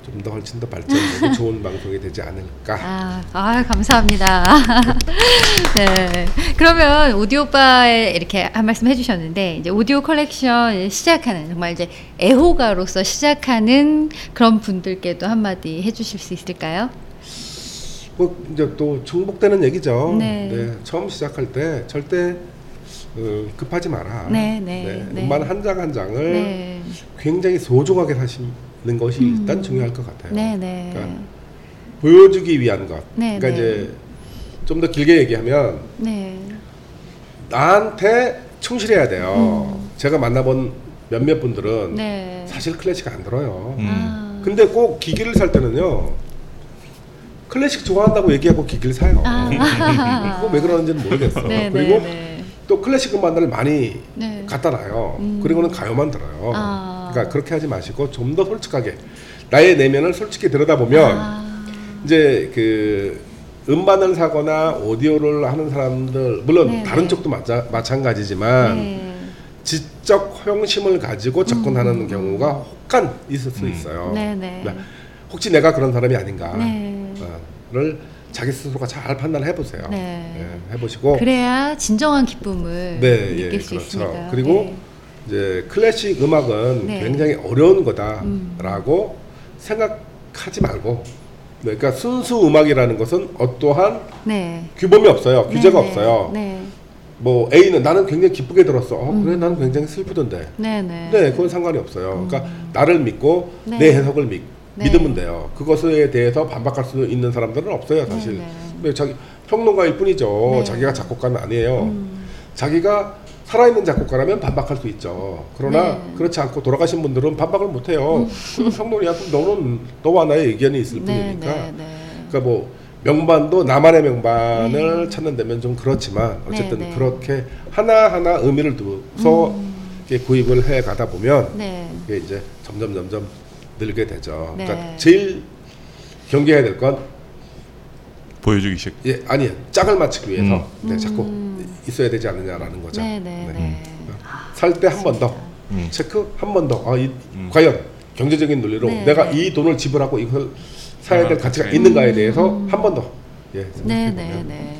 좀 더 훨씬 더 발전되고 좋은 방송이 되지 않을까. 아, 아 감사합니다. 네. 그러면 오디오 바에 이렇게 한 말씀 해주셨는데 이제 오디오 컬렉션 시작하는 정말 이제 애호가로서 시작하는 그런 분들께도 한마디 해주실 수 있을까요? 뭐 이제 또 중복되는 얘기죠. 네. 처음 시작할 때 절대 어, 급하지 마라. 네, 네, 네. 음반 한 장 한 장을 네. 굉장히 소중하게 사시 는 것이 음. 일단 중요할 것 같아요. 네, 네. 그러니까 보여주기 위한 것. 네, 그러니까 네. 이제 좀 더 길게 얘기하면 네. 나한테 충실해야 돼요. 음. 제가 만나본 몇몇 분들은 네. 사실 클래식 안 들어요. 음. 아. 근데 꼭 기기를 살 때는요. 클래식 좋아한다고 얘기하고 기기를 사요. 아. 그거 왜 그러는지는 모르겠어. 네, 그리고 네, 네. 또 클래식 음반들을 많이 네. 갖다 놔요. 음. 그리고는 가요만 들어요. 아. 그러니까 그렇게 하지 마시고 좀 더 솔직하게 나의 내면을 솔직히 들여다보면 아. 이제 그 음반을 사거나 오디오를 하는 사람들 물론 네, 다른 네. 쪽도 마자, 마찬가지지만 네. 지적 허영심을 가지고 접근하는 음. 경우가 혹간 있을 수 음. 있어요. 네, 네. 그러니까 혹시 내가 그런 사람이 아닌가를 네. 자기 스스로가 잘 판단해 보세요. 네. 예, 해보시고 그래야 진정한 기쁨을 네, 느낄 예, 수 그렇죠. 있습니다. 그리고 네. 이제 클래식 음악은 네. 굉장히 어려운 음. 거다라고 생각하지 말고 네, 그러니까 순수 음악이라는 것은 어떠한 네. 규범이 없어요. 규제가 네, 없어요. 네. 뭐 A는 나는 굉장히 기쁘게 들었어. 어, 음. 그래 나는 굉장히 슬프던데. 네, 네. 네, 그건 상관이 없어요. 그러니까 나를 믿고 네. 내 해석을 믿, 네. 믿으면 돼요. 그것에 대해서 반박할 수 있는 사람들은 없어요, 사실. 네, 네. 자기 평론가일 뿐이죠. 네. 자기가 작곡가는 아니에요. 음. 자기가 살아있는 작곡가라면 반박할 수 있죠. 그러나 네. 음. 그렇지 않고 돌아가신 분들은 반박을 못 해요. 그럼 평론이야. 그럼 너는 너와 나의 의견이 있을 네, 뿐이니까. 네, 네. 그러니까 뭐 명반도 나만의 명반을 찾는 데면 좀 그렇지만 어쨌든 네, 네. 그렇게 하나 하나 의미를 두서 이렇게 구입을 해 가다 보면 네. 이게 이제 점점 점점 늘게 되죠. 네. 그러니까 제일 경계해야 될 건 보여주기 식. 예, 아니에요. 짝을 맞추기 위해서 음. 네, 자꾸 있어야 되지 않느냐라는 거죠. 네, 네, 네. 살때 한 번더 음. 체크 한 번 더. 아, 이, 음. 과연 경제적인 논리로 네, 내가 네. 이 돈을 지불하고 이걸 사야 될 얼마나 가치가 있는가에 대해서 한 번 더. 예, 음. 네, 네. 네.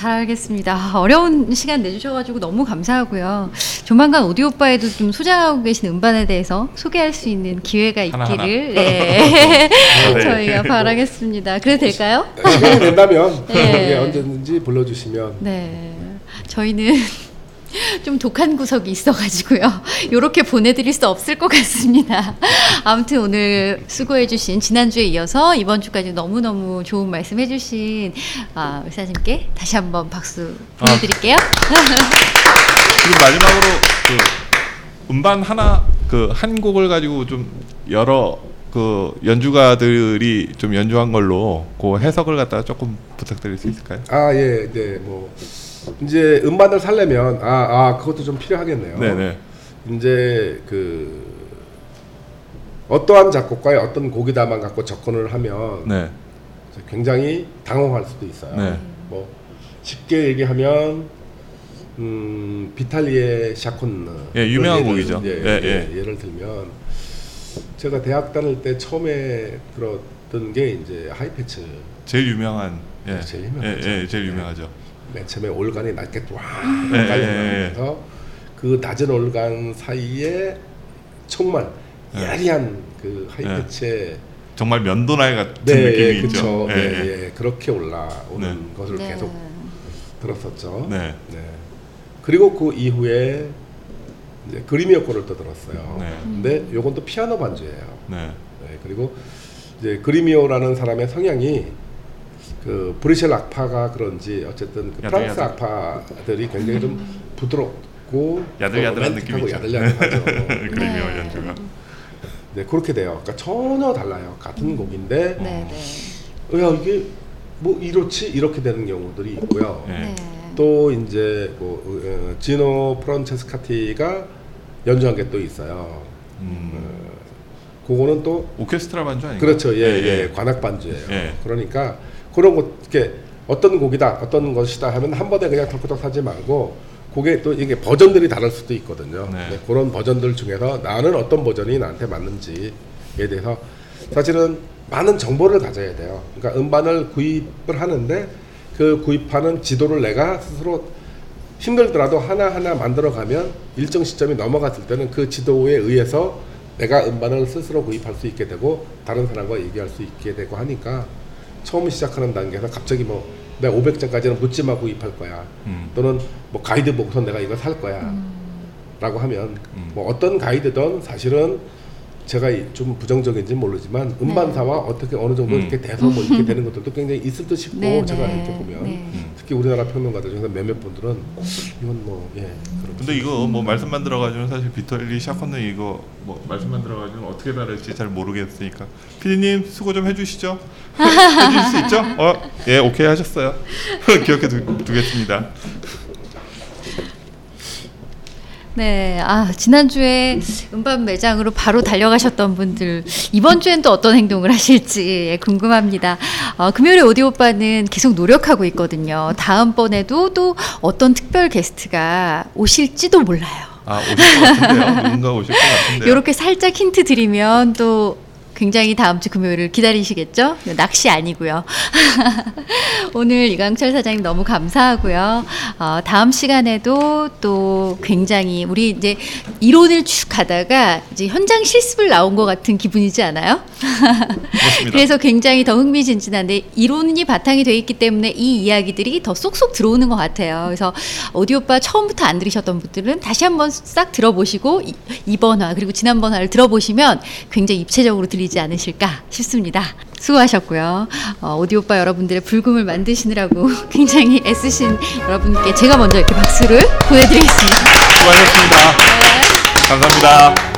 잘 알겠습니다. 아, 어려운 시간 내주셔가지고 너무 감사하고요. 조만간 오디오바에도 좀 소장하고 계신 음반에 대해서 소개할 수 있는 기회가 하나하나. 있기를 네. 네. 저희가 바라겠습니다. 그래도 될까요? 시간이 된다면 네. 예, 언제든지 불러주시면 네. 저희는 좀 독한 구석이 있어가지고요. 이렇게 보내드릴 수 없을 것 같습니다. 아무튼 오늘 수고해주신 지난주에 이어서 이번 주까지 너무너무 좋은 말씀 해주신 아, 의사님께 다시 한번 박수 보내드릴게요. 그리고 마지막으로 그 음반 하나 그 한 곡을 가지고 좀 여러 그 연주가들이 좀 연주한 걸로 그 해석을 갖다가 조금 부탁드릴 수 있을까요? 아, 예, 네, 뭐 이제 음반을 살려면 아, 아 그것도 좀 필요하겠네요. 네네. 이제 그 어떠한 작곡가의 어떤 곡이다만 갖고 접근을 하면 네. 굉장히 당황할 수도 있어요. 네. 뭐 쉽게 얘기하면 음, 비탈리의 샤콘느 예, 유명한 예를, 곡이죠. 예, 예, 예, 예를 들면 제가 대학 다닐 때 처음에 들었던 게 이제 하이패츠 제일 유명한 예. 제일 유명하죠. 예, 예, 제일 예. 유명하죠. 맨 처음에 올간이 낮게 쫙 예, 예, 깔려나면서 그 낮은 올간 사이에 정말 예. 야리한 그 하이패치의 정말 면도날 같은 네, 느낌이 예, 있죠. 그쵸. 예, 예, 예. 예, 그렇게 올라오는 네. 것을 네. 계속 들었었죠. 네. 그리고 그 이후에 이제 거를 또 들었어요. 네. 근데 요건 또 피아노 반주예요. 네. 네, 그리고 이제 그리미오라는 사람의 성향이 그 브리셀 악파가 그런지 어쨌든 그 야들, 프랑스 야들. 악파들이 굉장히 좀 부드럽고 야들야들한 느낌이죠. 야들야들하죠. 네. 연주가. 네, 그렇게 돼요. 그러니까 전혀 달라요. 같은 곡인데 네, 네. 어, 야 이게 뭐 이렇지 이렇게 되는 경우들이 있고요. 네. 네. 또 이제 뭐 어, 지노 프란체스카티가 연주한 게 또 있어요. 음. 그거는 또 오케스트라 반주 아닌가요? 그렇죠. 예, 예, 관악 반주예요. 예. 그러니까 그런 것 이렇게 어떤 곡이다, 어떤 것이다 하면 한 번에 그냥 털커덕 하지 말고 그게 또 이게 버전들이 다를 수도 있거든요. 네. 네, 그런 버전들 중에서 나는 어떤 버전이 나한테 맞는지에 대해서 사실은 많은 정보를 가져야 돼요. 그러니까 음반을 구입을 하는데 그 구입하는 지도를 내가 스스로 힘들더라도 하나하나 만들어가면 일정 시점이 넘어갔을 때는 그 지도에 의해서 내가 음반을 스스로 구입할 수 있게 되고 다른 사람과 얘기할 수 있게 되고 하니까 처음 시작하는 단계에서 갑자기 뭐 내가 500장까지는 묻지마 구입할 거야 음. 또는 뭐 가이드 보고서 내가 이거 살 거야 라고 하면 음. 뭐 어떤 가이드든 사실은 제가 이- 좀 부정적인지 는 모르지만 음반사와 어떻게 어느 정도 음. 이렇게 돼서 뭐 이렇게 되는 것들도 굉장히 있을 듯 싶고 네, 제가 네. 이렇게 보면 네. 음. 특히 우리나라 평론가들 중에서 몇몇 분들은 이건 뭐예 그렇죠. 근데 이거 뭐 말씀만 들어가지고 사실 비털리 샤컨는 이거 뭐 말씀만 들어가지고 어떻게 다를지 잘 모르겠으니까 피디님 수고 좀 해주시죠. 해주실 수 있죠? 어, 예, 오케이 하셨어요. 기억해 두, 두겠습니다. 네, 아 지난주에 음반 매장으로 바로 달려가셨던 분들 이번 주엔 또 어떤 행동을 하실지 예, 궁금합니다. 어, 금요일에 오디오 오빠는 계속 노력하고 있거든요. 다음번에도 또 어떤 특별 게스트가 오실지도 몰라요. 아 오실 것 같은데요. 누군가 오실 것 같은데요. 이렇게 살짝 힌트 드리면 또 굉장히 다음 주 금요일을 기다리시겠죠? 낚시 아니고요. 오늘 이강철 사장님 너무 감사하고요. 어, 다음 시간에도 또 굉장히 우리 이제 이론을 쭉 가다가 이제 현장 실습을 나온 것 같은 기분이지 않아요? 그래서 굉장히 더 흥미진진한데 이론이 바탕이 돼 있기 때문에 이 이야기들이 더 쏙쏙 들어오는 것 같아요. 그래서 오디오빠 처음부터 안 들으셨던 분들은 다시 한번 싹 들어보시고 이- 이번 화 그리고 지난번 화를 들어보시면 굉장히 입체적으로 들리지 않으실까 싶습니다. 수고하셨고요. 어, 오디오빠 여러분들의 불금을 만드시느라고 굉장히 애쓰신 여러분께 제가 먼저 이렇게 박수를 보내드리겠습니다. 수고하셨습니다. 감사합니다.